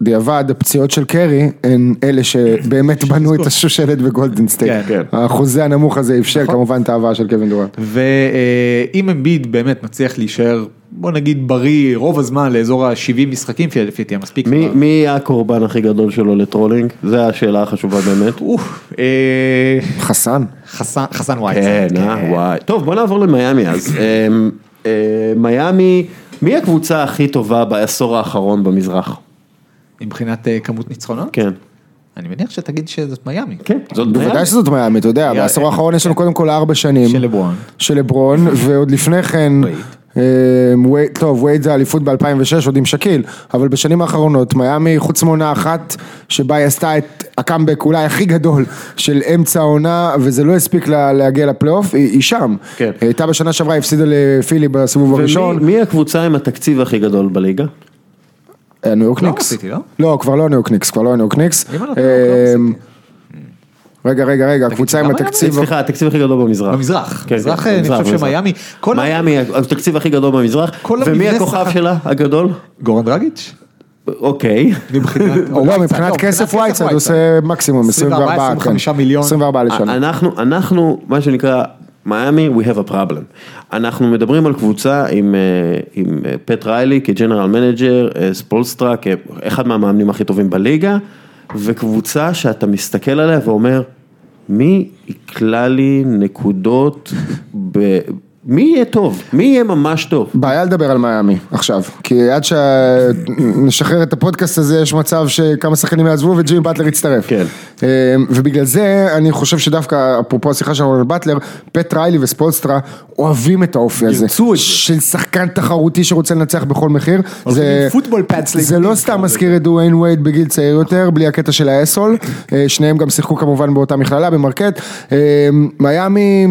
בדיעבד הפציעות של קרי הן אלה שבאמת (laughs) בנו את השושלת בגולדן סטייט. כן, כן. החוזה הנמוך הזה אפשר נכון. כמובן את האהבה של קווין דורנט. ואם אמביד באמת מצליח להישאר בוא נגיד בריא רוב הזמן לאזור ה-70 משחקים, לפי דעתי המספיק. מי מי הקורבן הכי גדול שלו ל trolling? זו השאלה החשובה באמת. אה, חסן. חסן וואי. כן, אה, כן. וואי. טוב, בוא נעבור למיאמי אז. (clears throat) אמ, אה, מיאמי, מי הקבוצה הכי טובה בעשור האחרון במזרח? מבחינת כמות ניצחונות? כן. אני מניח שתגיד שזאת מיאמי. כן, זאת מיאמי. בוודאי שזאת מיאמי, אתה יודע, בעשור האחרון יש לנו קודם כל ארבע שנים. של לברון. של לברון, (laughs) ועוד לפני כן. אמ, טוב, וייד זה אליפות ב-2006, עוד עם שקיל, אבל בשנים האחרונות, מיאמי חוץ מעונה אחת, שבה היא עשתה את הקאמבק אולי הכי גדול של אמצע העונה, וזה לא הספיק לה להגיע לפלייאוף, היא, היא שם. כן. הייתה בשנה שעברה, הפסידה לפילי בסיבוב הראשון. ומי הקבוצה עם התקציב הכי גדול בליגה? ניו יורק ניקס. לא, כבר לא ניו יורק ניקס, כבר לא ניו יורק ניקס. רגע, רגע, רגע, הקבוצה עם התקציב... סליחה, התקציב הכי גדול במזרח. במזרח, במזרח כן, אני חושב שמיאמי... מיאמי, התקציב הכי גדול במזרח, ומי הכוכב שלה הגדול? גורן דרגיץ'. אוקיי. מבחינת (laughs) כסף וייצד עושה מקסימום 24, 25 מיליון. 24 לשנה. אנחנו, אנחנו, מה שנקרא, מיאמי, we have a problem. אנחנו מדברים על קבוצה עם, עם פט ריילי כ general manager, ספולסטרה כאחד מהמאמנים הכי טובים בליגה. וקבוצה שאתה מסתכל עליה ואומר, מי יקלע לי נקודות ב... מי יהיה טוב? מי יהיה ממש טוב? בעיה לדבר על מיאמי עכשיו, כי עד שנשחרר את הפודקאסט הזה יש מצב שכמה שחקנים יעזבו וג'ימי באטלר יצטרף. כן. אמ, ובגלל זה אני חושב שדווקא, אפרופו השיחה שלנו על באטלר, פט ריילי וספולסטרה אוהבים את האופי הזה. ירצו את זה. של שחקן תחרותי שרוצה לנצח בכל מחיר. זה, football pads. זה לא סתם מזכיר את דוויין וייד בגיל צעיר יותר, בלי הקטע של ה asshole. אה, שניהם גם שיחקו כמובן באותה מכללה, במרקט. אמ, מיאמי...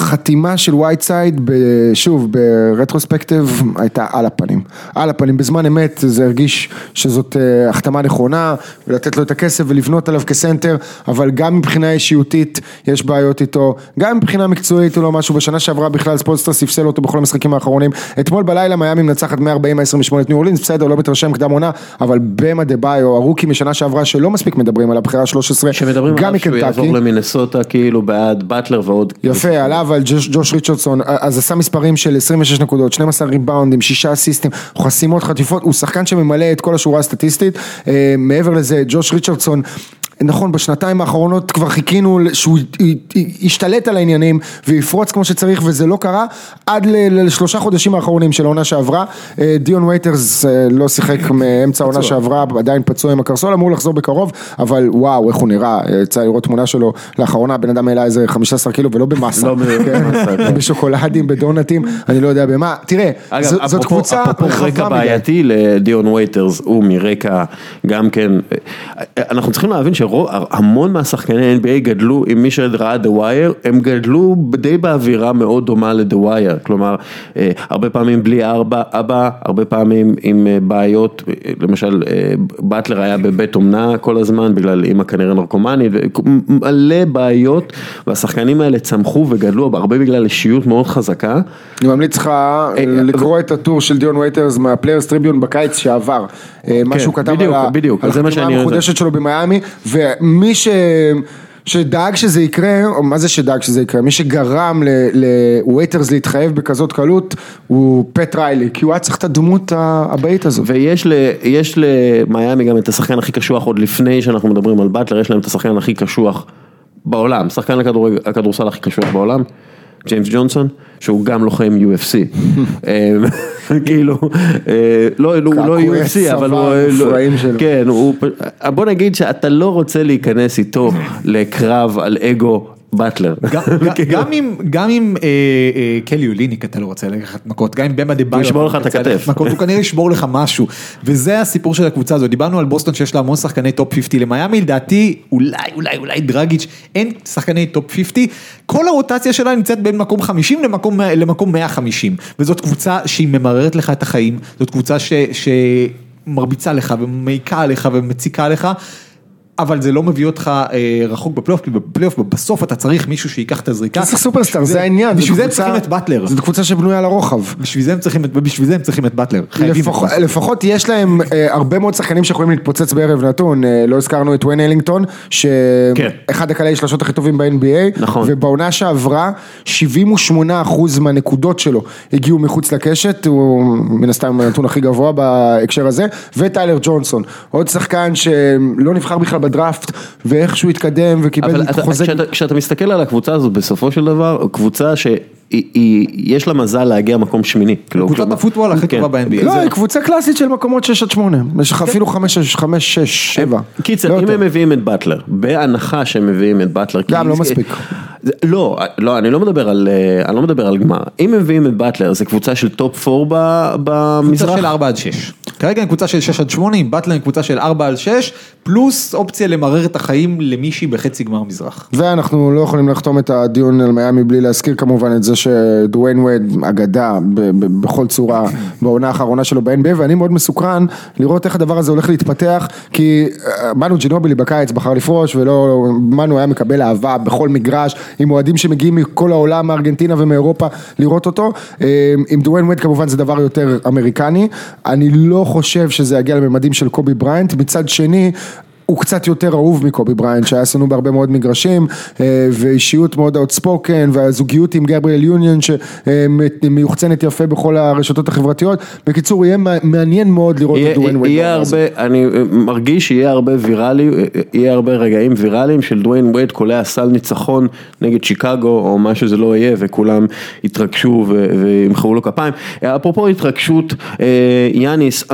חתימה של וייטסייד, שוב, ב retrospective, הייתה על הפנים. על הפנים, בזמן אמת זה הרגיש שזאת אה, החתמה נכונה, ולתת לו את הכסף ולבנות עליו כסנטר, אבל גם מבחינה אישיותית יש בעיות איתו, גם מבחינה מקצועית הוא לא משהו, בשנה שעברה בכלל ספולסטר ספסל אותו בכל המשחקים האחרונים. אתמול בלילה מיאמי מנצחת 140-128 את ניו אורלינס, בסדר, לא מתרשם קדם עונה, אבל באם אדבאיו, הרוקי משנה שעברה שלא מספיק מדברים על הבחירה 13, שמדברים גם עליו שהוא מקנטקי. יעבור למינסוטה כאילו בעד באטלר ועוד. יפה, עליו על ג'וש, ג'וש ריצ'רדסון, אז עשה מספרים של 26 נקודות, 12 ריבאונדים, 6 אסיסטים, חסימות, חטיפות, הוא שחקן שממלא את כל השורה הסטטיסטית, אה, מעבר לזה, ג'וש ריצ'רדסון, נכון, בשנתיים האחרונות כבר חיכינו שהוא ישתלט על העניינים ויפרוץ כמו שצריך וזה לא קרה עד לשלושה חודשים האחרונים של העונה שעברה, אה, דיון וייטרס אה, לא שיחק מאמצע העונה שעברה, עדיין פצוע עם הקרסול, אמור לחזור בקרוב, אבל וואו, איך הוא נראה, אה, יצא לראות תמונה שלו לאחרונה, בן אדם העלה איזה 15 קילו ולא במאסה, לא כן? כן. (laughs) בשוקולדים, בדונטים, אני לא יודע במה, תראה, זאת קבוצה רחבה מדי. בעייתי לדיון וייטרס, הוא מרקע גם כן, אנחנו צריכים להבין שהמון מהשחקני NBA גדלו, עם מי שראה The Wire, הם גדלו די באווירה מאוד דומה ל-The Wire, כלומר, אה, הרבה פעמים בלי ארבע, אבא, הרבה פעמים עם אה, בעיות, אה, למשל, באטלר היה בבית אומנה כל הזמן, בגלל אימא כנראה נרקומנית, מלא בעיות, והשחקנים האלה צמחו וגדלו, הרבה בגלל אישיות מאוד חזקה. אני ממליץ לך לקרוא את הטור של דיון וייטרס מה Players Tribune בקיץ שעבר. אה, מה שהוא כתב כן, על החתימה המחודשת שלו במיאמי, ומי ש... שדאג שזה יקרה, או מה זה שדאג שזה יקרה? מי שגרם לווייטרס להתחייב בכזאת קלות הוא פט ריילי, כי הוא היה צריך את הדמות האבאית הזאת. ויש למיאמי גם את השחקן הכי קשוח עוד לפני שאנחנו מדברים על באטלר, יש להם את השחקן הכי קשוח בעולם, שחקן הכדורסל הכי קשוח בעולם, ג'יימס ג'ונסון, שהוא גם לוחם UFC. (laughs) אה, כאילו, אה, לא, הוא לא UFC, אבל הוא... צבא לא-. כן, בוא נגיד שאתה לא רוצה להיכנס איתו לקרב על אגו באטלר. גם- (laughs) גם- אם, גם אם אה, אה, קלי אוליניק אתה לא רוצה לקחת מכות, גם אם במה דה ביו, ישבור לך את הכתף. הוא כנראה ישבור לך משהו, וזה הסיפור של הקבוצה הזאת, דיברנו על בוסטון שיש לה המון שחקני top 50, למיאמי לדעתי אולי אולי אולי דרגיץ', אין שחקני top 50, כל הרוטציה שלה נמצאת בין מקום 50 למקום, למקום 150, וזאת קבוצה שהיא ממררת לך את החיים, זאת קבוצה ש... שמרביצה לך ומעיקה עליך ומציקה לך. אבל זה לא מביא אותך אה, רחוק בפלייאוף, כי בפלייאוף בסוף אתה צריך מישהו שייקח את הזריקה. אתה צריך סופרסטאר, זה העניין. בשביל זה הם צריכים את באטלר. זאת קבוצה שבנויה לרוחב. בשביל זה הם צריכים את, ובשביל זה הם צריכים את באטלר. חייבים את לפחות, באטלר. לפחות יש להם אה, הרבה מאוד שחקנים שיכולים להתפוצץ בערב נתון, אה, לא הזכרנו את וויין אלינגטון, כן. שאחד הקלעי שלושות הכי טובים ב-NBA, נכון. ובעונה שעברה 78% מהנקודות שלו הגיעו מחוץ לקשת, הוא מן הסתם הנתון הכי גבוה בהקשר הזה, וטיילר ג'ונסון, עוד שחקן שלא נבחר בכלל בדראפט, ואיכשהו התקדם וקיבל אבל אתה, חוזה, כשאתה, כשאתה מסתכל על הקבוצה הזאת בסופו של דבר, קבוצה שיש לה מזל להגיע מקום שמיני. כאילו, קבוצת כלומר- הפוטבול הכי כן. טובה ב-NBA. לא, זה- היא קבוצה קלאסית של מקומות 6 עד 8, יש לך אפילו 5, 5, 6, 7. קיצר, אם הם מביאים את באטלר, בהנחה שהם מביאים את באטלר, כי- גם לא מספיק. זה- לא, לא, אני לא מדבר על, אה, אני לא מדבר על גמר, אם הם מביאים את באטלר, זה קבוצה של top 4 קבוצה במזרח? של 4 עד 6. כרגע הם קבוצה של 6 עד 8, עם באטלר הם קבוצה של 4 עד 6, פלוס אופציה למרר את החיים למישהי בחצי גמר מזרח. ואנחנו לא יכולים לחתום את הדיון על מיאמי בלי להזכיר כמובן את זה שדוויין וייד אגדה בכל צורה בעונה האחרונה שלו ב-NBA ואני מאוד מסוקרן לראות איך הדבר הזה הולך להתפתח כי אה, מנו ג'ינובילי בקיץ בחר לפרוש ולא, מנו היה מקבל אהבה בכל מגרש עם אוהדים שמגיעים מכל העולם מארגנטינה ומאירופה לראות אותו אה, עם דוויין וייד כמובן זה דבר יותר אמריקני אני לא חושב שזה יגיע לממדים של קובי בריינט. מצד שני הוא קצת יותר אהוב מקובי בריינט שהיה שנוא בהרבה מאוד מגרשים אה, ואישיות מאוד outspoken והזוגיות עם גבריאל יוניון שמיוחצנת יפה בכל הרשתות החברתיות. בקיצור יהיה מע- מעניין מאוד לראות יהיה, את דוויין וייד. יהיה. הרבה, אני אה, מרגיש שיהיה הרבה ויראלי, אה, יהיה הרבה רגעים ויראליים של דוויין וייד קולע סל ניצחון נגד שיקגו או מה שזה לא יהיה וכולם יתרגשו וימחאו לו כפיים. אפרופו התרגשות, יאניס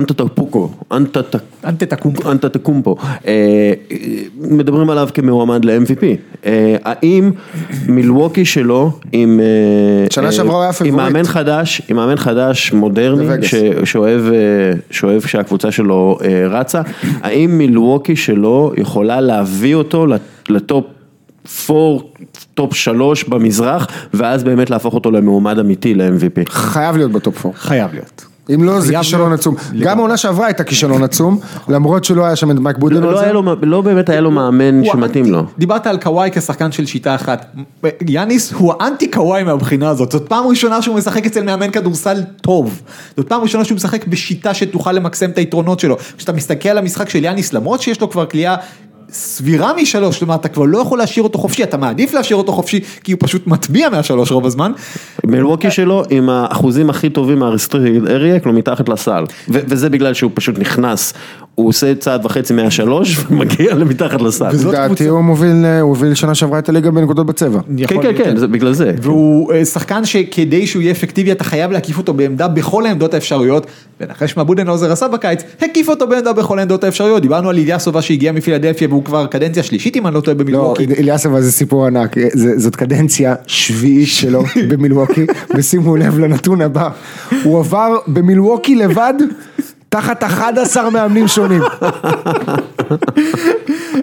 אנטטק... אנטטקומפו. אנטטקומפו, אה, מדברים עליו כמועמד ל-MVP, אה, האם מילווקי שלו עם, אה, שנה אה, שעברה הוא היה עם favorite. מאמן חדש, עם מאמן חדש מודרני. ש- שאוהב, אה, שאוהב שהקבוצה שלו אה, רצה, האם מילווקי שלו יכולה להביא אותו לט- ל top four, top שלוש במזרח, ואז באמת להפוך אותו למועמד אמיתי ל-MVP. חייב להיות ב top 4. חייב להיות. אם לא, זה כישלון. עצום. גם העונה שעברה הייתה כישלון עצום, למרות שלא היה שם את מייק לא, בודנהולזר לא, לו, לא באמת היה לו מאמן שמתאים לו. דיברת על קוואי כשחקן של שיטה אחת. יאניס הוא האנטי קוואי מהבחינה הזאת. זאת פעם ראשונה שהוא משחק אצל מאמן כדורסל טוב. זאת פעם ראשונה שהוא משחק בשיטה שתוכל למקסם את היתרונות שלו. כשאתה מסתכל על המשחק של יאניס, למרות שיש לו כבר כליאה סבירה משלוש, כלומר אתה כבר לא יכול להשאיר אותו חופשי, אתה מעדיף להשאיר אותו חופשי כי הוא פשוט מטביע מהשלוש רוב הזמן. מלווקי שלו עם האחוזים הכי טובים מהרסטריד אריה, כלומר מתחת לסל. וזה בגלל שהוא פשוט נכנס, הוא עושה צעד וחצי מהשלוש (laughs) ומגיע למתחת לסל. לדעתי הוא מוביל, הוא הוביל שנה שעברה את הליגה בנקודות בצבע. כן, כן, להיות. כן, זה בגלל זה. והוא אה, שחקן שכדי שהוא יהיה אפקטיבי אתה חייב להקיף אותו בעמדה בכל העמדות האפשריות ונחש מה בודנהאוזר עשה בקיץ, הקיף אותו בעמדה בכל העמדות האפשריות, דיברנו על איליאסובה שהגיע מפילדלפיה והוא כבר קדנציה שלישית אם אני לא טועה לא, במילווקי. איליאסובה זה סיפור ענק, זה- זאת קדנציה שביעית שלו (laughs) במילווקי, ושימו לב לנתון הבא, הוא עבר במילווקי לבד תחת 11 מאמנים שונים.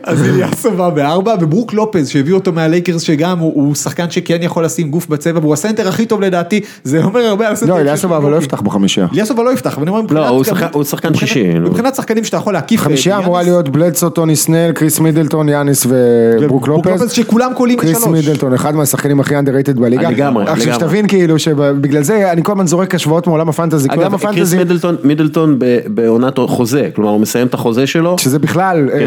אז איליאסובה בארבע וברוק לופז שהביא אותו מהלייקרס שגם הוא, הוא שחקן שכן יכול לשים גוף בצבע והוא הסנטר הכי טוב לדעתי, זה אומר הרבה על הסנטר. לא, של איליאסובה אבל לא. יפתח בחמישייה. איליאסובה לא יפתח, אבל אני אומר מבחינת הוא כמות- שחקן- הוא שחקן מבחינת- שישי, נו. מבחינת שחקנים שאתה יכול להקיף. חמישייה אה, אמורה להיות בלדסו, טוני סנל, קריס מידלטון, יאניס וברוק לופז. שכולם קולעים קריס. מידלטון, אחד מהשחקנים הכי underrated בליגה. לגמרי, עכשיו לגמרי. שתבין כאילו שבגלל זה אני כל הזמן זורק השוואות מעולם הפנטזי, כי עולם אגב, קריס הפנטזי, מידלטון, מידלטון ב- בעונת חוזה, כלומר הוא מסיים את החוזה שלו, שזה בכלל כן.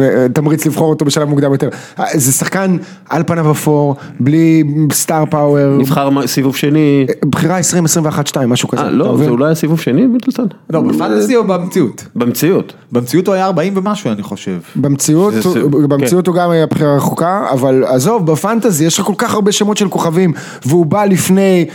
אה, תמריץ לבחור אותו בשלב מוקדם יותר. אה, זה שחקן על פניו אפור, בלי סטאר פאוור, נבחר סיבוב שני, בחירה 20, 21, 2, משהו כזה. אה אתה לא? זה אולי היה סיבוב שני מידלטון? לא, בפנטזי או במציאות? במציאות. במציאות הוא היה 40 ומשהו אני חושב. במציאות, זה- הוא- כן. במציאות הוא גם היה בחירה רחוקה, אבל עזוב, בפנטזי יש לך כל כך הרבה שמות של כוכבים, והוא בא לפני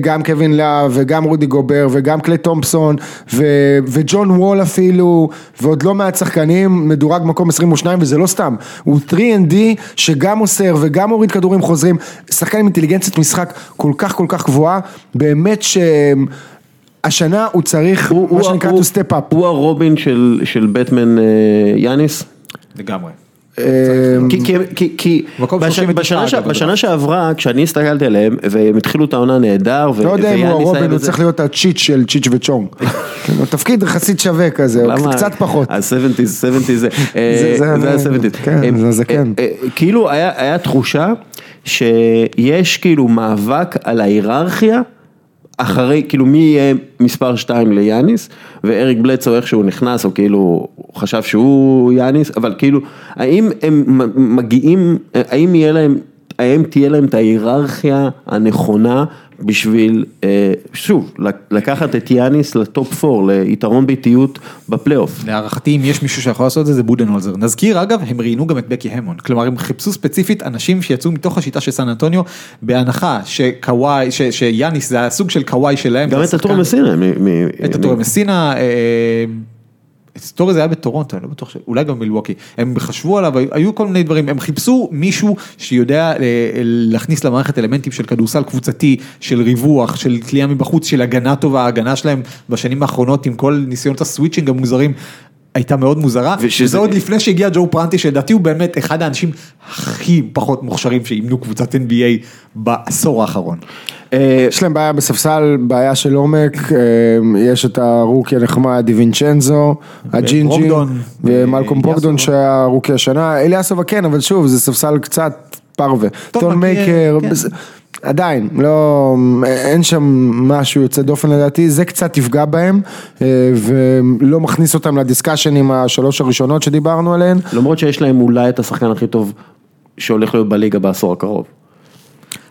גם קווין להב, וגם רודי גובר, וגם קליי תומפסון, ו- וג'ון וול אפילו, ועוד לא מעט שחקנים, מדורג מקום 22, וזה לא סתם, הוא 3&D שגם מוסר וגם מוריד כדורים חוזרים, שחקן עם אינטליגנציית משחק כל כך כל כך גבוהה, באמת ש... השנה הוא צריך, מה שנקרא הוא- to step up. הוא הרובין של- של בטמן אה, יאניס. לגמרי. אה, כי, כי, כי, כי מקום בש, 39 בשנה, שעברה, כשאני הסתכלתי עליהם, והם התחילו את העונה נהדר, לא יודע אם הוא הרובין, הוא צריך להיות הצ'יץ' של צ'יץ' וצ'ונג. (laughs) כן, הוא תפקיד יחסית שווה כזה? קצת פחות. ה-70's, 70's זה, אה, זה- זה- זה ה-70's. כן, זה. אה, אה, כאילו היה תחושה שיש כאילו מאבק על ההיררכיה. אחרי, כאילו מי יהיה מספר 2 ליאניס, ואריק בלצו איך שהוא נכנס, או כאילו, הוא חשב שהוא יאניס, אבל כאילו, האם הם מגיעים, האם יהיה להם, האם תהיה להם את ההיררכיה הנכונה בשביל, אה, שוב, לקחת את יאניס לטופ 4, ליתרון ביתיות בפלייאוף. להערכתי אם יש מישהו שיכול לעשות את זה זה בודנהולזר. נזכיר אגב הם ראיינו גם את בקי המון, כלומר הם חיפשו ספציפית אנשים שיצאו מתוך השיטה של סן אנטוניו בהנחה שקוואי, שיאניס זה הסוג של קוואי שלהם. גם את הטור מסינה. את הטורי מסינה, הטורי זה היה בטורונטו, אני לא בטוח, ש- אולי גם במילווקי, הם חשבו עליו, היו- היו כל מיני דברים, הם חיפשו מישהו שיודע אה, להכניס למערכת אלמנטים של כדורסל קבוצתי, של ריווח, של כליאה מבחוץ, של הגנה טובה, ההגנה שלהם בשנים האחרונות עם כל ניסיונות הסוויצ'ינג המוזרים. הייתה מאוד מוזרה, ושזה- וזה עוד לפני שהגיע ג'ו פרנטי שלדעתי הוא באמת אחד האנשים הכי פחות מוכשרים שאימנו קבוצת NBA בעשור האחרון. אה, יש להם בעיה בספסל, בעיה של עומק, אה, יש את הרוקי הנחמד דיווינצ'נזו, הג'ינג'י, ומלקום. ברוקדון שהיה רוקי השנה, אליאסובה כן, אבל שוב, זה ספסל קצת פרווה. טון מייקר, כן. עדיין, לא, אין שם משהו יוצא דופן לדעתי, זה קצת יפגע בהם, אה, ולא מכניס אותם ל discussion עם השלוש הראשונות שדיברנו עליהן. למרות שיש להם אולי את השחקן הכי טוב שהולך להיות בליגה בעשור הקרוב.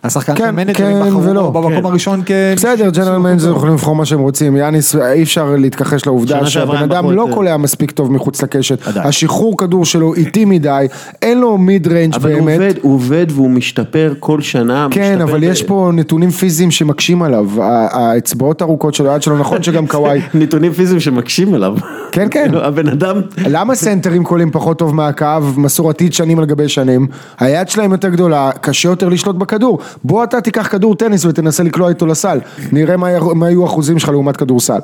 השחקן כן, של מנג'רים כן בחרו ולא. בו במקום כן. הראשון כ... בסדר, general manager יכולים לבחור מה שהם רוצים, יאניס אי אפשר להתכחש לעובדה שהבן אדם לא את- קולע מספיק טוב מחוץ לקשת, עדיין. השחרור כדור שלו איטי מדי, אין לו mid range אבל הוא באמת, עובד, הוא עובד והוא משתפר כל שנה. כן אבל ב- יש פה נתונים פיזיים שמקשים עליו, האצבעות הארוכות שלו, היד שלו, נכון שגם קוואי, (laughs) נתונים פיזיים שמקשים אליו. כן, כן. כאילו, הבן אדם, למה סנטרים קולים פחות טוב מהקו, מסורתית שנים על גבי שנים, היד שלהם יותר גדולה, קשה יותר לשלוט בכדור, בוא אתה תיקח כדור טניס ותנסה לקלוע איתו לסל, נראה מה מה יהיו האחוזים שלך לעומת כדורסל.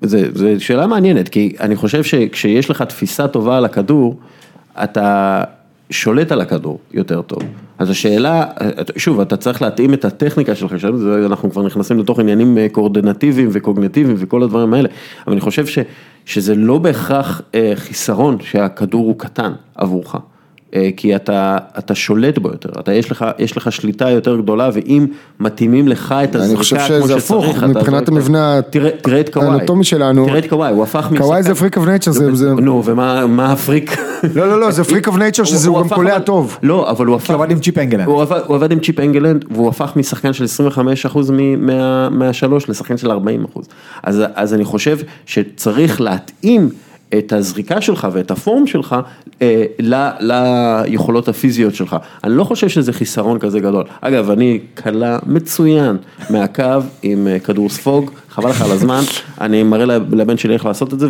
זה שאלה מעניינת, כי אני חושב שכשיש לך תפיסה טובה על הכדור, אתה שולט על הכדור יותר טוב. אז השאלה, שוב, אתה צריך להתאים את הטכניקה שלך, אנחנו כבר נכנסים לתוך עניינים אה, קואורדינטיביים וקוגנטיביים וכל הדברים האלה, אבל אני חושב ש, שזה לא בהכרח אה, חיסרון שהכדור הוא קטן עבורך. אה, כי אתה, אתה שולט בו יותר, אתה, יש, לך, יש לך שליטה יותר גדולה, ואם מתאימים לך את הזריקה אני חושב כמו שזה שצריך, הפוך, מבחינת המבנה האנטומי שלנו. תראה את קוואי, הוא הפך משחקן, קוואי זה freak of nature, זה... נו, ומה מה הפריק? לא, לא, לא, זה (laughs) freak of nature שזה הוא גם קולע טוב. לא, אבל הוא הפך... הוא עבד עם צ'יפ אנגלנד. הוא עבד, עם צ'יפ אנגלנד, והוא הפך משחקן של 25% מ- מה- מהשלוש לשחקן של 40%. אז, אז אני חושב שצריך להתאים את הזריקה שלך ואת הפורם שלך אה, ל, ליכולות הפיזיות שלך. אני לא חושב שזה חיסרון כזה גדול. אגב, אני קלה מצוין מהקו עם אה, כדור ספוג, חבל לך על הזמן, אני מראה לבן שלי איך לעשות את זה,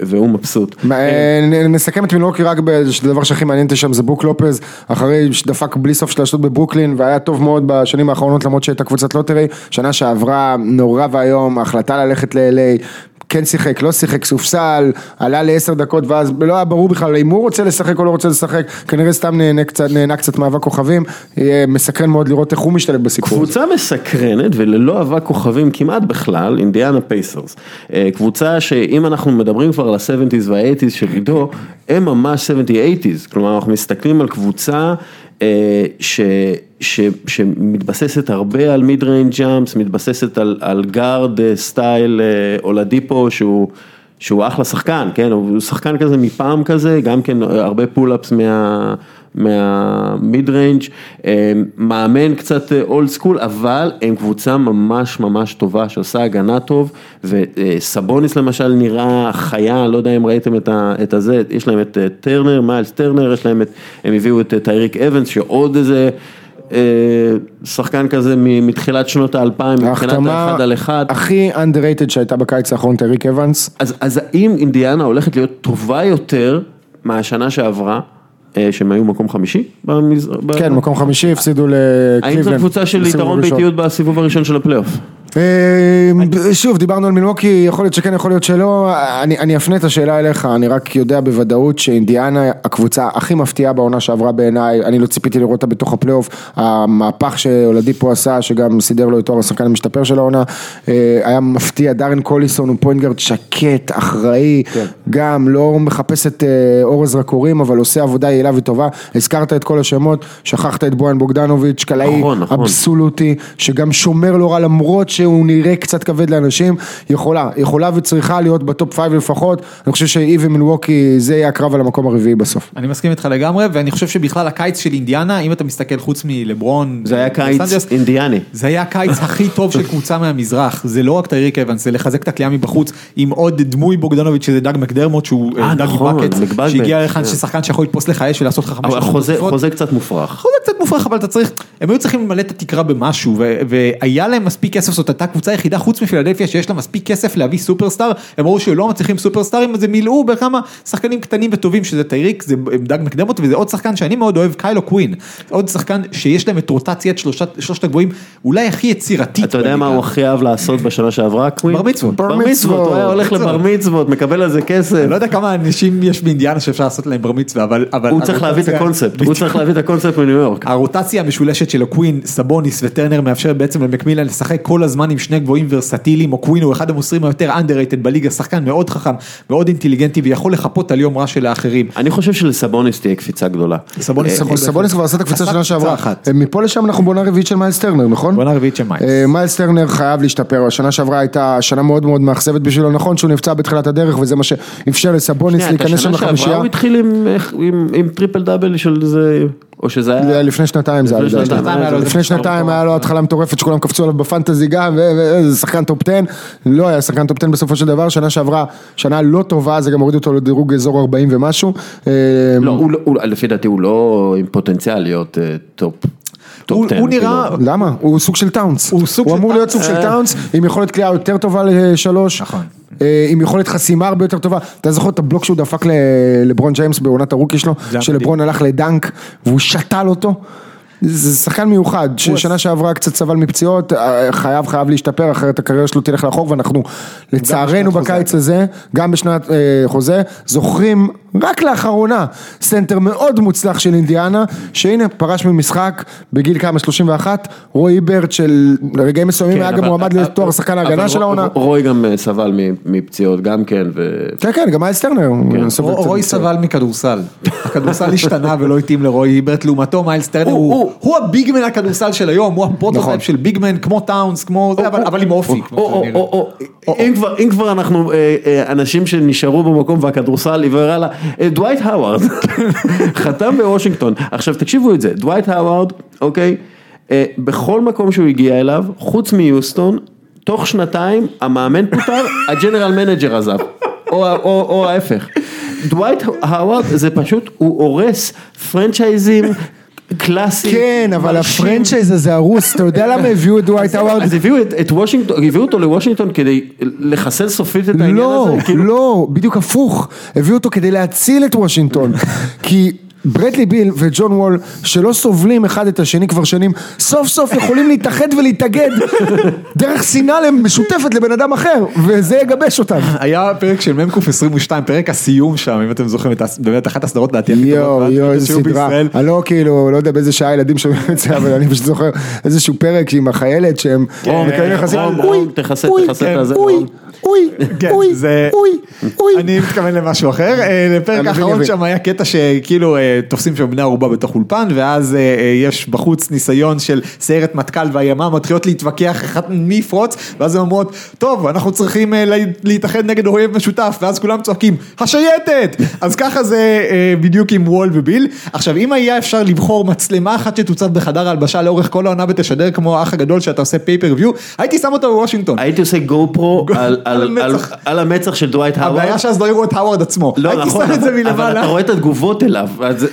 והוא מבסוט. אה, נסכם את מילווקי רק בדבר שהכי מעניין אותי שם זה ברוק לופז, אחרי שדפק בלי סוף שלשות בברוקלין והיה טוב מאוד בשנים האחרונות למרות שהייתה קבוצת lottery, שנה שעברה נורא ואיום, ההחלטה ללכת ל-LA, כן שיחק, לא שיחק, סופסל, עלה לעשר דקות ואז לא היה ברור בכלל אם הוא רוצה לשחק או לא רוצה לשחק, כנראה סתם נהנה קצת, נהנה קצת מאבק כוכבים, יהיה מסקרן מאוד לראות איך הוא משתלב בסיפור. קבוצה מסקרנת וללא אבק כוכבים כמעט בכלל, אינדיאנה פייסרס. אה, קבוצה שאם אנחנו מדברים כבר על ה-70's וה-80's של עידו, הם ממש 70's, כלומר אנחנו מסתכלים על קבוצה ש, ש, שמתבססת הרבה על mid range jumps, מתבססת על, על גארד אה, style אה, אולדיפו שהוא... שהוא אחלה שחקן, כן, הוא שחקן כזה מפעם כזה, גם כן הרבה pull-ups מה... מה mid range, מאמן קצת old school, אבל הם קבוצה ממש ממש טובה שעושה הגנה טוב, וסבוניס למשל נראה חיה, לא יודע אם ראיתם את, ה, את הזה, יש להם את אה, טרנר, מיילס טרנר, יש להם את, הם הביאו את טייריק אבנס, שעוד איזה... אה, שחקן כזה מתחילת שנות האלפיים מבחינת האחד על אחד. הכי underrated שהייתה בקיץ האחרון, טריק אבנס, אז, אז האם אינדיאנה הולכת להיות טובה יותר מהשנה שעברה, אה, שהם היו מקום חמישי? במז... ב- כן, מקום חמישי, הפסידו לקליבלנד. האם זו קבוצה של יתרון. ביתיות בסיבוב הראשון של הפלייאוף? אה, שוב, דיברנו על מילווקי, יכול להיות שכן, יכול להיות שלא, אני, אני אפנה את השאלה אליך, אני רק יודע בוודאות שאינדיאנה הקבוצה הכי מפתיעה בעונה שעברה בעיניי, אני לא ציפיתי לראות אותה בתוך הפלייאוף, המהפך שאולדיפו עשה, שגם סידר לו את תואר השחקן המשתפר של העונה, אה, היה מפתיע, דארן קוליסון הוא point שקט, אחראי, גם לא מחפש את אה, אור הזרקורים, אבל עושה עבודה יעילה וטובה, הזכרת את כל השמות, שכחת את בויאן בוגדנוביץ', קלעי נכון, נכון. אבסולוטי, שגם שומר לא רע למרות שהוא נראה קצת כבד לאנשים, יכולה, יכולה וצריכה להיות ב top five לפחות, אני חושב שהיא ומילווקי זה יהיה הקרב על המקום הרביעי בסוף. אני מסכים איתך לגמרי, ואני חושב שבכלל הקיץ של אינדיאנה, אם אתה מסתכל חוץ מלברון, זה היה קיץ אינדיאני. זה היה הקיץ (laughs) הכי טוב של קבוצה מהמזרח, זה לא רק טייריק אבנס, זה לחזק את הקליעה מבחוץ, עם עוד דמוי בוגדנוביץ' שזה דאג מקדרמוט, שהוא אה, אה, דאגי נכון, בקט. שהגיע לכאן ששחקן שיכול לתפוס לך אש ולעשות לך חמש חוזה, קצת מופרך. חוזה קצת מופרך, אבל אתה צריך, הם היו צריכים למלא את התקרה במשהו, והיה להם מספיק כסף, זאת הייתה קבוצה היחידה חוץ מפילדלפיה שיש לה מספיק כסף להביא סופרסטאר, הם ראו שלא מצליחים סופרסטארים, אז הם מילאו בכמה שחקנים קטנים וטובים, שזה טייריק, זה דג מקדמות, וזה עוד שחקן שאני מאוד אוהב, קיילו קווין, עוד שחקן שיש להם את רוטציית שלושת, שלושת הגבוהים, אולי הכי יצירתית. אתה יודע מה. הוא הכי אהב לעשות בשנה שעברה, קווין? בר מצוות. בר מצוות. הוא היה הולך לבר מצוות, מקבל על זה כסף. אני לא יודע כמה אנשים יש באינדיאנה שאפשר לעשות להם בר מצווה, אבל... אבל הוא צריך להביא את הקונספט, הוא צריך להביא את הקונספט מניו יורק. הרוטציה המשולשת של או'קווין, סבוניס וטרנר מאפשרת בעצם למקמילן לשחק כל הזמן עם שני גבוהים ורסטיליים, או'קווין הוא אחד המוסרים היותר underrated בליגה, שחקן מאוד חכם, מאוד אינטליגנטי ויכול לחפות על יום רע של האחרים. אני חושב שלסבוניס תהיה קפיצה גדולה. סבוניס סבוניס כבר עשה את הקפיצה שנה שעברה. אה, מפה לשם אנחנו בעונה רביעית של מיילס טרנר, נכון? בעונה רביעית של מיילס. אה, מיילס טרנר חייב להשתפר, השנה שעברה הייתה שנה מאוד מאוד מאכזבת בשבילו, נכון שהוא נפצע בתחילת הדרך וזה מה שאפשר לסבוניס להיכנס שם לחמישייה, הוא התחיל עם- טריפל דאבל של זה, או שזה היה... לפני שנתיים זה היה איזה לפני שנתיים היה לו התחלה מטורפת שכולם קפצו עליו ב fantasy גם, וזה שחקן top 10, לא היה שחקן top 10 בסופו של דבר, שנה שעברה, שנה לא טובה, זה גם הוריד אותו לדירוג אזור 40 ומשהו. אה, לא, הוא לא- הוא- לפי דעתי הוא לא עם פוטנציאל להיות אה, top. הוא- 10, הוא נראה- כאילו. למה? הוא סוג של טאונס. הוא סוג הוא של אמור להיות. סוג של אה. טאונס, עם יכולת קליעה יותר טובה לשלוש. נכון. אה, עם יכולת חסימה הרבה יותר טובה. אתה זוכר את הבלוק שהוא דפק לברון ג'יימס בעונת ה rookie שלו? שלברון הלך לדנק והוא שתל אותו. זה שחקן מיוחד, ששנה שעברה קצת סבל מפציעות, אה, חייב חייב להשתפר, אחרת הקריירה שלו תלך לאחור, ואנחנו לצערנו בקיץ הזה, גם בשנת אה, חוזה, זוכרים רק לאחרונה סנטר מאוד מוצלח של אינדיאנה, שהנה פרש ממשחק בגיל כמה? 31, רועי היברט של רגעים מסוימים כן, היה גם מועמד לתואר שחקן ההגנה של העונה. רוי גם אה, סבל מפציעות גם כן, ו... כן כן, גם מיילס טרנר. הוא סובל קצת רוי מפציעות. סבל מכדורסל, הכדורסל השתנה ולא התאים לרוי היברט, לעומתו מיילס טרנר הוא- הוא ה big man הכדורסל של היום, הוא נכון. ה prototype של big man כמו טאונס, כמו זה, אבל אבל עם אופי. אם כבר- אנחנו אה, אה, אנשים שנשארו במקום והכדורסל עבר הלאה, אה, דווייט האווארד (laughs) חתם בוושינגטון, עכשיו תקשיבו את זה, דווייט האווארד, אוקיי, בכל מקום שהוא הגיע אליו, חוץ מיוסטון, תוך שנתיים המאמן פוטר, (laughs) ה general manager עזב, או ההפך. דווייט האווארד זה פשוט, הוא הורס פרנצ'ייזים קלאסיים. כן, אבל. ה franchise הזה הרוס, אתה יודע למה הביאו את דווייט (laughs) האווארד? אז הביאו את, וושינגטון, הביאו אותו לוושינגטון כדי לחסל סופית את העניין לא, הזה, כאילו, לא, בדיוק הפוך, הביאו אותו כדי להציל את וושינגטון, (laughs) כי ברדלי ביל וג'ון וול שלא סובלים אחד את השני כבר שנים, סוף סוף יכולים להתאחד ולהתאגד דרך שנאה משותפת לבן אדם אחר, וזה יגבש אותם. היה פרק של מ"ק 22, פרק הסיום שם, אם אתם זוכרים, באמת אחת הסדרות לדעתי הכי יואו, טובות יואו, איזה שהיו סדרה, בישראל. אני לא כאילו, לא יודע באיזה שעה הילדים שומעים את זה, אבל אני פשוט זוכר איזשהו פרק עם החיילת שהם יחסים, רום, רום, תכסה, תכסה את הזה, אוי. אוי, כן, אוי, אוי, אוי. אני מתכוון למשהו אחר, אה, לפרק האחרון. שם היה קטע שכאילו אה, תופסים שם בני ערובה בתוך אולפן ואז אה, אה, יש בחוץ ניסיון של סיירת מטכ"ל והימ"מ מתחילות להתווכח אחת מי יפרוץ ואז הן אומרות טוב אנחנו צריכים אה, לה- להתאחד נגד אויב משותף ואז כולם צועקים השייטת! אז ככה זה בדיוק עם וול וביל. עכשיו אם היה אפשר לבחור מצלמה אחת שתוצב בחדר ההלבשה לאורך כל העונה ותשדר כמו האח הגדול שאתה עושה פייפריוויו הייתי שם אותו בוושינגטון. הייתי עושה (laughs) GoPro על, על על, על, המצח. של דווייט האווארד. הבעיה שאז לא יראו את האווארד עצמו. לא, הייתי נכון, שם את זה אבל- אבל מלמעלה. אתה רואה את התגובות אליו,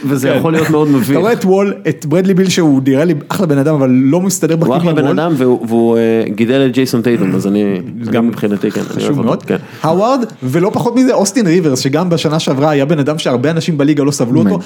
וזה יכול להיות מאוד מביך. אתה רואה את וול, את ברדלי ביל שהוא נראה לי אחלה בן אדם אבל לא מסתדר הוא בכימיה אחלה בן. אדם והוא אה, גידל את ג'ייסון טייטום, אז אני, גם מבחינתי כן, חשוב מאוד. כן. האווארד ולא פחות מזה אוסטין ריברס שגם בשנה שעברה היה בן אדם שהרבה אנשים בליגה לא סבלו אותו.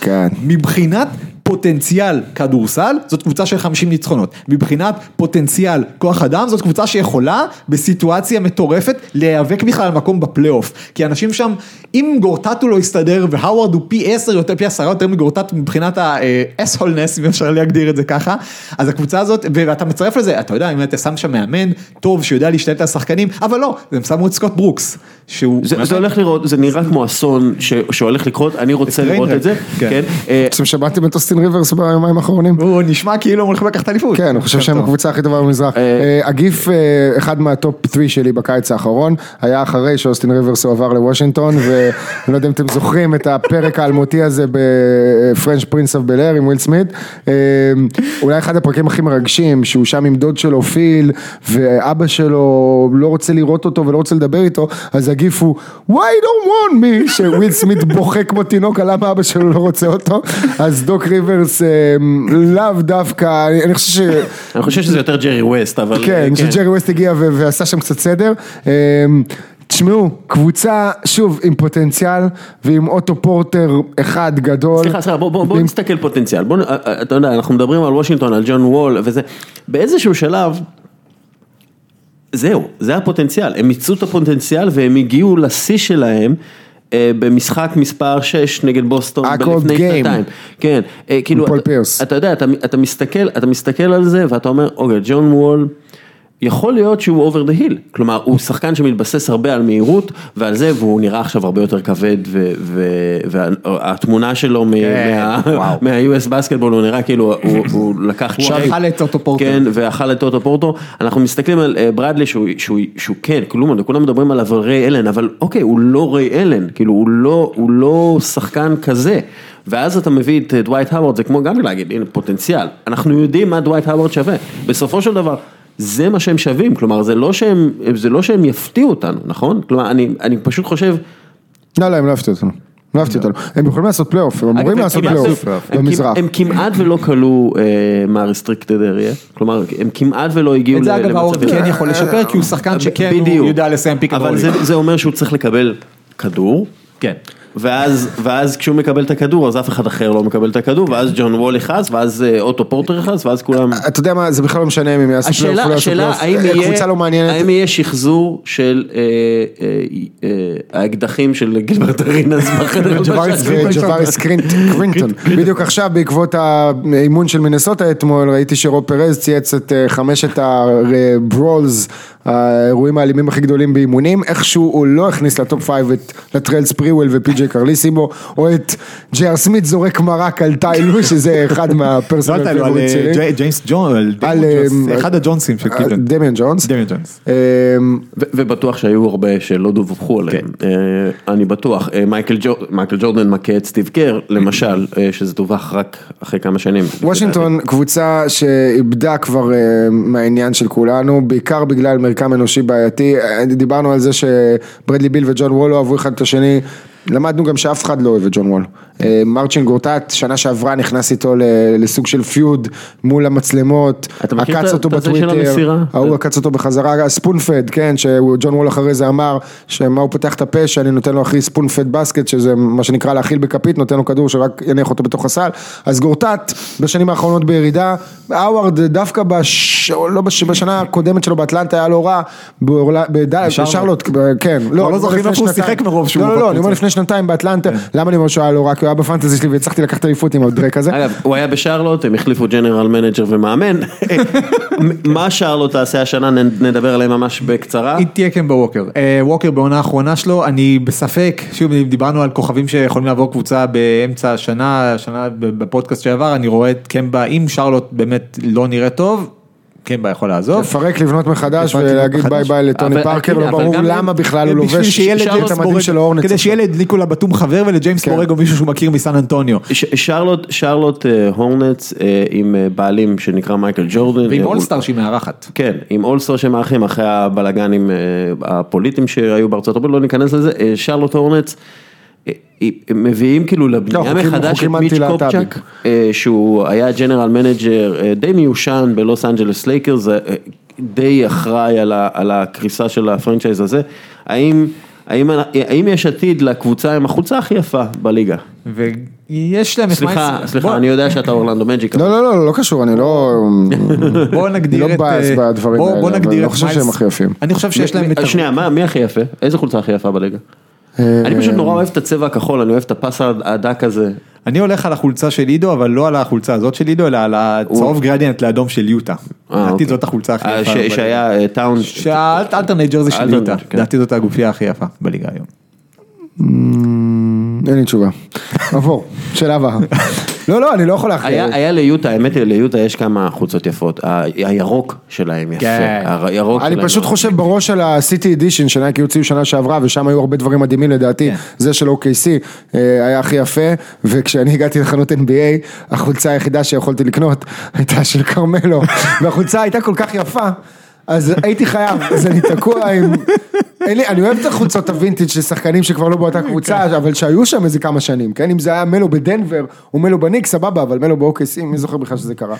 מבחינת פוטנציאל כדורסל זאת קבוצה של 50 ניצחונות. מבחינת פוטנציאל כוח אדם זאת קבוצה שיכולה בסיטואציה מטורפת להיאבק בכלל על מקום בפלייאוף. כי אנשים שם אם גורטטו לא יסתדר והאווארד הוא פי 10 יותר פי 10 יותר מגורטטו מבחינת האס-הולנס אם אפשר להגדיר את זה ככה. אז הקבוצה הזאת ואתה מצרף לזה אתה יודע אם אתה שם שם מאמן טוב שיודע להשתלט על השחקנים אבל לא הם שמו את סקוט ברוקס. שהוא זה זה הולך לראות, זה נראה כמו אסון ש- שהולך לקרות, אני רוצה לראות את זה, כן. כן. אה, אתם שמעתם את אוסטין ריברס ביומיים האחרונים? הוא נשמע כאילו הם הולכים לקחת אליפות. כן, אני חושב שהם טוב. הקבוצה הכי טובה במזרח. אה, הגיף, אה, אחד מה top 3 שלי בקיץ האחרון, היה אחרי שאוסטין ריברס הועבר לוושינגטון, ואני לא יודע אם אתם זוכרים את הפרק האלמותי הזה ב Fresh Prince of Bel-Air עם וויל סמית. אה, אולי אחד הפרקים הכי מרגשים, שהוא שם עם דוד שלו פיל, ואבא שלו לא רוצה לראות אותו ולא רוצה לדבר איתו, אז ה GIF הוא, why don't want me, שוויל סמית בוכה כמו תינוק על למה אבא שלו לא רוצה אותו, אז דוק ריברס אה, לאו דווקא, אני- חושב ש... אני חושב שזה יותר ג'רי ווסט, אבל... כן, אה, שג'רי ווסט הגיע ועשה שם קצת סדר. תשמעו, קבוצה, שוב, עם פוטנציאל ועם אוטו פורטר אחד גדול. סליחה, סליחה, בוא, בוא, בוא נסתכל פוטנציאל, אה, אה, אתה יודע, אנחנו מדברים על וושינגטון, על ג'ון וול וזה, באיזשהו שלב, זהו, זה הפוטנציאל, הם מיצו את הפוטנציאל והם הגיעו לשיא שלהם. אה, במשחק מספר 6 נגד בוסטון לפני. שנתיים, כן, כאילו, אתה-. אתה יודע, אתה, אתה מסתכל, אתה מסתכל על זה ואתה אומר, אוקיי, ג'ון וול, יכול להיות שהוא over the hill, כלומר הוא שחקן שמתבסס הרבה על מהירות ועל זה והוא נראה עכשיו הרבה יותר כבד והתמונה שלו וואו. (laughs) מה-US Basketball הוא נראה כאילו הוא, הוא לקח הוא צ'ק, אכל את אוטו פורטר. כן ואכל את אוטו פורטר, אנחנו מסתכלים על אה, ברדלי שהוא, כן, כלום, כולם מדברים עליו על ריי אלן, אבל אוקיי הוא לא ריי אלן, כאילו הוא לא, הוא לא שחקן כזה. ואז אתה מביא את אה, דווייט האוורד, זה כמו גם להגיד, הנה פוטנציאל, אנחנו יודעים מה דווייט האוורד שווה, בסופו של דבר, זה מה שהם שווים, כלומר זה לא שהם, זה לא שהם יפתיעו אותנו, נכון? כלומר אני, אני פשוט חושב, לא, לא, הם לא הפתיעו אותנו. לא הפתיעו אותנו. הם יכולים לעשות פלייאוף, הם אמורים לעשות הם- פלייאוף במזרח. הם כמעט ולא קלעו אה, מה restricted area, כלומר הם כמעט ולא הגיעו את זה אגב האווארד למצבים. כן יכול לשפר כי הוא שחקן שכן הוא. יודע לסיים pick אבל זה אומר שהוא צריך לקבל כדור, כן. ואז, ואז כשהוא מקבל את הכדור, אז אף אחד אחר לא מקבל את הכדור, ואז ג'ון וול יכעס, ואז אה, אוטו פורטר יכעס, ואז כולם... אתה יודע מה, זה בכלל לא משנה אם הם יעשו פלייאוף לא יעשו השאלה, פלייאוף. האם יהיה, קבוצה לא מעניינת. האם יהיה שחזור של אה, אה, אה, האקדחים של גילברט ארינס בחדר (laughs) ג'אווריס (laughs) קריטנטון. (laughs) בדיוק עכשיו בעקבות האימון של מינסוטה אתמול ראיתי שרוב פרז צייץ את אה, חמשת ה brawls, האירועים האלימים הכי גדולים באימונים, איכשהו הוא לא הכניס ל top five את לטרל ספריוול ופי.ג'יי קרליסימו, או את ג'י.אר סמית זורק מרק על טיילו, שזה אחד לא מה personal favorite אה, שלי. ג'יי- ג'יימס ג'ון, על ג'ונס, אה, אחד הג'ונסים של קליבלנד. דיימון ג'ונס. דיימון ג'ונס. אה, ו- ובטוח שהיו הרבה שלא דווחו עליהם, כן. אה, אני בטוח, אה, מייקל ג'ור- מייקל ג'ורדן מכה את סטיב קר, למשל, אה, שזה דווח רק אחרי כמה שנים. וושינגטון קבוצה שאיבדה כבר אה, מהעניין של כולנו, בעיקר בגלל מרקם אנושי בעייתי, אה, דיברנו על זה שברדלי ביל וג'ון וול לא אהבו אחד את השני, למדנו גם שאף אחד לא אוהב את ג'ון וול. אה, מרצ'ין גורטט, שנה שעברה נכנס איתו לסוג של פיוד מול המצלמות, עקץ אותו בטוויטר? ההוא עקץ אותו בחזרה, ספונפד, כן, שג'ון וול אחרי זה אמר, שמה הוא פותח את הפה, שאני נותן לו הכי ספונפד בסקט, שזה מה שנקרא להאכיל בכפית, נותן לו כדור שרק יניח אותו בתוך הסל, אז גורטאט בשנים האחרונות בירידה, האווארד דווקא בש... לא בש... בשנה הקודמת שלו באטלנטה היה לא רע. בשרלוט, כן, לא זוכרים לפני איפה הוא. שיחק מרוב שהוא לא, לא. לא, אני אומר לפני שנתיים באטלנטה, למה אני אומר שהוא היה לא רע? היה ב fantasy שלי והצלחתי לקחת אליפות עם הדרעק הזה. אגב, הוא היה בשרלוט, הם החליפו general manager ומאמן. (laughs) מה שרלוט תעשה השנה, נדבר עליהם ממש בקצרה. היא תהיה כן בווקר. אה, ווקר בעונה האחרונה שלו, אני בספק, שוב דיברנו על כוכבים שיכולים לעבור קבוצה באמצע השנה, השנה בפודקאסט שעבר, אני רואה את קמבה, אם שרלוט באמת לא נראה טוב, קמבה יכול לעזוב. לפרק, לבנות מחדש ולהגיד. ביי ביי לטוני אבל- פארקר, לא ברור למה בכלל הוא בשביל לובש את המדים של ההורנץ. כדי. שילד ניקולה בטום חבר ולג'יימס כן. בורג או מישהו שהוא מכיר מסן אנטוניו. שרלוט, אה, הורנץ אה, עם אה, בעלים שנקרא מייקל ג'ורדן. ועם אה, אולסטאר שהיא מארחת. כן, עם אולסטר שמארחים אחרי הבלגנים אה, הפוליטיים שהיו בארצות הברית, לא ניכנס לזה, אה, שרלוט הורנץ, אה, אה, הם מביאים כאילו לבנייה חוקים- מחדש את מיץ' אנטי-להט"בים. קופצ'ק, אה, שהוא היה general manager אה, די מיושן בלוס אנג'לס לייקרס, אה, די אחראי על ה- על הקריסה של ה franchise הזה, האם... האם, האם יש עתיד לקבוצה עם החולצה הכי יפה בליגה? ויש להם את סליחה, מייס- סליחה, בוא- אני יודע שאתה אורלנדו מג'יק. לא, לא, לא, לא קשור, אני לא... בוא אני נגדיר לא את... באז אה, בדברים בוא- האלה, אני לא חושב שהם הכי יפים. אני חושב שיש להם את... שנייה, מה, מי הכי יפה? איזה חולצה הכי יפה בליגה? אני פשוט נורא אוהב את הצבע הכחול, אני אוהב את הפס הדק הזה. אני הולך על החולצה של עידו, אבל לא על החולצה הזאת של עידו, אלא על הצהוב גרדיאנט לאדום של יוטה. אה, לדעתי אוקיי. זאת החולצה הכי אה, יפה. שהיה אה, טאון, שהאלטרנט ג'רזי של יוטה, כן. לדעתי זאת הגופייה הכי יפה בליגה היום. אין לי תשובה. (laughs) עבור, שאלה הבאה. לא, לא, אני לא יכול היה להכריע. היה ליוטה, האמת היא ליוטה יש כמה חולצות יפות, הירוק שלהם יפה, כן. הירוק שלהם. אני פשוט חושב בראש על ה-City Edition שנייקי הוציאו שנה שעברה ושם היו הרבה דברים מדהימים לדעתי, כן. זה של OKC אה, היה הכי יפה וכשאני הגעתי לחנות NBA החולצה היחידה שיכולתי לקנות הייתה של כרמלו (laughs) והחולצה הייתה כל כך יפה אז הייתי חייב, אז אני תקוע עם, אני אוהב את החולצות הווינטג' של שחקנים שכבר לא באותה קבוצה, אבל שהיו שם איזה כמה שנים, כן, אם זה היה מלו בדנבר או מלו בניק סבבה, אבל מלו ב-OKC, מי זוכר בכלל שזה קרה.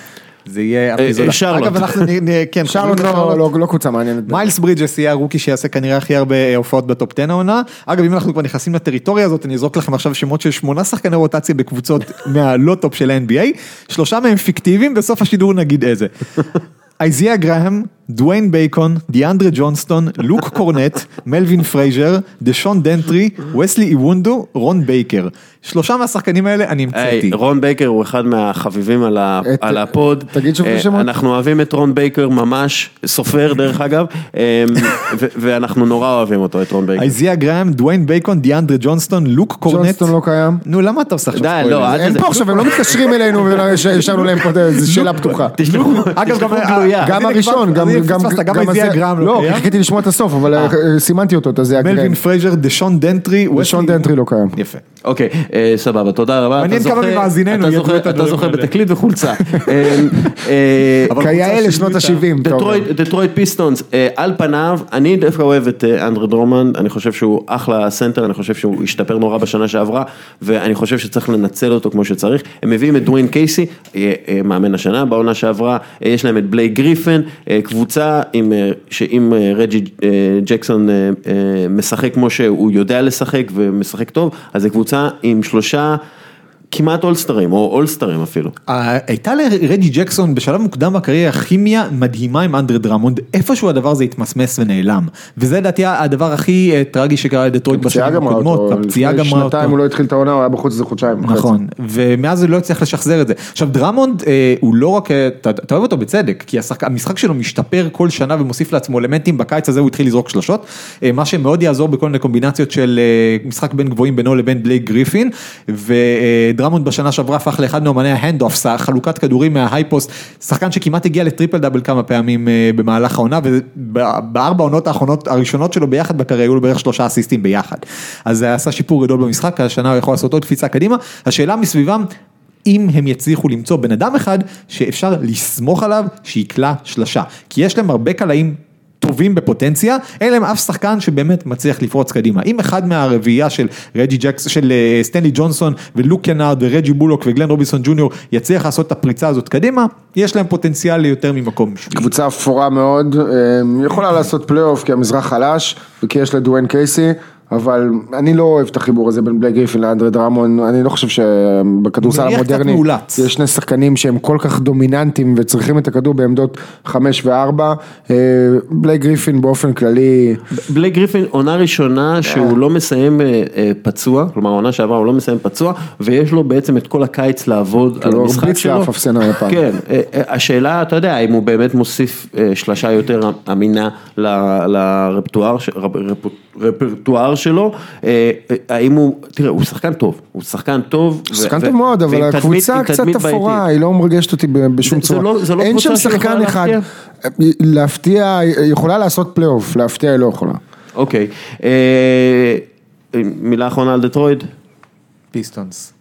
זה יהיה אה, אפיזודה. שרלוט. אגב, אנחנו כן, שרלוט לא- לא לא קבוצה מעניינת. מיילס ברידג'ס יהיה ה rookie שיעשה כנראה הכי הרבה אה, הופעות ב top 10 העונה. אגב, אם אנחנו כבר נכנסים לטריטוריה הזאת, אני אזרוק לכם עכשיו שמות של שמונה שחקני רוטציה בקבוצות (laughs) מהלא top של ה-NBA, שלושה מהם פיקטיביים, בסוף השידור נגיד איזה. (laughs) אייזיה גראהם, דוויין בייקון, דיאנדרה ג'ונסטון, לוק קורנט, מלווין פרייזר, דשון דנטרי, וסלי איוונדו, רון בייקר. שלושה מהשחקנים האלה אני היי, המצאתי. רון בייקר הוא אחד מהחביבים על ה- את- על הפוד. תגיד שוב את אה, השמות. אנחנו אוהבים את רון בייקר ממש, סופר דרך אגב, אה, ו- ואנחנו נורא אוהבים אותו, את רון בייקר. אייזיה גראהם, דוויין בייקון, דיאנדרה ג'ונסטון, לוק קורנט. ג'ונסטון לא קיים. נו, למה אתה עושה עכשיו ספוילר? לא, אל אין תזה- פה עכשיו, הם לא מתקשרים אלינו והשארנו להם פה איזו שאלה פתוחה. תשלחו אגב, תשלחו גם- גלויה. גם הנה, הראשון, כבר- גם גם גם איזיה הזה- גרם לא לא, קיים? כי חיכיתי לשמוע את הסוף, אבל אה, סימנתי אותו, את הזה מלווין. פרייזר, דשון דנטרי, וסלי- דנטרי לא קיים. יפה. אוקיי, אה, סבבה, תודה רבה. מעניין אתה כמה ממאזיננו אתה ידעו את הדברים אתה האלה. בתקליט וחולצה. (laughs) אה, אה, כיאה לשנות שינוי את ה- ה-70, דטרויט, פיסטונס, אה, על פניו, אני דווקא אוהב את אה, אנדרי דראמונד, אני חושב שהוא אחלה סנטר, אני חושב שהוא השתפר נורא בשנה שעברה, ואני חושב שצריך לנצל אותו כמו שצריך. הם מביאים את דוויין קייסי, אה, אה, מאמן השנה, בעונה שעברה, אה, יש להם את בלייק גריפן, אה, קבוצה עם, אה, שאם אה, רג'י אה, ג'קסון משחק כמו שהוא יודע לשחק ומשחק טוב, אז זו קבוצה עם שלושה כמעט אולסטרים, או אולסטרים אפילו. הייתה לרג'י ג'קסון בשלב מוקדם בקריירה כימיה מדהימה עם אנדרי דרמונד, איפשהו הדבר הזה התמסמס ונעלם. וזה לדעתי הדבר הכי אה, טרגי שקרה לדטרויט פציעה בשנים הקודמות, הפציעה לפני גמרה אותו. שנתיים הוא לא התחיל את העונה, הוא היה בחוץ איזה חודשיים. נכון, ומאז הוא לא הצליח לשחזר את זה. עכשיו דרמונד אה, הוא לא רק, אה, אתה, אוהב אותו בצדק, כי המשחק שלו משתפר כל שנה ומוסיף לעצמו אלמנטים, בקיץ הזה הוא התחיל לזרוק שלשות, מה שמאוד יעזור בכל מיני קומבינציות של משחק בין גבוהים בינו לבין בלייק גריפין, ודרמונד בשנה שעברה הפך לאחד מאומני ה hand-offs, החלוקת כדורים מה high post, שחקן שכמעט הגיע ל triple double כמה פעמים אה, במהלך העונה, ובארבע העונות האחרונות הראשונות שלו ביחד בקריירה היו לו בערך שלושה אסיסטים ביחד. אז זה עשה שיפור גדול במשחק, השנה הוא יכול לעשות עוד קפיצה קדימה, השאלה מסביבם, אם הם יצליחו למצוא בן אדם אחד שאפשר לסמוך עליו שיקלע שלשה, כי יש להם הרבה קלעים טובים בפוטנציה, אין להם אף שחקן שבאמת מצליח לפרוץ קדימה. אם אחד מהרביעייה של רג'י ג'קס, של אה, סטנלי ג'ונסון ולוק קנארד ורג'י בולוק וגלן רובינסון ג'וניור יצליח לעשות את הפריצה הזאת קדימה, יש להם פוטנציאל ליותר ממקום שביעי. קבוצה אפורה מאוד, אה, יכולה לעשות פלייאוף כי המזרח חלש וכי יש לדואן קייסי, אבל אני לא אוהב את החיבור הזה בין בלייק גריפין לאנדרי דרמון, אני לא חושב שבכדורסל המודרני. יש שני שחקנים שהם כל כך דומיננטיים וצריכים את הכדור בעמדות חמש וארבע, אה, בלייק גריפין באופן כללי, בלייק גריפין, עונה ראשונה שהוא לא מסיים אה, אה, פצוע, כלומר עונה שעברה הוא לא מסיים פצוע, ויש לו בעצם את כל הקיץ לעבוד על כאילו, המשחק הרביץ שלו. לאף אפסנה היפני. כן, השאלה, אתה יודע, אם הוא באמת מוסיף שלשה יותר אמינה ל- לרפטואר רפרטואר שלו, אה, אה, האם הוא, תראה, הוא שחקן טוב, הוא שחקן טוב. שחקן ו- טוב מאוד, אבל הקבוצה קצת תדמית אפורה. היא לא מרגשת אותי ב- בשום זה- זה צורה. לא- זה לא אין שם שחקן אחד, להפתיע? היא יכולה לעשות פלייאוף, להפתיע היא לא יכולה. אוקיי, אה, מילה אחרונה על דטרויט. פיסטונס.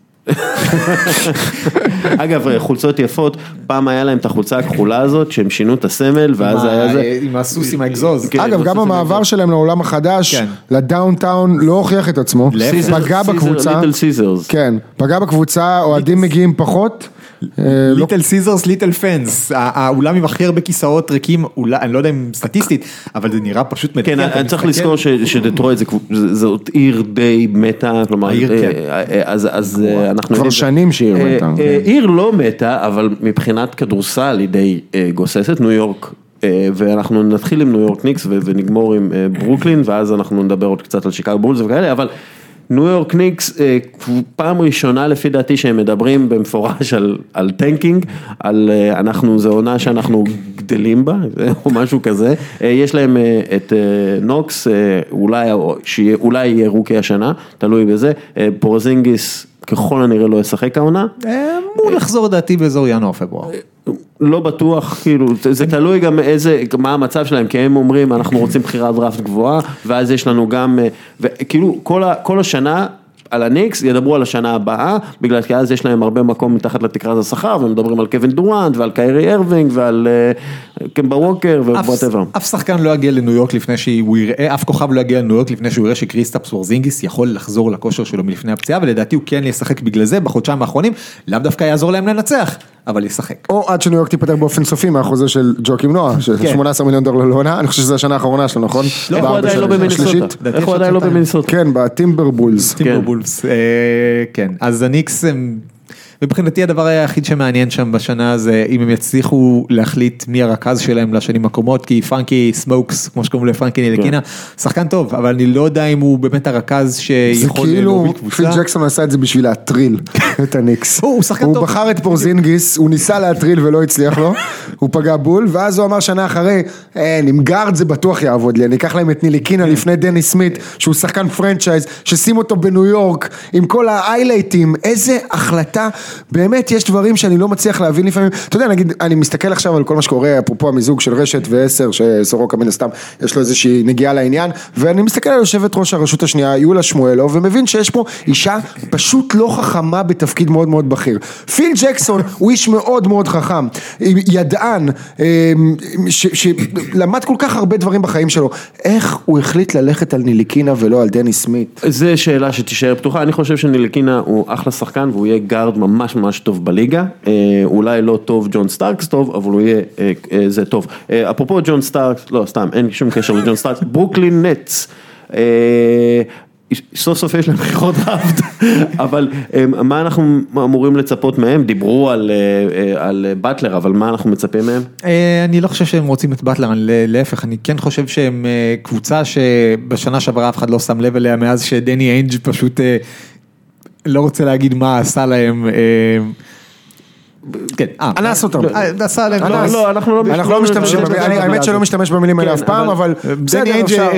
אגב, חולצות יפות, פעם היה להם את החולצה הכחולה הזאת, שהם שינו את הסמל, ואז היה זה. עם הסוס עם האגזוז. כן, אגב, גם המעבר. שלהם לעולם החדש, כן. ל downtown, לא הוכיח את עצמו. פגע בקבוצה, ליטל סיזרס. כן, פגע בקבוצה, אוהדים מגיעים פחות, ליטל סיזרס, ליטל פנס, האולם עם הכי הרבה כיסאות ריקים, אני לא יודע אם סטטיסטית, אבל זה נראה פשוט מדהים. כן, אני צריך לזכור ש- שדטרויט זה קבוצ- זה- זאת עיר די מתה, כלומר, אה, כן. אה, אז אה, אנחנו... כבר שנים שהיא עיר מתה, כן. עיר לא מתה, אבל מבחינת כדורסל היא די גוססת, ניו יורק. ואנחנו נתחיל עם ניו יורק ניקס ונגמור עם ברוקלין ואז אנחנו נדבר עוד קצת על שיקגו בולס וכאלה, אבל ניו יורק ניקס, אה, פעם ראשונה לפי דעתי שהם מדברים במפורש על, על tanking, על אה, אנחנו, זו עונה שאנחנו גדלים בה, (laughs) או משהו כזה, אה, יש להם את נוקס, אולי, אולי יהיה rookie השנה, תלוי בזה, פורזינגיס ככל הנראה לא ישחק העונה, אה, אמור לחזור לדעתי באזור ינואר-פברואר. לא בטוח, כאילו, זה, תלוי גם איזה, מה המצב שלהם, כי הם אומרים, אנחנו רוצים בחירת דראפט גבוהה, ואז יש לנו גם, אה, וכאילו, ה, כל השנה, על הניקס, ידברו על השנה הבאה, בגלל כי אז יש להם הרבה מקום מתחת לתקרת השכר, ומדברים על קווין דורנט, ועל קיירי ארווינג, ועל אה, קמבה ווקר, ו whatever. אף שחקן לא יגיע לניו יורק לפני שהוא יראה, אף כוכב לא יגיע לניו יורק לפני שהוא יראה שקריסטפס פורזינגיס יכול לחזור לכושר שלו מלפני הפציעה, ולדעתי הוא כן ישחק בגלל זה בחודשיים האחרונים, לאו דווקא יעזור להם לנצח, אבל ישחק. או עד שניו יורק תיפטר באופן סופי מהחוזה של ג'ואקים נואה, של כן. 18 מיליון דולר לעונה, אני חושב שזו השנה האחרונה שלו, נכון? איך הוא עדיין לא? השלישית? איך הוא עדיין לא במינסוטה? כן, בטימברוולבס. טימברוולבס, אה, כן, אז הניקס הם, מבחינתי הדבר היחיד שמעניין שם בשנה זה אם הם יצליחו להחליט מי הרכז שלהם לשנים הקרובות, כי פרנקי סמוקס, כמו שקוראים לפרנקי ניליקינה, שחקן טוב, אבל אני לא יודע אם הוא באמת הרכז זה שיכול כאילו, להוביל פיל קבוצה. ג'קסון עשה את זה בשביל להטריל (laughs) את הניקס. הוא- הוא שחקן הוא טוב. בחר את פורזינגיס, הוא ניסה להטריל ולא הצליח לו, (laughs) הוא פגע בול, ואז הוא אמר שנה אחרי, אין, עם guard זה בטוח יעבוד לי, אני אקח להם את ניליקינה כן. לפני דניס סמית, שהוא שחקן franchise, ששים אותו בניו יורק, עם כל ה highlight ים, איזה החלטה באמת יש דברים שאני לא מצליח להבין לפעמים, אתה יודע, נגיד, אני מסתכל עכשיו על כל מה שקורה, אפרופו המיזוג של רשת ועשר, שסורוקה מן הסתם, יש לו איזושהי נגיעה לעניין, ואני מסתכל על יושבת ראש הרשות השנייה, יולה שמואלו, ומבין שיש פה אישה פשוט לא חכמה בתפקיד מאוד מאוד בכיר. פיל ג'קסון הוא איש מאוד מאוד חכם, ידען, ש- שלמד כל כך הרבה דברים בחיים שלו, איך הוא החליט ללכת על ניליקינה ולא על דניס סמית? זה שאלה שתישאר פתוחה, אני חושב שניליקינה הוא אחלה שחקן והוא יהיה guard ממש ממש טוב בליגה, אה, אולי לא טוב ג'ון סטארקס טוב, אבל הוא יהיה, אה, אה, זה טוב. אפרופו ג'ון סטארקס, לא סתם, אין שום קשר לג'ון סטארקס, (laughs) ברוקלין נטס. סוף סוף יש להם בחירות דראפט, (laughs) אבל מה אנחנו אמורים לצפות מהם? דיברו על, על באטלר, אבל מה אנחנו מצפים מהם? אני לא חושב שהם רוצים את באטלר, להפך, אני כן חושב שהם קבוצה שבשנה שעברה אף אחד לא שם לב אליה מאז שדני איינג' פשוט לא רוצה להגיד מה עשה להם. אה, כן, אה, אנס אותם. אה, עשה להם, לא, אנס. לא, אנחנו לא- אנחנו לא משתמשים, האמת שלא. משתמש במילים האלה כן, אף פעם, אבל- בסדר, אפשר.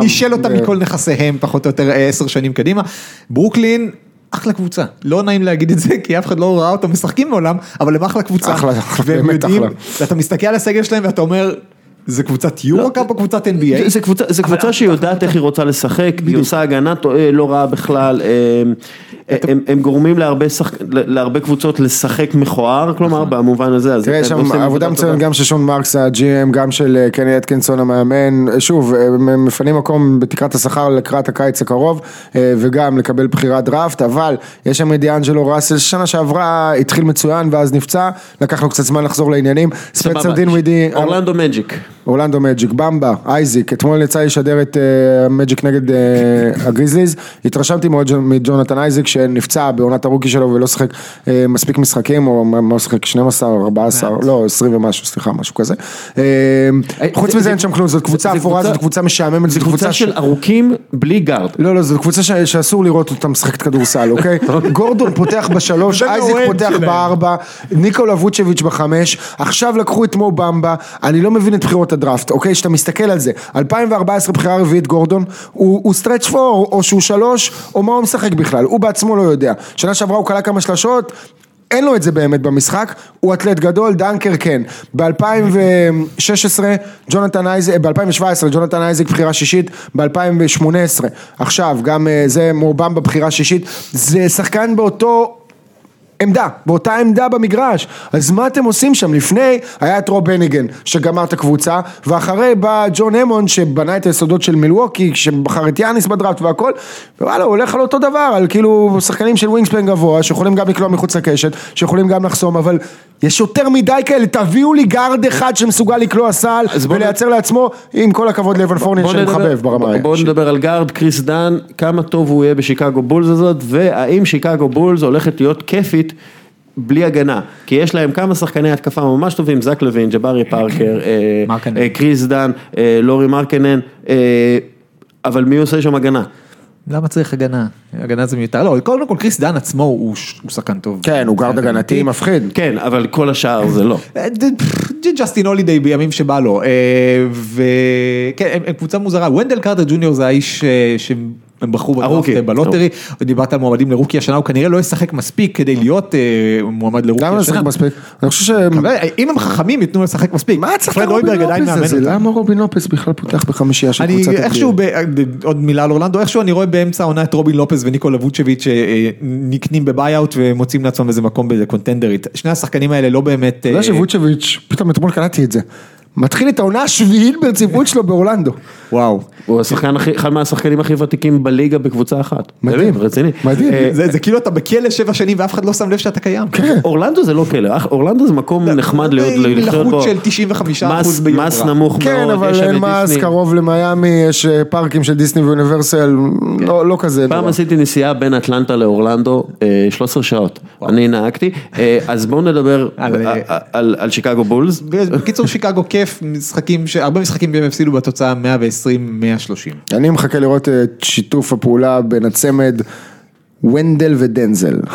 נישל אותם ב- מכל נכסיהם פחות או יותר עשר שנים קדימה. ברוקלין. אחלה קבוצה, לא נעים להגיד את זה כי אף אחד לא ראה אותם משחקים מעולם, אבל הם אחלה קבוצה, אחלה, באמת אחלה. ואתה מסתכל על הסגל שלהם ואתה אומר, זה קבוצת יורו-קאפ או קבוצת NBA? זה- זה קבוצה, זה קבוצה שיודעת איך היא רוצה לשחק, היא עושה הגנה טועה, לא רעה בכלל, הם- הם הם גורמים להרבה קבוצות לשחק מכוער, כלומר במובן הזה, תראה, יש שם עבודה מצוינת טובה. גם של שון מרקס ה-GM, גם של אה, קני אטקינסון המאמן, שוב, הם מפנים מקום בתקרת השכר לקראת הקיץ הקרוב, אה, וגם לקבל בחירת דראפט, אבל יש שם את דיאנג'לו ראסל, שנה שעברה התחיל מצוין ואז נפצע, לקח לו קצת זמן לחזור לעניינים, ספנסר דינווידי, אורלנדו מג'יק. אורלנדו מג'יק, במבה, אייזיק, אתמול יצא לשדר את אה, מג'יק נגד אה, הגריזליז, התרשמתי מאוד מג'ונתן אייזיק שנפצע בעונת ה rookie שלו ולא שיחק אה, מספיק משחקים, או הוא שיחק 12, 14, לא 20 ומשהו, סליחה, משהו כזה. חוץ זה- מזה זה- אין שם כלום, זאת קבוצה אפורה, זאת קבוצה משעממת, זאת קבוצה של ארוכים בלי guard. לא, לא, זו קבוצה שאסור לראות אותה משחקת כדורסל, אוקיי? (laughs) גורדון פותח בשלוש, זה אייזיק פותח. בארבע, ניקולה ווצ'ביץ' בחמש, עכשיו לקחו את מו במבה, אני לא מבין את בחירות הדראפט, אוקיי? כשאתה מסתכל על זה, 2014 בחירה רביעית גורדון, הוא stretch four, או שהוא שלוש, או מה הוא משחק בכלל, הוא בעצמו לא יודע. שנה שעברה הוא קלע כמה שלשות, אין לו את זה באמת במשחק, הוא אתלט גדול, דנקר כן. ב-2016, ג'ונתן אייזק, ב-2017, ג'ונתן אייזק בחירה שישית, ב-2018, עכשיו, גם אה, זה מורבם בבחירה שישית, זה שחקן באותו... עמדה, באותה עמדה במגרש, אז מה אתם עושים שם? לפני היה את רוב בניגן שגמר את הקבוצה, ואחרי בא ג'ון המון שבנה את היסודות של מילווקי, שבחר את יאניס בדראפט והכל, ווואלה הוא הולך על אותו דבר, על כאילו שחקנים של wingspan גבוה, שיכולים גם לקלוע מחוץ לקשת, שיכולים גם לחסום, אבל יש יותר מדי כאלה, תביאו לי גארד אחד שמסוגל לקלוע סל ולייצר לעצמו, עם כל הכבוד לאוון פורנייה בוא שאני נדבר- מחבב ברמה בוא נדבר על גארד, קריס דאן, כמה טוב הוא יהיה בשיקגו בולס הזאת, והאם שיקגו בולס הולכת להיות כיפית בלי הגנה, כי יש להם כמה שחקני התקפה ממש טובים, זאק לאבין, ג'בארי פארקר, אה. אה, קריס דאן, אה, לורי מרקנן, אה, אבל מי עושה שם הגנה? למה צריך הגנה? הגנה זה מיותר. לא, קודם כל קריס דאן עצמו הוא ש- הוא שחקן טוב. כן, הוא גארד הגנתי מפחיד. כן, אבל כל השאר זה לא. ג'סטין הולידיי בימים שבא לו, וכן, הם קבוצה מוזרה, ונדל קארטר ג'וניור זה האיש אה, שהם בחרו בדראפט. אה, ב lottery, דיברת על מועמדים לרוקי השנה, הוא כנראה לא ישחק מספיק כדי להיות אה, מועמד לרוקי למה לא השנה. לשחק מספיק? אני חושב ש... אבל אם הם חכמים ייתנו לשחק מספיק. מה צריך עדיין לופס הזה? למה רובין לופס בכלל פותח בחמישייה של אני קבוצת איכשהו, NBA? ב- עוד מילה על אורלנדו, איכשהו אני רואה באמצע העונה את רובין לופס וניקולה ווצ'ביץ' שנקנים בביי-אוט ומוצאים לעצמם איזה מקום באיזה קונטנדרית. שני השחקנים האלה לא באמת... אתה יודע אה, שווצ'ביץ', פתאום אתמול קלטתי את זה. מתחיל את העונה השביעית ברציפות שלו באורלנדו. וואו. הוא השחקן הכי, אחד מהשחקנים הכי ותיקים בליגה בקבוצה אחת. מדהים. רציני. מדהים. אה, זה זה כאילו אתה בכלא שבע שנים ואף אחד לא שם לב שאתה קיים. כן. (laughs) אורלנדו זה לא כלא, אורלנדו זה מקום נחמד להיות, לחיות בו. לחות של 95% מס- ביוקרה. מס נמוך כן, מאוד, אבל יש שם אין מס. קרוב למיאמי, יש אה, פארקים של דיסני ואוניברסל, לא לא כזה פעם נורא. עשיתי נסיעה בין אטלנטה לאורלנדו, אה, 13 שעות, אני נהגתי, אה, אז בואו נדבר על, על- אה, על על שיקגו בולס. בקיצור שיקגו כיף, משחקים, ש- הרבה משחקים והם הפסידו בתוצאה 120-130. אני מחכה לראות את שיתוף הפעולה בין הצמד ונדל ודנזל. (laughs)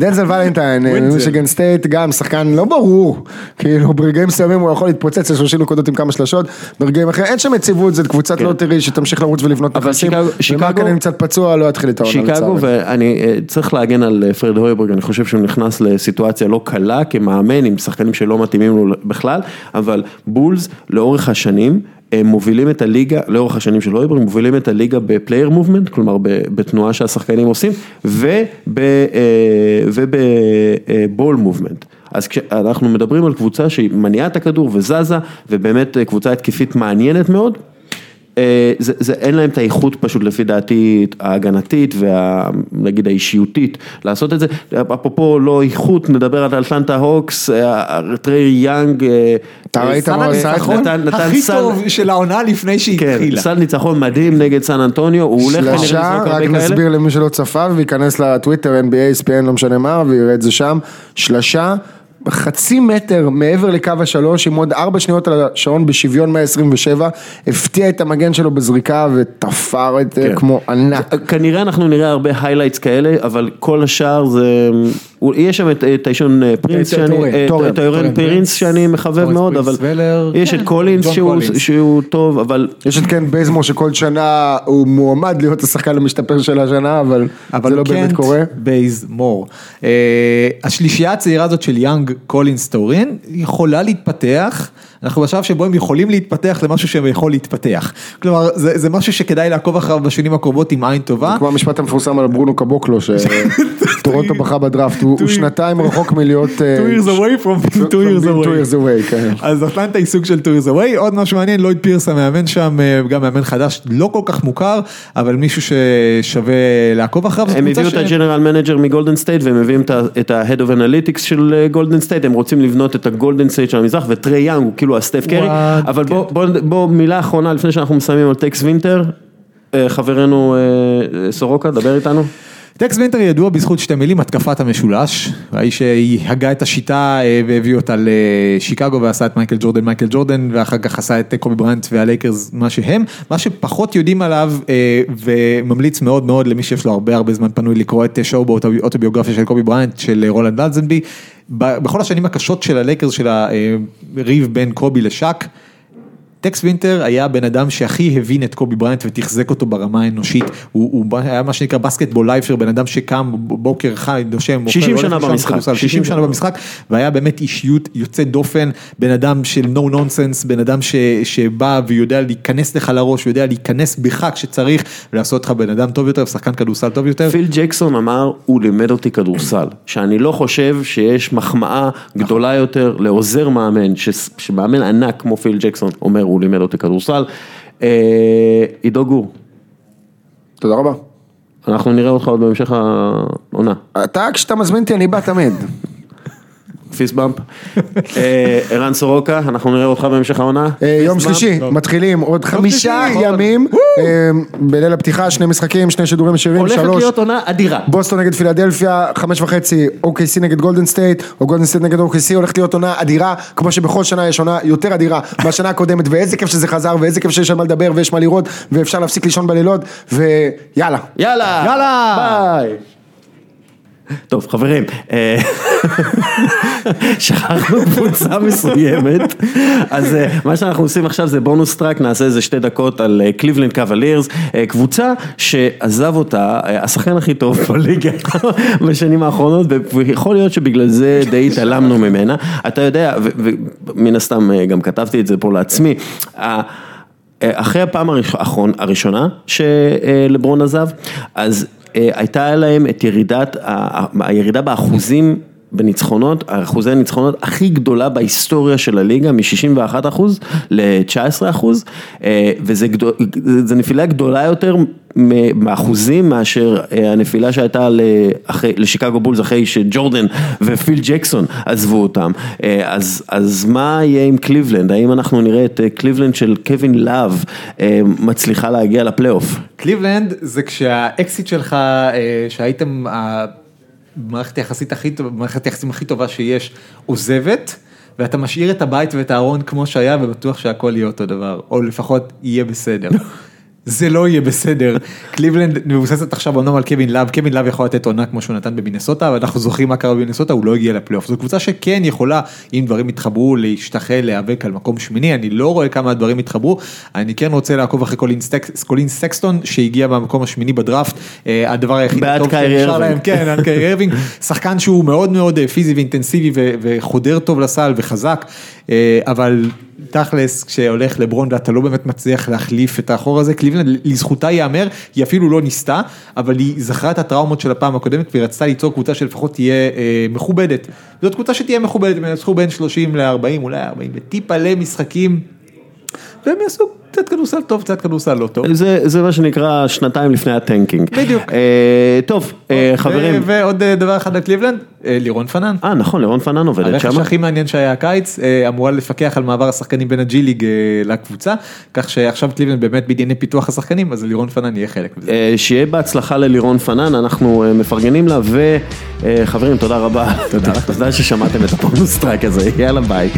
דנזל ולנטיין, אה, מישיגן סטייט, גם שחקן לא ברור, כאילו ברגעים מסוימים הוא יכול להתפוצץ ל-30 נקודות עם כמה שלשות, ברגעים אחרים אין שם יציבות, זו קבוצת lottery שתמשיך לרוץ ולבנות כן. שיקגו- שיקגו- ומרקנן קצת פצוע, לא יתחיל את העונה שיקגו, לצערי. ואני אה, צריך להגן על אה, פרד הויברג, אני חושב שהוא נכנס לסיטואציה לא קלה כמאמן עם שחקנים שלא מתאימים לו בכלל, אבל בולס לאורך השנים. הם מובילים את הליגה, לאורך השנים של הויברג, מובילים את הליגה ב player movement, כלומר בתנועה שהשחקנים עושים, וב ball movement. אז כשאנחנו מדברים על קבוצה שהיא מניעה את הכדור וזזה, ובאמת אה, קבוצה התקפית מעניינת מאוד, אה, זה, זה, אין להם את האיכות פשוט לפי דעתי ההגנתית ונגיד האישיותית לעשות את זה. אפרופו לא איכות, נדבר על אטלנטה הוקס, אה, טריי יאנג. אה, אתה אה, ראית מה הוא עשה אתמול? הכי סל, טוב של העונה לפני שהיא כן, התחילה. סל ניצחון מדהים נגד סן אנטוניו, הוא הולך כנראה שלושה, לזרוק רק הרבה כאלה. נסביר למי שלא צפה וייכנס לטוויטר NBA, ESPN, לא משנה מה, ויראה את זה שם, שלשה, חצי מטר מעבר לקו השלוש, עם עוד ארבע שניות על השעון בשוויון 127, הפתיע את המגן שלו בזריקה ותפר את זה כן. כמו ענק. כנראה אנחנו נראה הרבה highlights כאלה, אבל כל השאר זה, יש שם את האישון פרינס, את טורן, את- טוריאן פרינס שאני מחבב מאוד, אבל יש כן, את קולינס שהוא- קולינס. שהוא טוב, אבל יש את קנט בייזמור שכל שנה הוא מועמד להיות השחקן המשתפר של השנה, אבל זה לא באמת קורה. בייזמור. אה, השלישייה הצעירה הזאת של יאנג, קולינס, טוריאן, יכולה להתפתח. אנחנו בשלב שבו הם יכולים להתפתח למשהו שהם יכול להתפתח. כלומר, זה, זה משהו שכדאי לעקוב אחריו בשנים הקרובות עם עין טובה. כמו המשפט המפורסם על ברונו קבוקלו, שטורונטו (laughs) בחר בדראפט, הוא שנתיים רחוק מלהיות... אה, two years away from being two years away. two years away, כן. אז אטלנטה היא סוג של two years away, עוד משהו מעניין, לויד פירס המאמן שם, אה, גם מאמן חדש, לא כל כך מוכר, אבל מישהו ששווה לעקוב אחריו. הם הביאו את ה general manager מגולדן סטייט והם מביאים את ה-Head of Analytics של גולדן סטייט, הם רוצים לבנות את הגולדן סטייט של המזרח וטרי יאנג הוא כאילו הסטף קרי, וואט, אבל כן. בוא- בוא בוא מילה אחרונה לפני שאנחנו מסיימים על טקס וינטר, אה, חברנו אה, סורוקה, דבר איתנו. טקס וינטר ידוע בזכות שתי מילים, התקפת המשולש, האיש שהגה את השיטה אה, והביא אותה לשיקגו ועשה את מייקל ג'ורדן מייקל ג'ורדן ואחר כך עשה את קובי בריינט והלייקרס מה שהם, מה שפחות יודעים עליו אה, וממליץ מאוד מאוד למי שיש לו הרבה הרבה זמן פנוי לקרוא את Showboat הביוגרפיה של קובי בריינט של אה, רולנד לייזנבי, בכל השנים הקשות של הלייקרס של הריב בין קובי לשאק. טקס וינטר היה הבן אדם שהכי הבין את קובי בריינט ותחזק אותו ברמה האנושית, הוא, הוא היה מה שנקרא basketball lifer, בן אדם שקם בוקר אחד, נושם, אוכל, 60 הולך שנה במשחק, כדורסל, 60 שנה במשחק, והיה באמת אישיות יוצאת דופן, בן אדם של no nonsense, בן אדם ש, שבא ויודע להיכנס לך לראש, ויודע להיכנס בך כשצריך, ולעשות אותך בן אדם טוב יותר, ושחקן כדורסל טוב יותר. פיל ג'קסון אמר, הוא לימד אותי כדורסל, שאני לא חושב שיש מחמאה גדולה יותר לעוזר מאמן, ש- שמאמן ענק כמו פיל ג'קסון אומר, הוא לימד אותי כדורסל. אה, עידו גור, תודה רבה. אנחנו נראה אותך עוד בהמשך העונה. אתה, כשאתה מזמין אותי, אני בא תמיד. fist bump. אה, ערן סורוקה, אנחנו נראה אותך בהמשך העונה. אה, יום. שלישי, מתחילים עוד חמישה שלישי. ימים, אה, בליל הפתיחה, שני משחקים, שני שידורים ישירים, הולכת שלוש. להיות עונה אדירה. בוסטון נגד פילדלפיה, חמש וחצי, OKC נגד גולדן סטייט, או גולדן סטייט נגד OKC, הולכת להיות עונה אדירה, כמו שבכל שנה יש עונה יותר אדירה מהשנה הקודמת, ואיזה כיף שזה חזר, ואיזה כיף שיש על מה לדבר, ויש מה לראות, ואפשר להפסיק לישון בלילות, ויאללה. יאללה. יאללה. ביי. טוב חברים, אה, שכחנו קבוצה מסוימת, אז אה, מה שאנחנו עושים עכשיו זה bonus track, נעשה איזה שתי דקות על קליבלנד קוולירס, קבוצה שעזב אותה אה, השחקן הכי טוב בליגה בשנים האחרונות, ויכול להיות שבגלל זה די התעלמנו ממנה, אתה יודע, ומן הסתם אה, גם כתבתי את זה פה לעצמי, אחרי הפעם הראשונה שלברון עזב, אז אה, הייתה להם את ירידת, הירידה באחוזים בניצחונות, אחוזי הניצחונות הכי גדולה בהיסטוריה של הליגה, מ-61 אחוז ל-19 אחוז, אה, וזה גדול, נפילה גדולה יותר מ- באחוזים מאשר אה, הנפילה שהייתה לשיקגו בולס אחרי שג'ורדן ופיל ג'קסון עזבו אותם. אה, אז, אז מה יהיה עם קליבלנד? האם אנחנו נראה את קליבלנד של קווין לאב מצליחה להגיע לפלייאוף? קליבלנד זה כשהאקסית שלך, שהייתם המערכת היחסית הכי טובה, מערכת היחסים הכי טובה שיש, עוזבת, ואתה משאיר את הבית ואת הארון כמו שהיה ובטוח שהכל יהיה אותו דבר, או לפחות יהיה בסדר. זה לא יהיה בסדר. קליבלנד מבוססת עכשיו עונה על קווין לאב, קווין לאב יכול לתת עונה כמו שהוא נתן במינסוטה, אבל אנחנו זוכרים מה קרה במינסוטה, הוא לא הגיע לפלייאוף. זו קבוצה שכן יכולה, אם דברים יתחברו, להשתחל, להיאבק על מקום שמיני, אני לא רואה כמה הדברים יתחברו, אני כן רוצה לעקוב אחרי קולין, סטק, קולין סקסטון, שהגיע במקום השמיני בדראפט, אה, הדבר היחיד הטוב שנשאר ארווינג. להם, כן, על קיירי (laughs) שחקן שהוא מאוד מאוד אה, פיזי ואינטנסיבי וחודר טוב לסל וחזק, אבל תכלס כשהולך לברון ואתה לא באמת מצליח להחליף את האחור הזה, קליבלנד לזכותה ייאמר, היא אפילו לא ניסתה, אבל היא זכרה את הטראומות של הפעם הקודמת והיא רצתה ליצור קבוצה שלפחות תהיה אה, מכובדת. זאת קבוצה שתהיה מכובדת, הם ינצחו בין 30 ל-40, אולי 40 וטיפה משחקים, והם יעשו קצת כדורסל טוב, קצת כדורסל לא טוב. זה, זה מה שנקרא שנתיים לפני ה tanking. בדיוק. אה, טוב, אה, חברים. ו- ועוד אה, דבר אחד על קליבלנד, אה, לירון פנן. אה, נכון, לירון פנן עובדת הרכש שם. הכי מעניין שהיה הקיץ, אה, אמורה לפקח על מעבר השחקנים בין ה G League אה, לקבוצה, כך שעכשיו קליבלנד באמת בענייני פיתוח השחקנים, אז לירון פנן יהיה חלק מזה. אה, שיהיה בהצלחה ללירון פנן, אנחנו אה, מפרגנים לה, וחברים, תודה רבה. תודה. תודה ששמעתם את הפונוס טרק הזה, יאללה ביי.